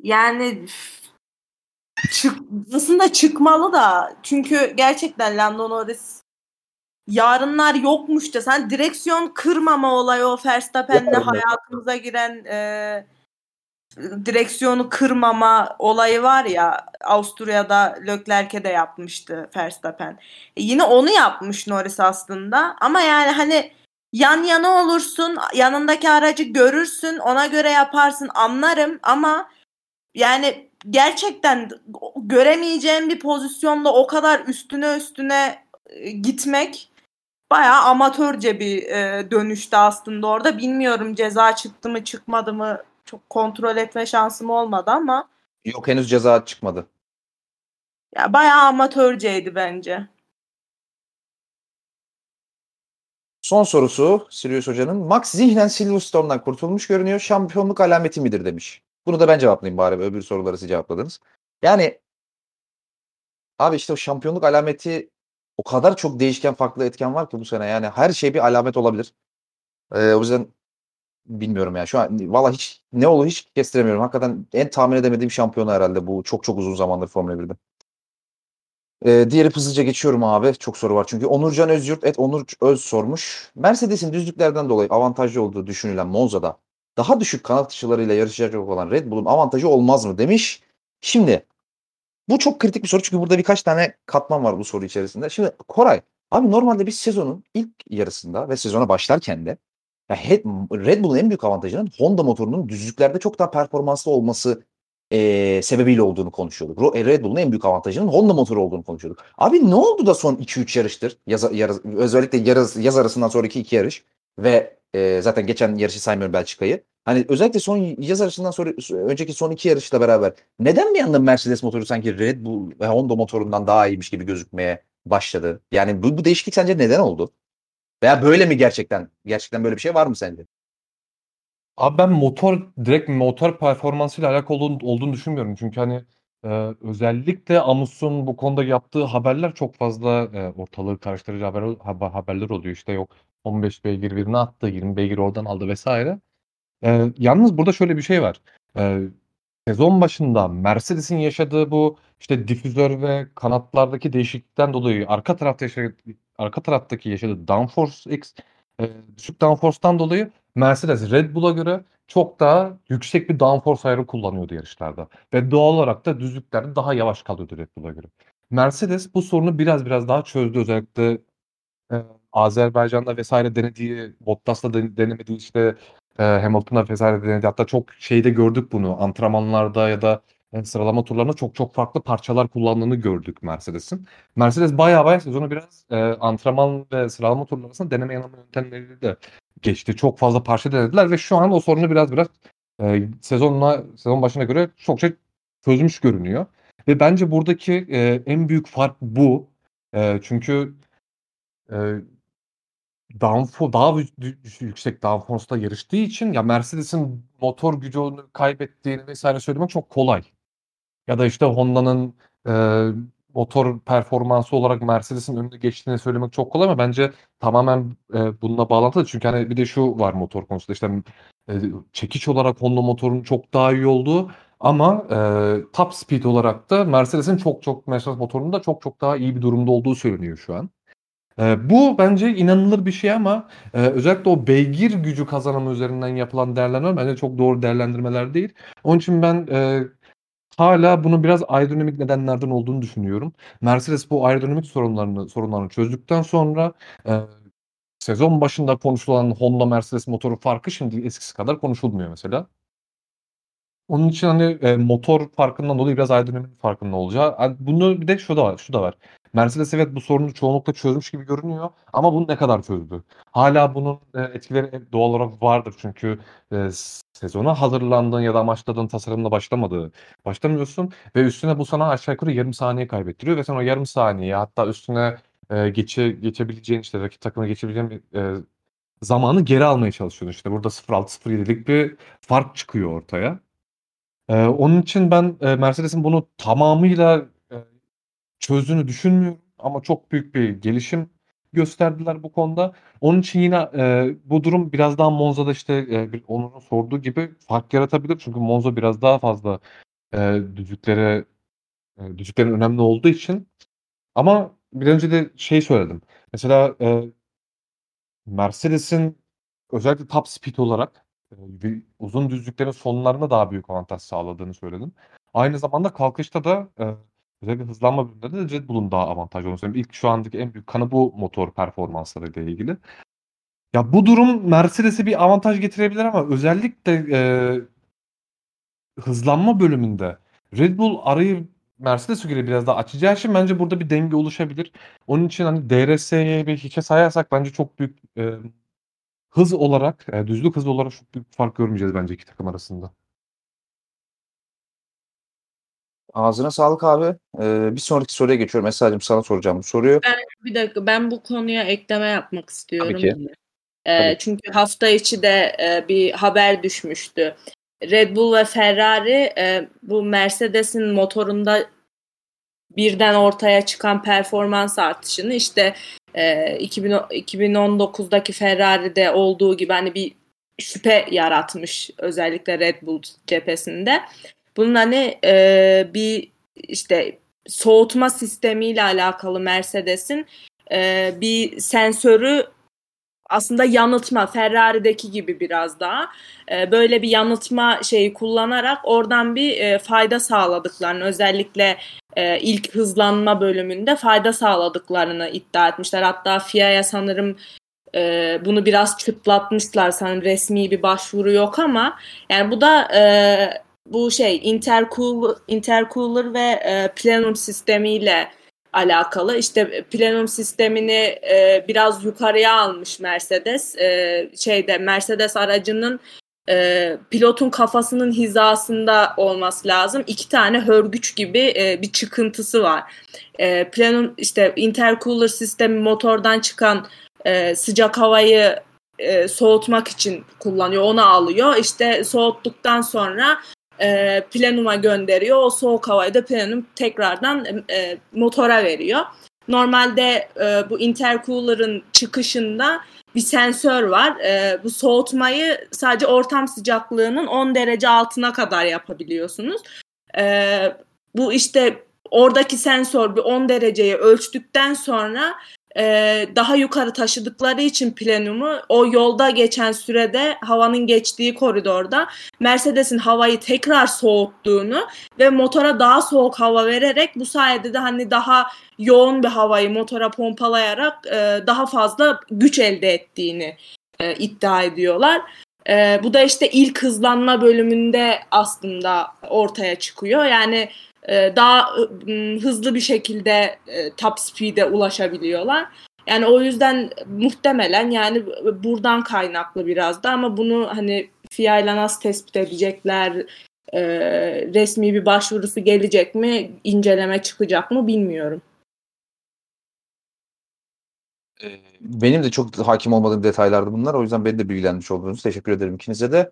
Yani çık, aslında çıkmalı da. Çünkü gerçekten Lando Norris yarınlar yokmuş da sen direksiyon kırmama olayı o Verstappen'le hayatımıza giren e, direksiyonu kırmama olayı var ya Avusturya'da Leclerc'e de yapmıştı Verstappen. E, yine onu yapmış Norris aslında. Ama yani hani yan yana olursun yanındaki aracı görürsün ona göre yaparsın anlarım. Ama yani gerçekten göremeyeceğim bir pozisyonda o kadar üstüne üstüne e, gitmek bayağı amatörce bir e, dönüştü aslında orada. Bilmiyorum ceza çıktı mı çıkmadı mı çok kontrol etme şansım olmadı ama Yok henüz ceza çıkmadı. ya bayağı amatörceydi bence. Son sorusu Sirius Hoca'nın. Max zihnen Silverstone'dan kurtulmuş görünüyor. Şampiyonluk alameti midir demiş. Bunu da ben cevaplayayım bari. Öbür soruları siz cevapladınız. Yani abi işte o şampiyonluk alameti o kadar çok değişken farklı etken var ki bu sene. Yani her şey bir alamet olabilir. Ee, o yüzden bilmiyorum yani. Şu an valla hiç ne olur hiç kestiremiyorum. Hakikaten en tahmin edemediğim şampiyonu herhalde bu. Çok çok uzun zamandır Formula 1'de. Ee, diğeri hızlıca geçiyorum abi. Çok soru var çünkü. Onurcan Özyurt et Onur Öz sormuş. Mercedes'in düzlüklerden dolayı avantajlı olduğu düşünülen Monza'da daha düşük kanat açılarıyla yarışacak olan Red Bull'un avantajı olmaz mı demiş. Şimdi bu çok kritik bir soru çünkü burada birkaç tane katman var bu soru içerisinde. Şimdi Koray abi normalde biz sezonun ilk yarısında ve sezona başlarken de ya Red Bull'un en büyük avantajının Honda motorunun düzlüklerde çok daha performanslı olması eee, sebebiyle olduğunu konuşuyorduk. E, Red Bull'un en büyük avantajının Honda motoru olduğunu konuşuyorduk. Abi ne oldu da son 2-3 yarıştır? Yaz, yaz, özellikle yaz, yaz arasından sonraki iki yarış ve e, zaten geçen yarışı saymıyorum Belçika'yı. Hani özellikle son yaz arasından sonra önceki son iki yarışla beraber neden bir anda Mercedes motoru sanki Red Bull ve Honda motorundan daha iyiymiş gibi gözükmeye başladı? Yani bu, bu değişiklik sence neden oldu? Veya böyle mi gerçekten? Gerçekten böyle bir şey var mı sence? Abi ben motor direkt motor performansıyla alakalı olduğunu, düşünmüyorum. Çünkü hani e, özellikle Amus'un bu konuda yaptığı haberler çok fazla e, ortalığı karıştırıcı haber- haberler oluyor. İşte yok 15 beygir birini attı, 20 beygir oradan aldı vesaire. E, yalnız burada şöyle bir şey var. E, sezon başında Mercedes'in yaşadığı bu işte difüzör ve kanatlardaki değişiklikten dolayı arka tarafta yaşadığı, arka taraftaki yaşadığı downforce X e, düşük downforce'tan dolayı Mercedes Red Bull'a göre çok daha yüksek bir downforce ayarı kullanıyordu yarışlarda. Ve doğal olarak da düzlüklerde daha yavaş kalıyordu Red Bull'a göre. Mercedes bu sorunu biraz biraz daha çözdü. Özellikle e, Azerbaycan'da vesaire denediği, Bottas'la den- denemediği işte e, Hamilton'la vesaire denediği. Hatta çok şeyde gördük bunu. Antrenmanlarda ya da e, sıralama turlarında çok çok farklı parçalar kullandığını gördük Mercedes'in. Mercedes bayağı bayağı sezonu biraz e, antrenman ve sıralama turları arasında deneme yanılma yöntemleriyle de geçti. Çok fazla parça denediler ve şu an o sorunu biraz biraz e, sezonla sezon başına göre çok şey çözmüş görünüyor. Ve bence buradaki e, en büyük fark bu. E, çünkü e, downfo daha yüksek downforce'da yarıştığı için ya Mercedes'in motor gücünü kaybettiğini vesaire söylemek çok kolay. Ya da işte Honda'nın e, motor performansı olarak Mercedes'in önüne geçtiğini söylemek çok kolay ama bence tamamen e, bununla bağlantılı. Çünkü hani bir de şu var motor konusunda işte e, çekiç olarak Honda motorunun çok daha iyi olduğu ama e, top speed olarak da Mercedes'in çok çok Mercedes motorunun da çok çok daha iyi bir durumda olduğu söyleniyor şu an. E, bu bence inanılır bir şey ama e, özellikle o beygir gücü kazanımı üzerinden yapılan değerlendirme bence çok doğru değerlendirmeler değil. Onun için ben e, hala bunun biraz aerodinamik nedenlerden olduğunu düşünüyorum. Mercedes bu aerodinamik sorunlarını sorunlarını çözdükten sonra e, sezon başında konuşulan Honda Mercedes motoru farkı şimdi eskisi kadar konuşulmuyor mesela. Onun için hani e, motor farkından dolayı biraz aerodinamik farkında olacağı. Hani bunu bir de şu da var, şu da var. Mercedes evet bu sorunu çoğunlukla çözmüş gibi görünüyor ama bunu ne kadar çözdü? Hala bunun e, etkileri doğal olarak vardır çünkü e, sezona hazırlandığın ya da amaçladığın tasarımla başlamadığı başlamıyorsun ve üstüne bu sana aşağı yukarı yarım saniye kaybettiriyor ve sen o yarım saniye hatta üstüne e, geçe, geçebileceğin işte rakip takıma geçebileceğin e, zamanı geri almaya çalışıyorsun. İşte burada 0.6-0.7'lik bir fark çıkıyor ortaya. Ee, onun için ben e, Mercedes'in bunu tamamıyla e, çözdüğünü düşünmüyorum ama çok büyük bir gelişim gösterdiler bu konuda. Onun için yine e, bu durum biraz daha Monza'da işte e, bir Onur'un sorduğu gibi fark yaratabilir. Çünkü Monza biraz daha fazla e, düdüklere Eee, düdüklerin önemli olduğu için ama bir önce de şey söyledim. Mesela, eee Mercedes'in özellikle top speed olarak, bir uzun düzlüklerin sonlarında daha büyük avantaj sağladığını söyledim. Aynı zamanda kalkışta da, eee, özellikle hızlanma bölümlerinde de Red Bull'un daha avantajlı olduğunu söyledim. İlk şu andaki en büyük kanı bu motor performanslarıyla ilgili. Ya, bu durum Mercedes'e bir avantaj getirebilir ama özellikle, eee hızlanma bölümünde Red Bull arayı Mercedes'e göre biraz daha açacağı için bence burada bir denge oluşabilir. Onun için, hani, DRS'yi bir hiçe sayarsak bence çok büyük, eee, hız olarak, eee, düzlük hızı olarak çok büyük fark görmeyeceğiz bence 2 takım arasında. Ağzına sağlık abi. Eee, bir sonraki soruya geçiyorum. Esra'cığım sana soracağım bu soruyu. Ben bir dakika ben bu konuya ekleme yapmak istiyorum. Tabii ki. Eee, Tabii. çünkü hafta içi de eee, bir haber düşmüştü. Red Bull ve Ferrari eee, bu Mercedes'in motorunda birden ortaya çıkan performans artışını işte eee 2000 2019'daki Ferrari'de olduğu gibi hani bir şüphe yaratmış özellikle Red Bull cephesinde. Bunun hani eee, bir işte soğutma sistemiyle alakalı Mercedes'in eee, bir sensörü aslında yanıltma Ferrari'deki gibi biraz daha e, böyle bir yanıltma şeyi kullanarak oradan bir e, fayda sağladıklarını özellikle e, ilk hızlanma bölümünde fayda sağladıklarını iddia etmişler. Hatta FIA'ya sanırım e, bunu biraz çıtlatmışlar sanırım resmi bir başvuru yok ama yani bu da e, bu şey intercooler, intercooler ve e, plenum sistemiyle alakalı. İşte plenum sistemini e, biraz yukarıya almış Mercedes. E, şeyde Mercedes aracının e, pilotun kafasının hizasında olması lazım. İki tane hörgüç gibi e, bir çıkıntısı var. E, plenum işte intercooler sistemi motordan çıkan e, sıcak havayı e, soğutmak için kullanıyor. Onu alıyor. İşte soğuttuktan sonra e, plenuma gönderiyor. O soğuk havayı da plenum tekrardan e, motora veriyor. Normalde e, bu intercooler'ın çıkışında bir sensör var. E, bu soğutmayı sadece ortam sıcaklığının 10 derece altına kadar yapabiliyorsunuz. E, bu işte oradaki sensör bir 10 dereceyi ölçtükten sonra e, daha yukarı taşıdıkları için plenumu o yolda geçen sürede havanın geçtiği koridorda Mercedes'in havayı tekrar soğuttuğunu ve motora daha soğuk hava vererek bu sayede de hani daha yoğun bir havayı motora pompalayarak e, daha fazla güç elde ettiğini e, iddia ediyorlar. E, bu da işte ilk hızlanma bölümünde aslında ortaya çıkıyor. Yani daha e, hızlı bir şekilde e, top speed'e ulaşabiliyorlar. Yani o yüzden muhtemelen yani buradan kaynaklı biraz da ama bunu hani FIA ile nasıl tespit edecekler, e, resmi bir başvurusu gelecek mi, inceleme çıkacak mı bilmiyorum. Benim de çok hakim olmadığım detaylardı bunlar. O yüzden beni de bilgilendirmiş oldunuz. Teşekkür ederim ikinize de.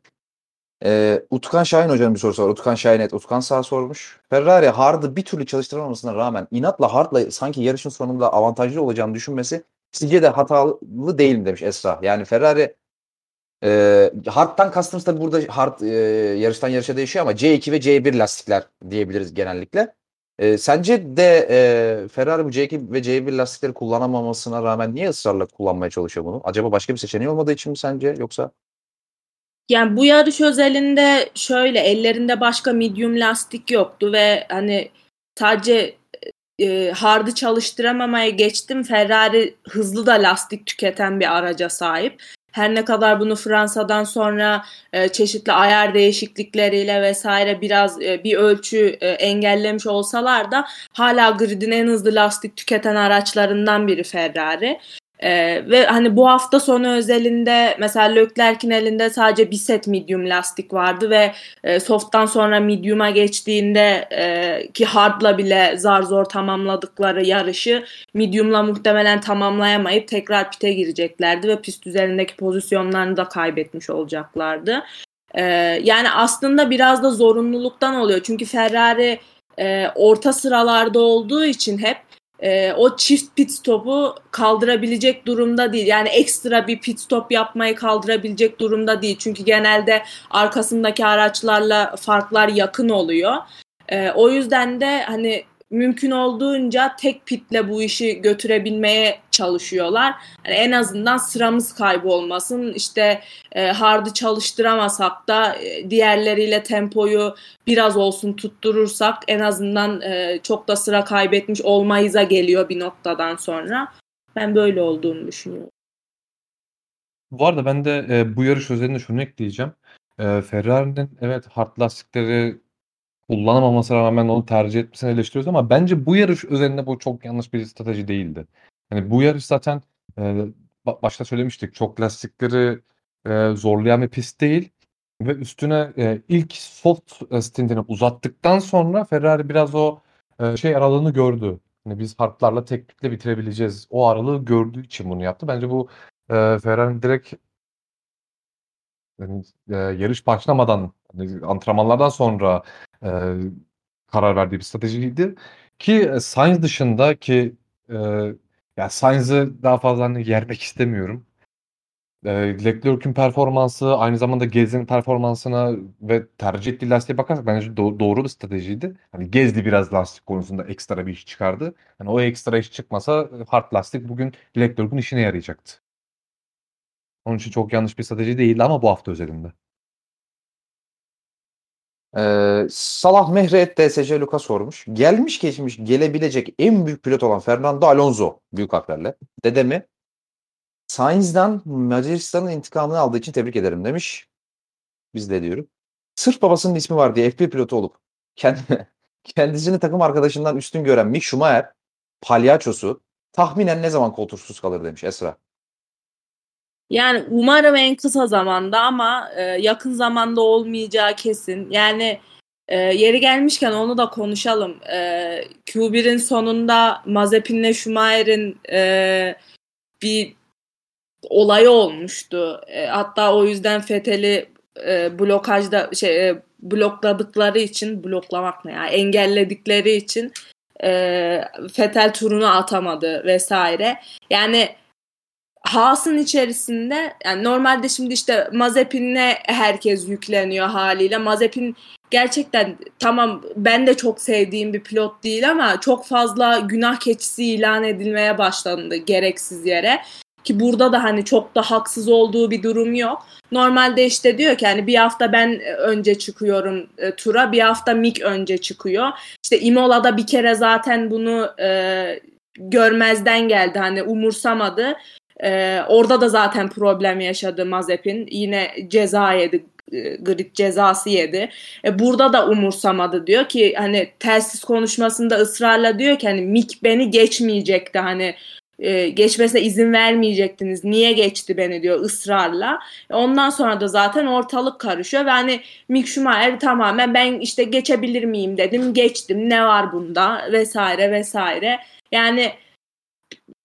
Ee, Utkan Şahin hocam bir sorusu var. Utkan Şahin et. Utkan sağ sormuş. Ferrari hard'ı bir türlü çalıştıramamasına rağmen inatla hard'la sanki yarışın sonunda avantajlı olacağını düşünmesi sizce de hatalı değil mi demiş Esra. Yani Ferrari e, hard'dan kastımız tabii burada hard e, yarıştan yarışa değişiyor ama C2 ve C1 lastikler diyebiliriz genellikle. E, sence de e, Ferrari bu C2 ve C1 lastikleri kullanamamasına rağmen niye ısrarla kullanmaya çalışıyor bunu? Acaba başka bir seçeneği olmadığı için mi sence yoksa? Yani bu yarış özelinde şöyle ellerinde başka medium lastik yoktu ve hani sadece e, hard'ı çalıştıramamaya geçtim. Ferrari hızlı da lastik tüketen bir araca sahip. Her ne kadar bunu Fransa'dan sonra e, çeşitli ayar değişiklikleriyle vesaire biraz e, bir ölçü e, engellemiş olsalar da hala gridin en hızlı lastik tüketen araçlarından biri Ferrari. Ee, ve hani bu hafta sonu özelinde mesela Leclerc'in elinde sadece bir set medium lastik vardı ve e, soft'tan sonra medium'a geçtiğinde e, ki hard'la bile zar zor tamamladıkları yarışı medium'la muhtemelen tamamlayamayıp tekrar pite gireceklerdi ve pist üzerindeki pozisyonlarını da kaybetmiş olacaklardı. E, yani aslında biraz da zorunluluktan oluyor çünkü Ferrari e, orta sıralarda olduğu için hep e, o çift pit stopu kaldırabilecek durumda değil. Yani ekstra bir pit stop yapmayı kaldırabilecek durumda değil. Çünkü genelde arkasındaki araçlarla farklar yakın oluyor. E, o yüzden de hani mümkün olduğunca tek pitle bu işi götürebilmeye çalışıyorlar. Yani en azından sıramız kaybolmasın. İşte e, hard'ı çalıştıramasak da e, diğerleriyle tempoyu biraz olsun tutturursak en azından e, çok da sıra kaybetmiş olmayıza geliyor bir noktadan sonra. Ben böyle olduğunu düşünüyorum. Bu arada ben de e, bu yarış özelinde şunu ekleyeceğim. E, Ferrari'nin evet hard lastikleri kullanamamasına rağmen onu tercih etmesini eleştiriyoruz ama bence bu yarış özelinde bu çok yanlış bir strateji değildi. Yani bu yarış zaten e, başta söylemiştik çok lastikleri e, zorlayan bir pist değil ve üstüne e, ilk soft stintini uzattıktan sonra Ferrari biraz o e, şey aralığını gördü. Yani biz hardlarla teknikle bitirebileceğiz. O aralığı gördüğü için bunu yaptı. Bence bu e, Ferrari'nin direkt yani, e, yarış başlamadan hani, antrenmanlardan sonra e, karar verdiği bir stratejiydi. Ki Sainz dışında ki e, yani Sainz'ı daha fazla hani yermek istemiyorum. E, Leclerc'in performansı aynı zamanda Gezdi'nin performansına ve tercih ettiği lastiğe bakarsak bence do- doğru bir stratejiydi. Hani Gezdi biraz lastik konusunda ekstra bir iş çıkardı. Yani o ekstra iş çıkmasa hard lastik bugün Leclerc'in işine yarayacaktı. Onun için çok yanlış bir strateji değildi ama bu hafta özelinde. Ee, Salah Mehret DSC Luka sormuş. Gelmiş geçmiş gelebilecek en büyük pilot olan Fernando Alonso büyük harflerle. Dedemi Sainz'dan Macaristan'ın intikamını aldığı için tebrik ederim demiş. Biz de diyorum. Sırf babasının ismi var diye F1 pilotu olup kendi, kendisini takım arkadaşından üstün gören Mick Schumacher palyaçosu tahminen ne zaman koltuksuz kalır demiş Esra. Yani umarım en kısa zamanda ama e, yakın zamanda olmayacağı kesin. Yani e, yeri gelmişken onu da konuşalım. E, Q1'in sonunda Mazepin'le Schumacher'in e, bir olayı olmuştu. E, hatta o yüzden Fethel'i e, blokajda şey e, blokladıkları için bloklamak ne ya engelledikleri için e, Fetel turunu atamadı vesaire. Yani Haas'ın içerisinde yani normalde şimdi işte Mazepin'e herkes yükleniyor haliyle. Mazepin gerçekten tamam ben de çok sevdiğim bir pilot değil ama çok fazla günah keçisi ilan edilmeye başlandı gereksiz yere. Ki burada da hani çok da haksız olduğu bir durum yok. Normalde işte diyor ki hani bir hafta ben önce çıkıyorum e, tura, bir hafta Mick önce çıkıyor. İşte Imola'da bir kere zaten bunu e, görmezden geldi hani umursamadı. Ee, orada da zaten problem yaşadı Mazepin. Yine ceza yedi, e, grid cezası yedi. E, burada da umursamadı diyor ki hani telsiz konuşmasında ısrarla diyor ki hani Mik beni geçmeyecekti hani e, geçmesine izin vermeyecektiniz. Niye geçti beni diyor ısrarla. E, ondan sonra da zaten ortalık karışıyor ve hani Mick Schumacher tamamen ben işte geçebilir miyim dedim. Geçtim. Ne var bunda vesaire vesaire. Yani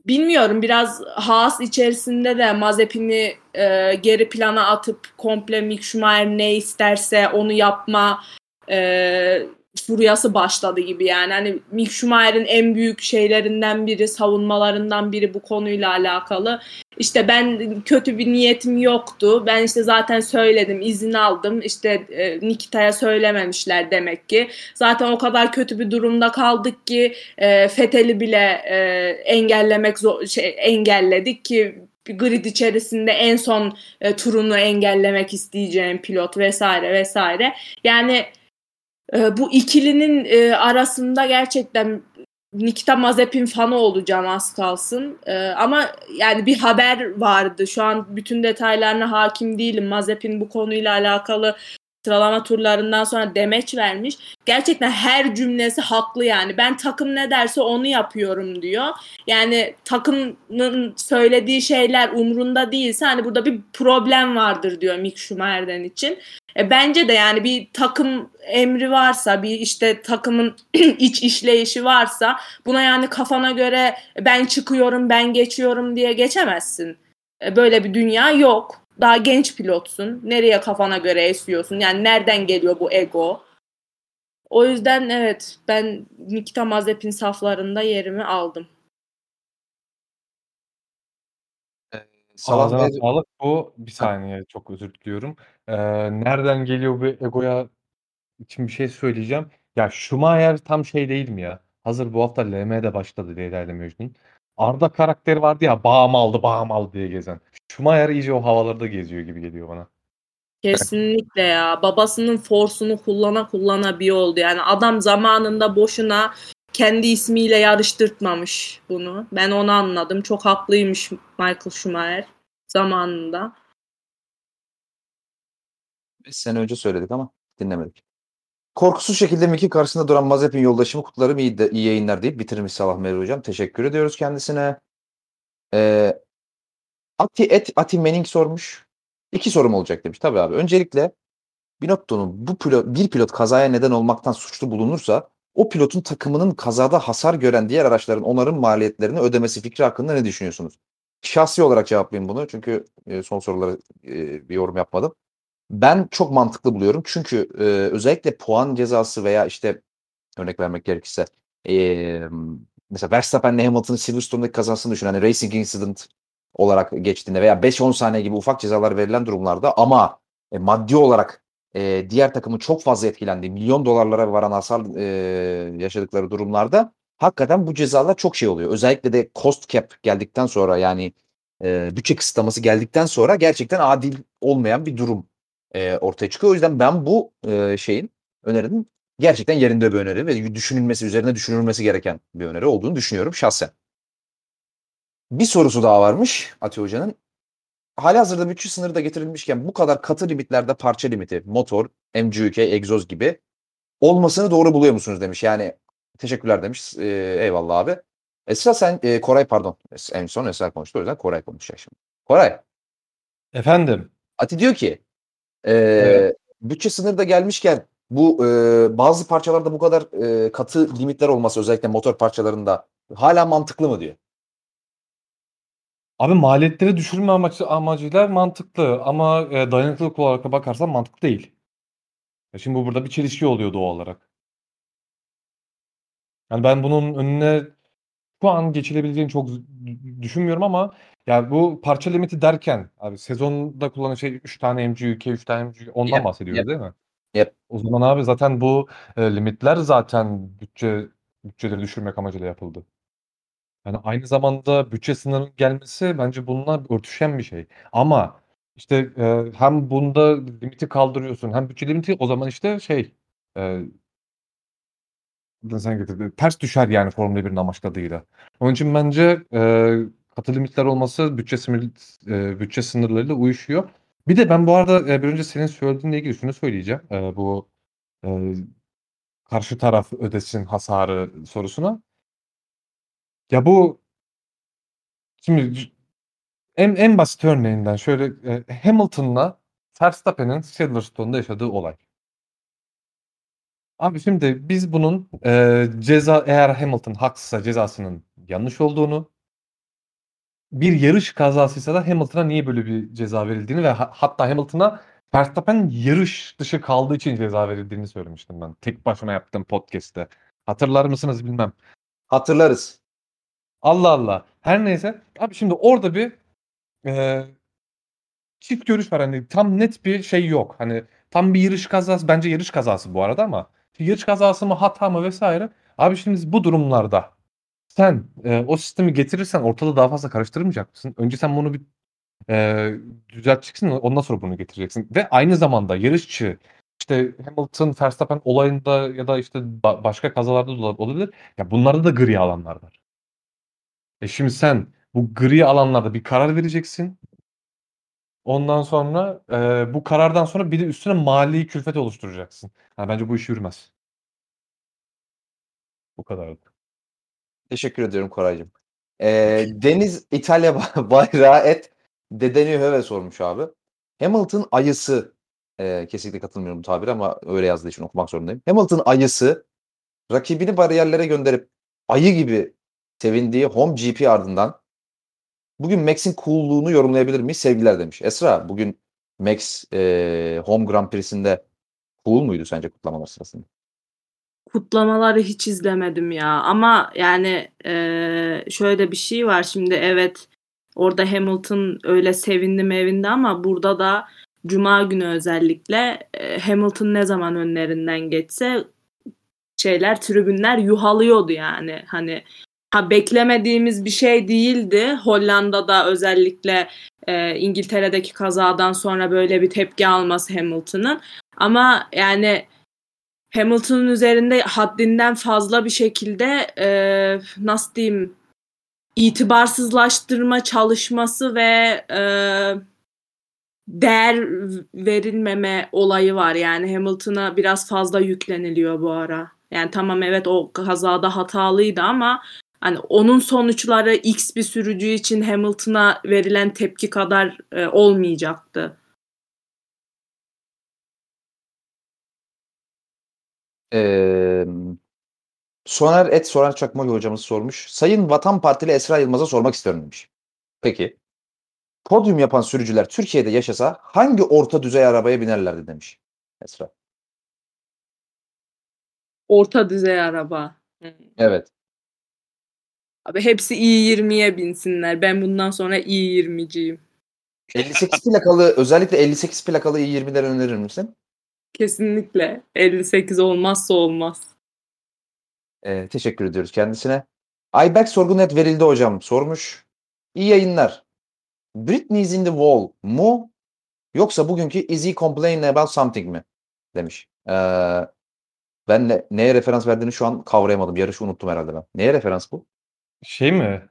bilmiyorum biraz Haas içerisinde de Mazepin'i e, geri plana atıp komple Mick Schumacher ne isterse onu yapma e, furyası başladı gibi yani. Hani Mick Schumacher'in en büyük şeylerinden biri, savunmalarından biri bu konuyla alakalı. İşte ben kötü bir niyetim yoktu. Ben işte zaten söyledim, izin aldım. İşte e, Nikita'ya söylememişler demek ki. Zaten o kadar kötü bir durumda kaldık ki e, bile e, engellemek zor, şey, engelledik ki grid içerisinde en son e, turunu engellemek isteyeceğim pilot vesaire vesaire. Yani e, bu ikilinin e, arasında gerçekten Nikita Mazepin fanı olacağım az kalsın. E, ama yani bir haber vardı. Şu an bütün detaylarına hakim değilim. Mazepin bu konuyla alakalı sıralama turlarından sonra demeç vermiş. Gerçekten her cümlesi haklı yani. Ben takım ne derse onu yapıyorum diyor. Yani takımın söylediği şeyler umrunda değilse hani burada bir problem vardır diyor Mick Schumacher'den için. E, bence de yani bir takım emri varsa, bir işte takımın iç işleyişi varsa buna yani kafana göre ben çıkıyorum, ben geçiyorum diye geçemezsin. E, böyle bir dünya yok. Daha genç pilotsun. Nereye kafana göre esiyorsun? Yani nereden geliyor bu ego? O yüzden evet ben Nikita Mazepin saflarında yerimi aldım. Salah Ağzına Mehret- sağlık. Bu bir saniye çok özür diliyorum. Ee, nereden geliyor bu egoya için bir şey söyleyeceğim. Ya Schumacher tam şey değil mi ya? hazır bu hafta LM'de başladı Leyla ile Mecnun. Arda karakteri vardı ya bağım aldı bağım aldı diye gezen. Schumacher iyice o havalarda geziyor gibi geliyor bana. Kesinlikle ya. Babasının forsunu kullana kullana bir oldu. Yani adam zamanında boşuna kendi ismiyle yarıştırtmamış bunu. Ben onu anladım. Çok haklıymış Michael Schumacher zamanında. 5 sene önce söyledik ama dinlemedik. Korkusuz şekilde Mickey karşısında duran Mazepin yoldaşımı kutlarım iyi, de, iyi yayınlar deyip bitirmiş Salah Meri Hocam. Teşekkür ediyoruz kendisine. Ee, Ati, Et, Ati Manning sormuş. İki sorum olacak demiş. Tabii abi. Öncelikle Binotto'nun bu pilot, bir pilot kazaya neden olmaktan suçlu bulunursa o pilotun takımının kazada hasar gören diğer araçların onarım maliyetlerini ödemesi fikri hakkında ne düşünüyorsunuz? Şahsi olarak cevaplayayım bunu çünkü e, son sorulara e, bir yorum yapmadım. Ben çok mantıklı buluyorum çünkü e, özellikle puan cezası veya işte örnek vermek gerekirse e, mesela Verstappen'le Hamilton'ın Silverstone'daki kazasını düşün. Hani Racing Incident olarak geçtiğinde veya 5-10 saniye gibi ufak cezalar verilen durumlarda ama e, maddi olarak e, diğer takımın çok fazla etkilendiği milyon dolarlara varan hasar e, yaşadıkları durumlarda hakikaten bu cezalar çok şey oluyor. Özellikle de cost cap geldikten sonra yani e, bütçe kısıtlaması geldikten sonra gerçekten adil olmayan bir durum e, ortaya çıkıyor. O yüzden ben bu e, şeyin önerinin gerçekten yerinde bir öneri ve düşünülmesi, üzerine düşünülmesi gereken bir öneri olduğunu düşünüyorum şahsen. Bir sorusu daha varmış Ati Hoca'nın. Hali hazırda bütçe sınırı da getirilmişken bu kadar katı limitlerde parça limiti, motor, MGUK, egzoz gibi olmasını doğru buluyor musunuz demiş. Yani teşekkürler demiş. E, eyvallah abi. Esra sen, e, Koray pardon. En son Esra konuştu o yüzden Koray konuşacak şimdi. Koray. Efendim. Ati diyor ki e, Evet. bütçe sınırı da gelmişken bu e, bazı parçalarda bu kadar e, katı limitler olması özellikle motor parçalarında hala mantıklı mı diyor. Abi maliyetleri düşürme amacı, amacıyla mantıklı ama e, dayanıklılık olarak bakarsan mantıklı değil. Ya şimdi bu burada bir çelişki oluyor doğal olarak. Yani ben bunun önüne şu an geçilebileceğini çok düşünmüyorum ama yani bu parça limiti derken abi sezonda kullanılan şey 3 tane MGUK, 3 tane MGUK ondan Yep, bahsediyoruz yep. değil mi? Yep. O zaman abi zaten bu e, limitler zaten bütçe bütçeleri düşürmek amacıyla yapıldı. Yani aynı zamanda bütçe sınırının gelmesi bence bununla örtüşen bir şey. Ama işte e, hem bunda limiti kaldırıyorsun hem bütçe limiti o zaman işte şey e, sen getirdin, ters düşer yani Formula 1'in amaçladığıyla. Onun için bence e, katı limitler olması bütçe, sınır, e, bütçe sınırlarıyla uyuşuyor. Bir de ben bu arada e, bir önce senin söylediğinle ilgili şunu söyleyeceğim. E, bu e, karşı taraf ödesin hasarı sorusuna. Ya bu şimdi en, en basit örneğinden şöyle e, Hamilton'la Verstappen'in Silverstone'da yaşadığı olay. Abi şimdi biz bunun e, ceza eğer Hamilton haksızsa cezasının yanlış olduğunu bir yarış kazasıysa da Hamilton'a niye böyle bir ceza verildiğini ve ha- hatta Hamilton'a Verstappen yarış dışı kaldığı için ceza verildiğini söylemiştim ben. Tek başına yaptığım podcast'te. Hatırlar mısınız bilmem. Hatırlarız. Allah Allah. Her neyse. Abi şimdi orada bir e, çift görüş var. Hani tam net bir şey yok. Hani tam bir yarış kazası. Bence yarış kazası bu arada ama yarış kazası mı hata mı vesaire. Abi şimdi bu durumlarda sen e, o sistemi getirirsen ortalığı daha fazla karıştırmayacak mısın? Önce sen bunu bir e, düzelteceksin ondan sonra bunu getireceksin. Ve aynı zamanda yarışçı işte Hamilton, Verstappen olayında ya da işte ba- başka kazalarda da olabilir. Ya bunlarda da gri alanlar var. E şimdi sen bu gri alanlarda bir karar vereceksin. Ondan sonra e, bu karardan sonra bir de üstüne mali külfet oluşturacaksın. Ha, bence bu iş yürümez. Bu kadar. Teşekkür ediyorum Koraycığım. Ee, Deniz İtalya ba- bayrağı et Dedeni Höve sormuş abi. Hamilton ayısı e, kesinlikle katılmıyorum bu tabire ama öyle yazdığı için okumak zorundayım. Hamilton ayısı rakibini bariyerlere gönderip ayı gibi sevindiği home GP ardından bugün Max'in coolluğunu yorumlayabilir miyiz? Sevgiler demiş. Esra bugün Max e, home Grand Prix'sinde cool muydu sence kutlamalar sırasında? Kutlamaları hiç izlemedim ya. Ama yani eee, şöyle bir şey var şimdi evet orada Hamilton öyle sevindi mevindi ama burada da Cuma günü özellikle e, Hamilton ne zaman önlerinden geçse şeyler tribünler yuhalıyordu yani. Hani ha beklemediğimiz bir şey değildi. Hollanda'da özellikle e, İngiltere'deki kazadan sonra böyle bir tepki alması Hamilton'ın. Ama yani Hamilton'ın üzerinde haddinden fazla bir şekilde e, nasıl diyeyim itibarsızlaştırma çalışması ve e, değer verilmeme olayı var. Yani Hamilton'a biraz fazla yükleniliyor bu ara. Yani tamam evet o kazada hatalıydı ama hani onun sonuçları X bir sürücü için Hamilton'a verilen tepki kadar e, olmayacaktı. Ee, Soner Et Soner Çakmak hocamız sormuş. Sayın Vatan Partili Esra Yılmaz'a sormak istiyorum demiş. Peki. Podyum yapan sürücüler Türkiye'de yaşasa hangi orta düzey arabaya binerlerdi demiş Esra. Orta düzey araba. Evet. Abi hepsi i20'ye binsinler. Ben bundan sonra i20'ciyim. 58 plakalı özellikle 58 plakalı i20'leri önerir misin? Kesinlikle. 58 olmazsa olmaz. Ee, teşekkür ediyoruz kendisine. Ayberk sorgu net verildi hocam sormuş. İyi yayınlar. Britney's in the wall mu yoksa bugünkü is he complaining about something mi? Demiş. Ee, ben ne, neye referans verdiğini şu an kavrayamadım. Yarışı unuttum herhalde ben. Neye referans bu? Şey mi?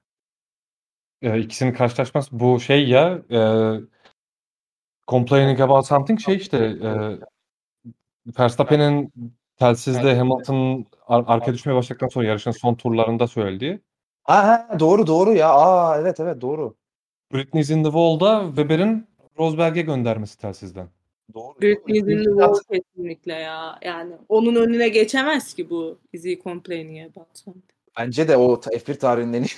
Ee, ikisinin karşılaşması bu şey ya e, complaining about something şey işte e, Verstappen'in telsizle Hamilton'ın ar- arka düşmeye başladıktan sonra yarışın son turlarında söylediği. Ha, ha, doğru doğru ya. Aa evet evet doğru. Britney's in the Wall'da Weber'in Rosberg'e göndermesi telsizden. Doğru. Britney's in the wall kesinlikle ya. Yani onun önüne geçemez ki bu he complaining about something? Bence de o ta- F1 tarihinin en iyi.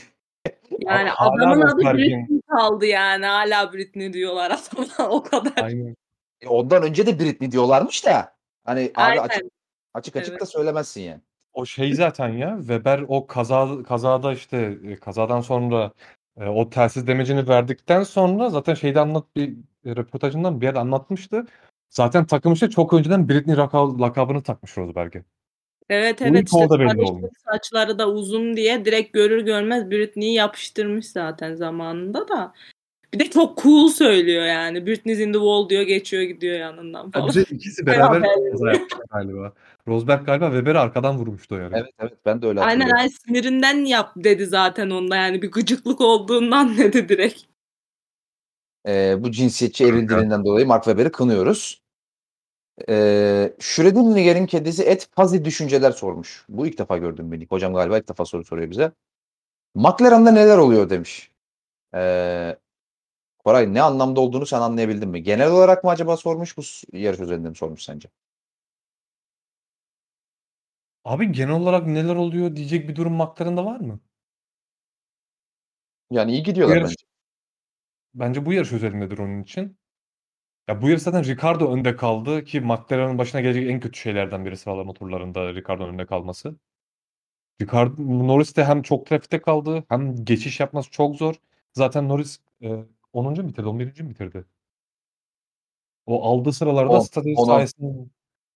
Yani Hala adamın adı Britney kaldı yani. Hala Britney diyorlar adama o kadar. Aynen. E, Ondan önce de Britney diyorlarmış da. Hani abi Aynen. açık açık, açık Evet. da söylemezsin yani. O şey zaten ya Weber o kaza kazada işte e, kazadan sonra e, o telsiz demecini verdikten sonra zaten şeyde anlat bir e, röportajından bir yerde anlatmıştı. Zaten takım işte çok önceden Britney laka- lakabını takmış Rosberg'e. Evet evet ilk işte belli olmuş. saçları da uzun diye direkt görür görmez Britney'i yapıştırmış zaten zamanında da. Bir de çok cool söylüyor yani. Britney's in the wall diyor geçiyor gidiyor yanından falan. bir de ikisi beraber belli. kaza yapmışlar galiba. Rosberg galiba Weber'i arkadan vurmuştu o yarı. Evet evet ben de öyle Aynen hatırlıyorum. aynen sinirinden yap dedi zaten onda yani bir gıcıklık olduğundan dedi direkt. Ee, bu cinsiyetçi eril dilinden dolayı Mark Webber'i kınıyoruz. Ee, Şüredin Niger'in kedisi Et Fazi Düşünceler sormuş. Bu ilk defa gördüm beni. Hocam galiba ilk defa soru soruyor bize. McLaren'da neler oluyor demiş. Ee, Koray ne anlamda olduğunu sen anlayabildin mi? Genel olarak mı acaba sormuş bu yarış özelinde mi sormuş sence? Abi genel olarak neler oluyor diyecek bir durum McLaren'da var mı? Yani iyi gidiyorlar yarış- bence. Bence bu yarış özelindedir onun için. Ya bu yarış zaten Ricardo önde kaldı ki McLaren'ın başına gelecek en kötü şeylerden biri sıralama turlarında Ricardo'nun önde kalması. Ricardo, Norris de hem çok trafikte kaldı hem geçiş yapması çok zor. Zaten Norris e, 10. mu bitirdi, 11. mi bitirdi? O aldığı sıralarda On- strateji on- sayesinde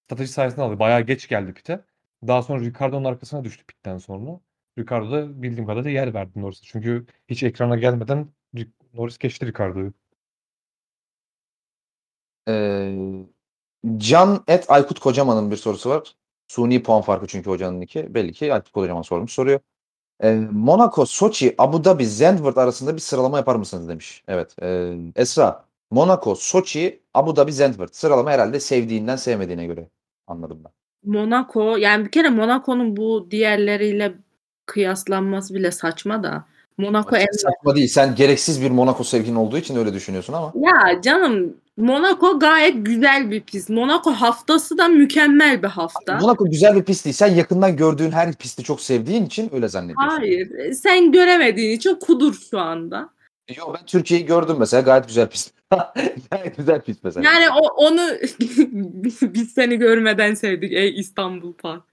strateji sayesinde aldı. Bayağı geç geldi pite. Daha sonra Ricardo'nun arkasına düştü pitten sonra. Ricardo da bildiğim kadarıyla yer verdi Norris'e. Çünkü hiç ekrana gelmeden Ri- Norris geçti Ricardo'yu. Ee, Can Et Aykut Kocaman'ın bir sorusu var. Suni puan farkı çünkü hocanın iki. Belli ki Aykut Kocaman sormuş soruyor. Ee, Monaco, Soçi, Abu Dhabi, Zandvoort arasında bir sıralama yapar mısınız demiş. Evet. ee, Esra, Monaco, Soçi, Abu Dhabi, Zandvoort. Sıralama herhalde sevdiğinden sevmediğine göre anladım ben. Monaco yani bir kere Monaco'nun bu diğerleriyle kıyaslanması bile saçma da. Monaco en Saçma değil. Sen gereksiz bir Monaco sevgin olduğu için öyle düşünüyorsun ama. Ya canım Monaco gayet güzel bir pist. Monaco haftası da mükemmel bir hafta. Monaco güzel bir pist değil. Sen yakından gördüğün her pisti çok sevdiğin için öyle zannediyorsun. Hayır. Sen göremediğin için kudur şu anda. Yo ben Türkiye'yi gördüm mesela gayet güzel pist. gayet güzel pist mesela. Yani o, onu biz seni görmeden sevdik ey İstanbul Park.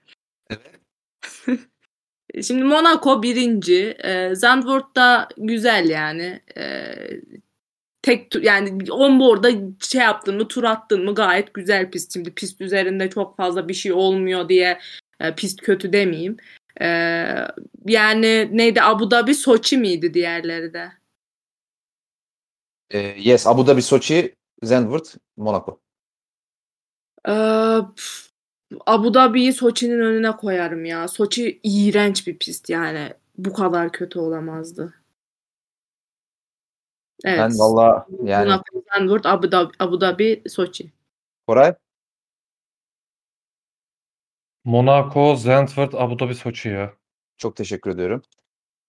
Evet. Şimdi Monaco birinci. E, Zandvoort da güzel yani. E, tek tur yani onboard'a şey yaptın mı tur attın mı gayet güzel pist. Şimdi pist üzerinde çok fazla bir şey olmuyor diye e, pist kötü demeyeyim. E, yani neydi Abu Dhabi Soçi miydi diğerleri de? E, yes Abu Dhabi, Soçi, Zandvoort, Monaco. E, pf, Abu Dhabi'yi Soçi'nin önüne koyarım ya. Soçi iğrenç bir pist yani. Bu kadar kötü olamazdı. Evet. Ben valla yani Zandvoort, Abu Dhabi, Abu Dhabi, Soçi. Koray Monaco, Zandvoort, Abu Dhabi, Soçi ya. çok teşekkür ediyorum.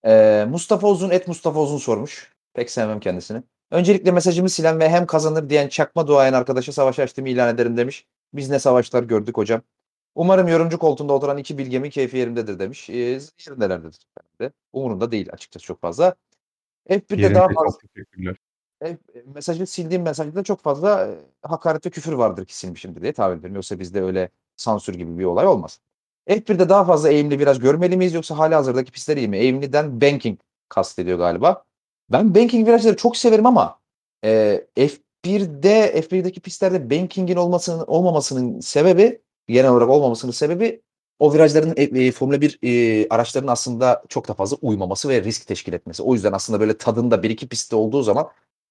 E, Mustafa Uzun et Mustafa Uzun sormuş. Pek sevmem kendisini. Öncelikle mesajımı silen ve hem kazanır diyen çakma duayen arkadaşa savaş açtığımı ilan ederim demiş. Biz ne savaşlar gördük hocam. Umarım yorumcu koltuğunda oturan iki bilgemi keyfi yerindedir demiş. E, yerindelerdir. de. Umurunda değil açıkçası çok fazla. F1'de Yerinde daha fazla teşekkürler. e, mesajı sildiğim mesajda çok fazla e, hakaret ve küfür vardır ki silmişimdir diye tahmin ediyorum. Yoksa bizde öyle sansür gibi bir olay olmaz. F1'de daha fazla eğimli viraj görmeli miyiz yoksa hala hazırdaki pistler iyi mi? Eğimliden banking kastediyor galiba. Ben banking virajları çok severim ama e, F1'de F1'deki pistlerde bankingin olmasının olmamasının sebebi genel olarak olmamasının sebebi o virajların e, e, Formula 1 e, araçlarının aslında çok da fazla uymaması ve risk teşkil etmesi. O yüzden aslında böyle tadında bir iki pistte olduğu zaman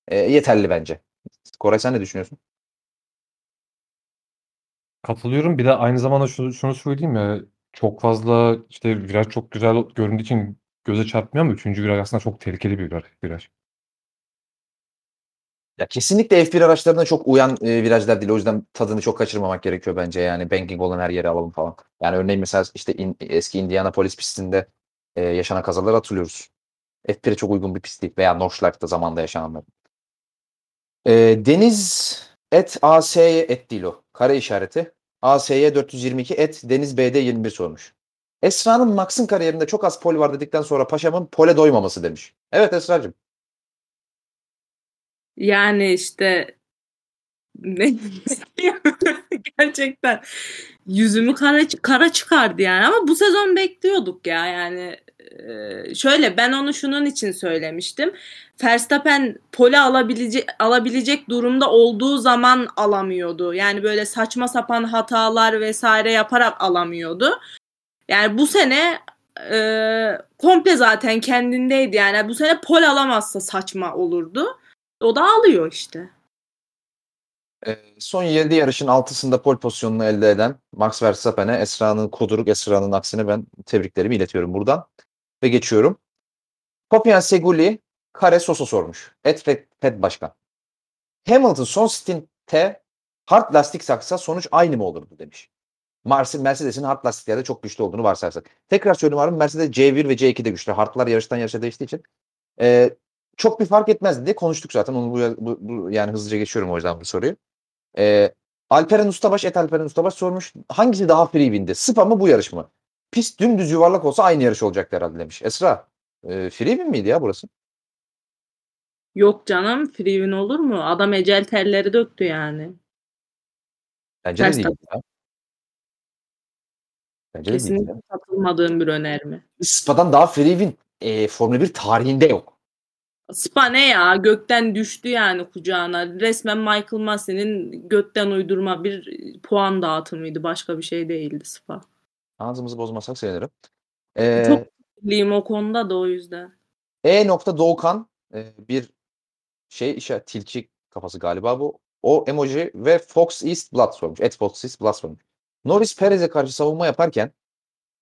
e, yeterli bence. Koray sen ne düşünüyorsun? Katılıyorum. Bir de aynı zamanda şunu, şunu söyleyeyim ya. Çok fazla işte viraj çok güzel göründüğü için göze çarpmıyor ama üçüncü viraj aslında çok tehlikeli bir viraj. Ya kesinlikle F1 araçlarına çok uyan e, virajlar değil. O yüzden tadını çok kaçırmamak gerekiyor bence. Yani banking olan her yere alalım falan. Yani örneğin mesela işte in- eski Indianapolis pistinde e, yaşanan kazaları hatırlıyoruz. F1'e çok uygun bir pist değil. Veya Nordschleife zamanda yaşananlar. E, Deniz et AS et değil o. Kare işareti. ASY 422 et Deniz BD 21 sormuş. Esra'nın Max'ın kariyerinde çok az pol var dedikten sonra Paşam'ın pole doymaması demiş. Evet Esra'cığım. Yani işte ne gerçekten yüzümü kara, kara çıkardı yani ama bu sezon bekliyorduk ya yani şöyle ben onu şunun için söylemiştim. Verstappen pole alabilecek alabilecek durumda olduğu zaman alamıyordu. Yani böyle saçma sapan hatalar vesaire yaparak alamıyordu. Yani bu sene e, komple zaten kendindeydi. Yani bu sene pole alamazsa saçma olurdu. O da alıyor işte. Ee, son 7 yarışın 6'sında pol pozisyonunu elde eden Max Verstappen'e Esra'nın kuduruk Esra'nın aksine ben tebriklerimi iletiyorum buradan. Ve geçiyorum. Kopyan Seguli Kare Soso sormuş. Et Fed, Başkan. Hamilton son stintte hard lastik taksa sonuç aynı mı olurdu demiş. Mercedes'in hard lastiklerde çok güçlü olduğunu varsayarsak. Tekrar söylüyorum Mercedes C1 ve C2 de güçlü. Hardlar yarıştan yarışa değiştiği için. Ee, çok bir fark etmez diye konuştuk zaten. Onu bu, bu, bu- yani hızlıca geçiyorum o yüzden bu soruyu. Ee, Alperen Ustabaş et Alperen Ustabaş sormuş. Hangisi daha free windi? Spa mı bu yarış mı? Pist dümdüz yuvarlak olsa aynı yarış olacaktı herhalde demiş. Esra e, free win miydi ya burası? Yok canım free win olur mu? Adam ecel terleri döktü yani. Bence de Verstappen. değildi ya. Bence de değildi Kesinlikle ya. katılmadığım bir önerme. Spa'dan daha free win e, Formula 1 tarihinde yok. Spa ne ya? Gökten düştü yani kucağına. Resmen Michael Massey'nin gökten uydurma bir puan dağıtımıydı. Başka bir şey değildi Spa. Ağzımızı bozmasak sevinirim. E, Çok Liyim o konuda da o yüzden. E nokta Doğukan e, bir şey işaret tilki kafası galiba bu. O emoji ve Fox East Blood sormuş. Et Fox East Blood sormuş. Norris Perez'e karşı savunma yaparken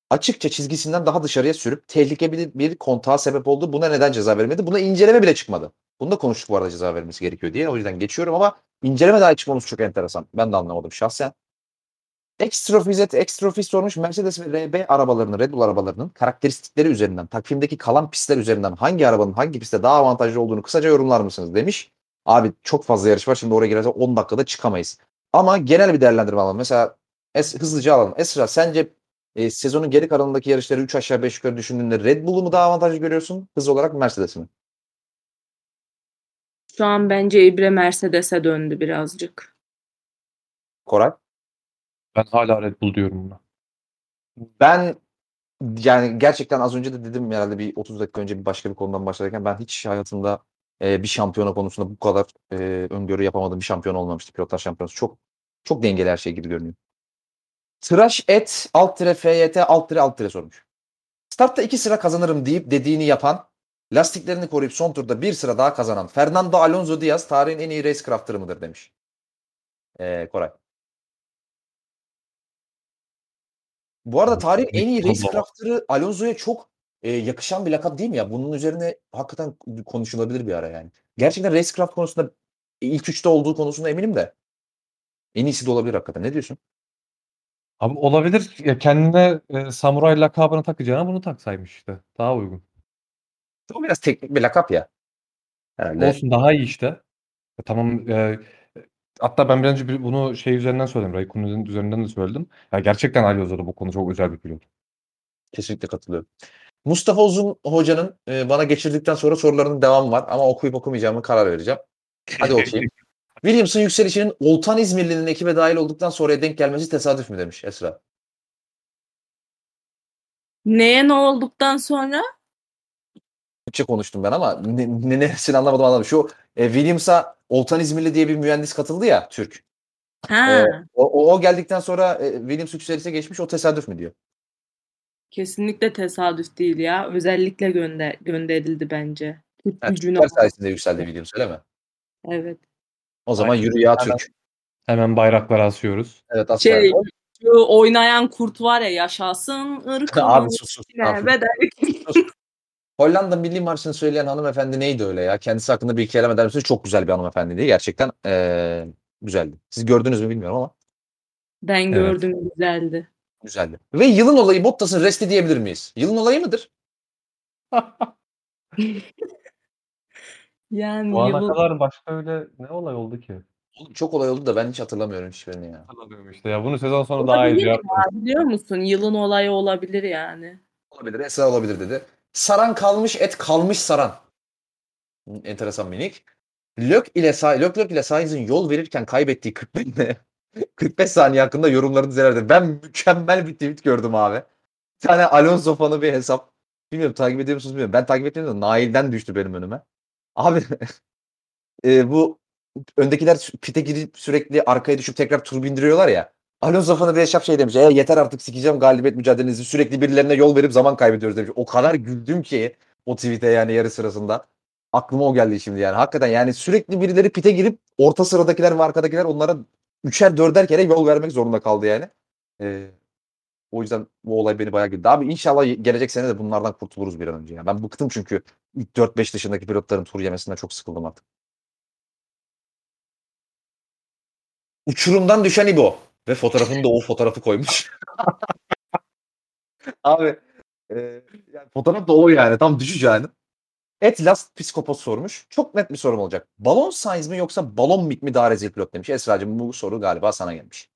açıkça çizgisinden daha dışarıya sürüp tehlikeli bir kontağa sebep oldu. Buna neden ceza vermedi? Buna inceleme bile çıkmadı. Bunu da konuştuk bu arada ceza vermesi gerekiyor diye. O yüzden geçiyorum ama inceleme dahi çıkmaması çok enteresan. Ben de anlamadım şahsen. Extrofizet Extrofiz sormuş. Mercedes ve RB arabalarının, Red Bull arabalarının karakteristikleri üzerinden, takvimdeki kalan pistler üzerinden hangi arabanın hangi pistte daha avantajlı olduğunu kısaca yorumlar mısınız demiş. Abi çok fazla yarış var. Şimdi oraya girersek 10 dakikada çıkamayız. Ama genel bir değerlendirme alalım. Mesela es, hızlıca alalım. Esra sence e, sezonun geri kalanındaki yarışları 3 aşağı 5 yukarı düşündüğünde Red Bull'u mu daha avantajlı görüyorsun? Hız olarak Mercedes mi? Şu an bence İbre Mercedes'e döndü birazcık. Koray? Ben hala Red Bull diyorum buna. Ben yani gerçekten az önce de dedim herhalde bir 30 dakika önce bir başka bir konudan başlarken ben hiç hayatımda e, bir şampiyona konusunda bu kadar e, öngörü yapamadığım bir şampiyon olmamıştı. Pilotlar şampiyonası çok çok dengeli her şey gibi görünüyor. Tıraş et alt tire FYT alt tire alt tire sormuş. Startta iki sıra kazanırım deyip dediğini yapan, lastiklerini koruyup son turda bir sıra daha kazanan Fernando Alonso Diaz tarihin en iyi race crafter'ı mıdır demiş. Ee, Koray. Bu arada tarihin en iyi race Tamam. crafter'ı Alonso'ya çok e, yakışan bir lakap değil mi ya? Bunun üzerine hakikaten konuşulabilir bir ara yani. Gerçekten racecraft konusunda ilk üçte olduğu konusunda eminim de. En iyisi de olabilir hakikaten. Ne diyorsun? Abi olabilir. Ya kendine e, samuray lakabını takacağına bunu taksaymış işte. Daha uygun. O biraz teknik bir lakap ya. Herhalde. Olsun daha iyi işte. E, tamam e, hatta ben bir önce bir- bunu şey üzerinden söyledim. Raikkonen üzerinden de söyledim. Ya gerçekten Ali Ozan'da bu konu çok özel bir pilot. Kesinlikle katılıyorum. Mustafa Uzun hocanın e, bana geçirdikten sonra sorularının devamı var ama okuyup okumayacağımı karar vereceğim. Hadi okuyayım. Williams'ın yükselişinin Oltan İzmirli'nin ekibe dahil olduktan sonra denk gelmesi tesadüf mü demiş Esra. Neye ne olduktan sonra? Türkçe konuştum ben ama ne, ne neresini anlamadım anlamadım. Şu e, Williams'a Oltan İzmirli diye bir mühendis katıldı ya Türk. Ha, E, o, o, geldikten sonra e, Williams yükselişe geçmiş o tesadüf mü diyor. kesinlikle tesadüf değil ya. Özellikle gönder gönderildi bence. Türk Yani Türkler sayesinde yükseldi Williams öyle mi? Evet. O zaman Aynen. yürü ya Türk. Hemen bayrakları asıyoruz. Evet aslında. Şey, şu oynayan kurt var ya yaşasın ırkın. Abi sus sus. Hollanda Milli Marşı'nı söyleyen hanımefendi neydi öyle ya? Kendisi hakkında bir iki kelam eder misiniz? Çok güzel bir hanımefendiydi. Gerçekten eee, güzeldi. Siz gördünüz mü bilmiyorum ama Ben gördüm güzeldi. güzeldi. Ve yılın olayı Bottas'ın resti diyebilir miyiz? Yılın olayı mıdır? Yani Bu ana yılın- kadar başka öyle ne olay oldu ki? Oğlum çok olay oldu da ben hiç hatırlamıyorum hiçbirini ya. Hatırlamıyorum işte ya. Bunu sezon sonu daha iyi Olabilir cevap biliyor musun? Yılın olayı olabilir yani. Olabilir. Esra olabilir dedi. Saran kalmış et kalmış saran. Hı, Enteresan minik. Lök ile Sa- Lök Lök ile Sainz'in yol verirken kaybettiği 45 ne? 45 saniye hakkında yorumlarınız nelerdir? Ben mükemmel bir tweet gördüm abi. Bir tane Alonso fanı bir hesap. Bilmiyorum takip ediyor musunuz bilmiyorum. Ben takip etmiyorum da Nail'den düştü benim önüme. Abi e, bu öndekiler pite girip sürekli arkaya düşüp tekrar tur bindiriyorlar ya. Alonso fanı bir hesap şey demiş. "E, yeter artık sikeceğim galibiyet mücadelenizi. Sürekli birilerine yol verip zaman kaybediyoruz demiş. O kadar güldüm ki o tweet'e yani yarı sırasında. Aklıma o geldi şimdi yani. Hakikaten yani sürekli birileri pite girip orta sıradakiler ve arkadakiler onlara üçer dörder kere yol vermek zorunda kaldı yani. Ee, o yüzden bu olay beni bayağı güldü. Abi inşallah gelecek sene de bunlardan kurtuluruz bir an önce. Yani ben bıktım çünkü ilk 4-5 dışındaki pilotların tur yemesinden çok sıkıldım artık. Uçurumdan düşen İbo. Ve fotoğrafını da o fotoğrafı koymuş. Abi e, yani fotoğraf da o yani. Tam düşüş yani. Et Last Psikopos sormuş. Çok net bir sorum olacak. Balon size mi yoksa balon mik mi daha rezil pilot demiş. Esra'cığım bu soru galiba sana gelmiş.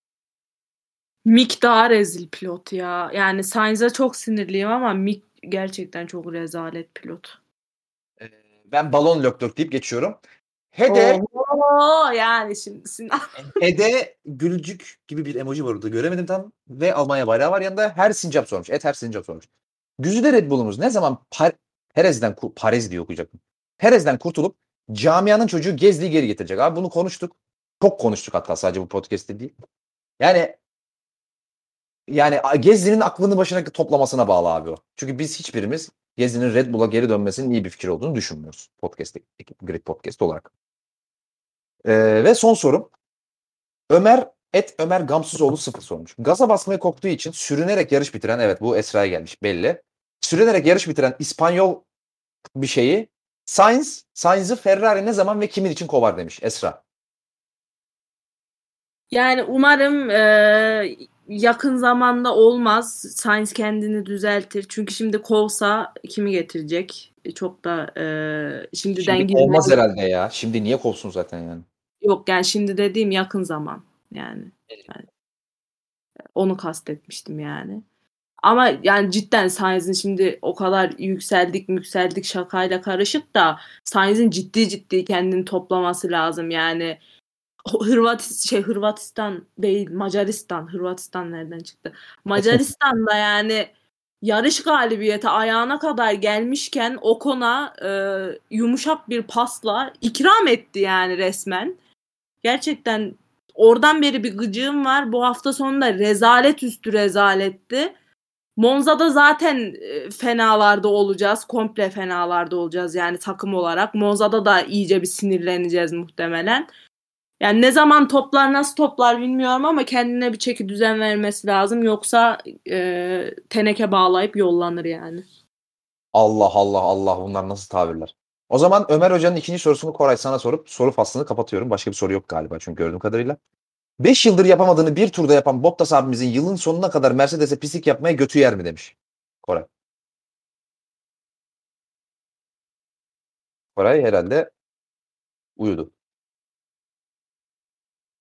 Mick daha rezil pilot ya. Yani Sainz'e çok sinirliyim ama Mick gerçekten çok rezalet pilot. Ee, ben balon lök lök deyip geçiyorum. Hede, Oho, yani şimdi Sinan. Hede gülücük gibi bir emoji var orada. Göremedim tam. Ve Almanya bayrağı var yanında. Her sincap sormuş. Et her sincap sormuş. Güzide Red Bull'umuz ne zaman Par Perez'den Parez diye okuyacaktım. Perez'den kurtulup camianın çocuğu Gezdi'yi geri getirecek. Abi bunu konuştuk. Çok konuştuk hatta sadece bu podcast'te değil. Yani yani Gezdi'nin aklını başına toplamasına bağlı abi o. Çünkü biz hiçbirimiz Gezdi'nin Red Bull'a geri dönmesinin iyi bir fikir olduğunu düşünmüyoruz. Podcast, Grid Podcast olarak. Ee, ve son sorum. Ömer et Ömer Gamsızoğlu sıfır sormuş. Gaza basmaya korktuğu için sürünerek yarış bitiren evet bu Esra'ya gelmiş belli. Sürünerek yarış bitiren İspanyol bir şeyi Sainz, Sainz'ı Ferrari ne zaman ve kimin için kovar demiş Esra. Yani umarım e, yakın zamanda olmaz. Sainz kendini düzeltir. Çünkü şimdi kovsa kimi getirecek? E, Çok da e, şimdiden Şimdi girmez. olmaz herhalde ya. Şimdi niye kovsun zaten yani. Yok yani şimdi dediğim yakın zaman yani. Yani onu kastetmiştim yani. Ama yani cidden Sainz'in şimdi o kadar yükseldik yükseldik şakayla karışık da Sainz'in ciddi ciddi kendini toplaması lazım yani. Hırvat şey Hırvatistan değil Macaristan. Hırvatistan nereden çıktı? Macaristan'da yani yarış galibiyeti ayağına kadar gelmişken Ocon'a e, yumuşak bir pasla ikram etti yani resmen. Gerçekten oradan beri bir gıcığım var. Bu hafta sonunda rezalet üstü rezaletti. Monza'da zaten e, fenalarda olacağız. Komple fenalarda olacağız yani takım olarak. Monza'da da iyice bir sinirleneceğiz muhtemelen. Yani ne zaman toplar nasıl toplar bilmiyorum ama kendine bir çeki düzen vermesi lazım. Yoksa e, teneke bağlayıp yollanır yani. Allah Allah Allah bunlar nasıl tabirler. O zaman Ömer Hoca'nın ikinci sorusunu Koray sana sorup soru faslını kapatıyorum. Başka bir soru yok galiba çünkü gördüğüm kadarıyla. 5 yıldır yapamadığını bir turda yapan Bottas abimizin yılın sonuna kadar Mercedes'e pislik yapmaya götü yer mi demiş. Koray. Koray herhalde uyudu.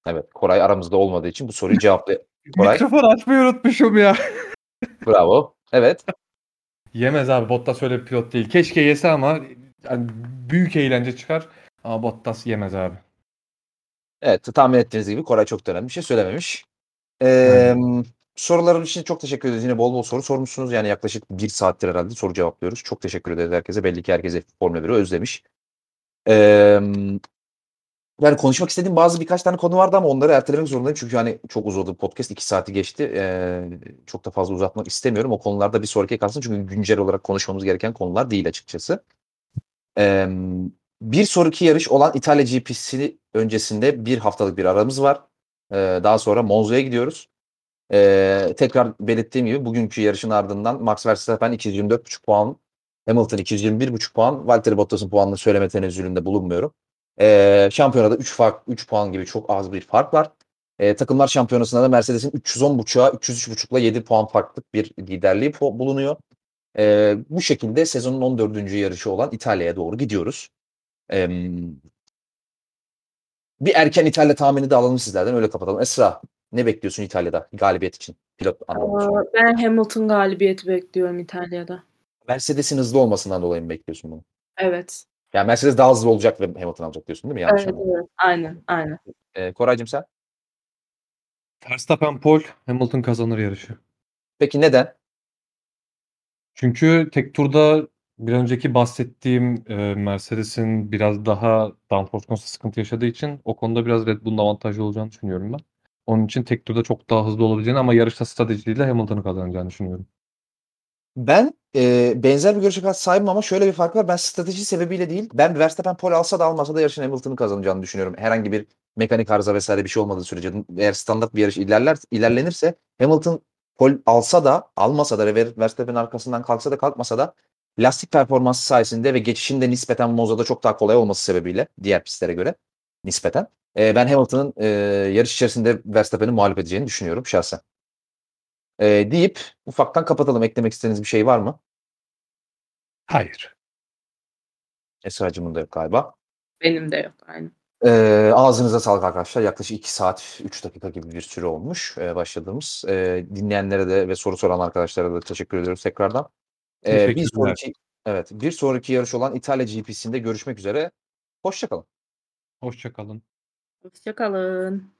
Evet Koray aramızda olmadığı için bu soruyu cevaplay. Koray. Mikrofon açmayı unutmuşum ya. Bravo. Evet. Yemez abi Bottas öyle bir pilot değil. Keşke yese ama yani büyük eğlence çıkar. Ama Bottas yemez abi. Evet tahmin ettiğiniz gibi Koray çok önemli bir şey söylememiş. Ee, sorularım için çok teşekkür ederiz. Yine bol bol soru sormuşsunuz. Yani yaklaşık bir saattir herhalde soru cevaplıyoruz. Çok teşekkür ederiz herkese. Belli ki herkese Formula 1'i özlemiş. Ee, yani konuşmak istediğim bazı birkaç tane konu vardı ama onları ertelemek zorundayım. Çünkü hani çok uzadı podcast. iki saati geçti. Ee, çok da fazla uzatmak istemiyorum. O konularda bir sonraki kalsın. Çünkü güncel olarak konuşmamız gereken konular değil açıkçası. Ee, bir sonraki yarış olan İtalya GP'si öncesinde bir haftalık bir aramız var. Ee, daha sonra Monza'ya gidiyoruz. Ee, tekrar belirttiğim gibi bugünkü yarışın ardından Max Verstappen 224,5 puan, Hamilton 221,5 puan, Valtteri Bottas'ın puanını söyleme tenezzülünde bulunmuyorum. Ee, şampiyonada 3 fark 3 puan gibi çok az bir fark var. Ee, takımlar şampiyonasında da Mercedes'in 310.5'a 303.5'la 7 puan farklık bir liderliği bulunuyor. Ee, bu şekilde sezonun 14. yarışı olan İtalya'ya doğru gidiyoruz. Ee, bir erken İtalya tahmini de alalım sizlerden öyle kapatalım. Esra ne bekliyorsun İtalya'da galibiyet için? Pilot anlamında. Ben Hamilton galibiyeti bekliyorum İtalya'da. Mercedes'in hızlı olmasından dolayı mı bekliyorsun bunu? Evet. Yani Mercedes daha hızlı olacak ve Hamilton alacak diyorsun değil mi? Yanlış Evet, evet. Aynen, aynen. Ee, Koraycığım sen? Verstappen pole, Hamilton kazanır yarışı. Peki neden? Çünkü tek turda bir önceki bahsettiğim e, Mercedes'in biraz daha downforce konusunda sıkıntı yaşadığı için o konuda biraz Red Bull'un avantajlı olacağını düşünüyorum ben. Onun için tek turda çok daha hızlı olabileceğini ama yarışta stratejiyle Hamilton'ı kazanacağını düşünüyorum. Ben e, benzer bir görüşe sahibim ama şöyle bir fark var. Ben strateji sebebiyle değil. Ben Verstappen pole alsa da almasa da yarışın Hamilton'ın kazanacağını düşünüyorum. Herhangi bir mekanik arıza vesaire bir şey olmadığı sürece eğer standart bir yarış ilerler ilerlenirse Hamilton pole alsa da almasa da Ver- Verstappen'in arkasından kalksa da kalkmasa da lastik performansı sayesinde ve geçişinde nispeten Moza'da çok daha kolay olması sebebiyle diğer pistlere göre nispeten e, ben Hamilton'ın e, yarış içerisinde Verstappen'i mağlup edeceğini düşünüyorum şahsen. E, deyip ufaktan kapatalım. Eklemek istediğiniz bir şey var mı? Hayır. Esra'cığımın da yok galiba. Benim de yok. Aynen. Ee, ağzınıza sağlık arkadaşlar. Yaklaşık 2 saat 3 dakika gibi bir süre olmuş e, başladığımız. E, dinleyenlere de ve soru soran arkadaşlara da teşekkür ediyoruz tekrardan. E, bir sonraki evet bir sonraki yarış olan İtalya GP'sinde görüşmek üzere. Hoşçakalın. Hoşçakalın. Hoşçakalın.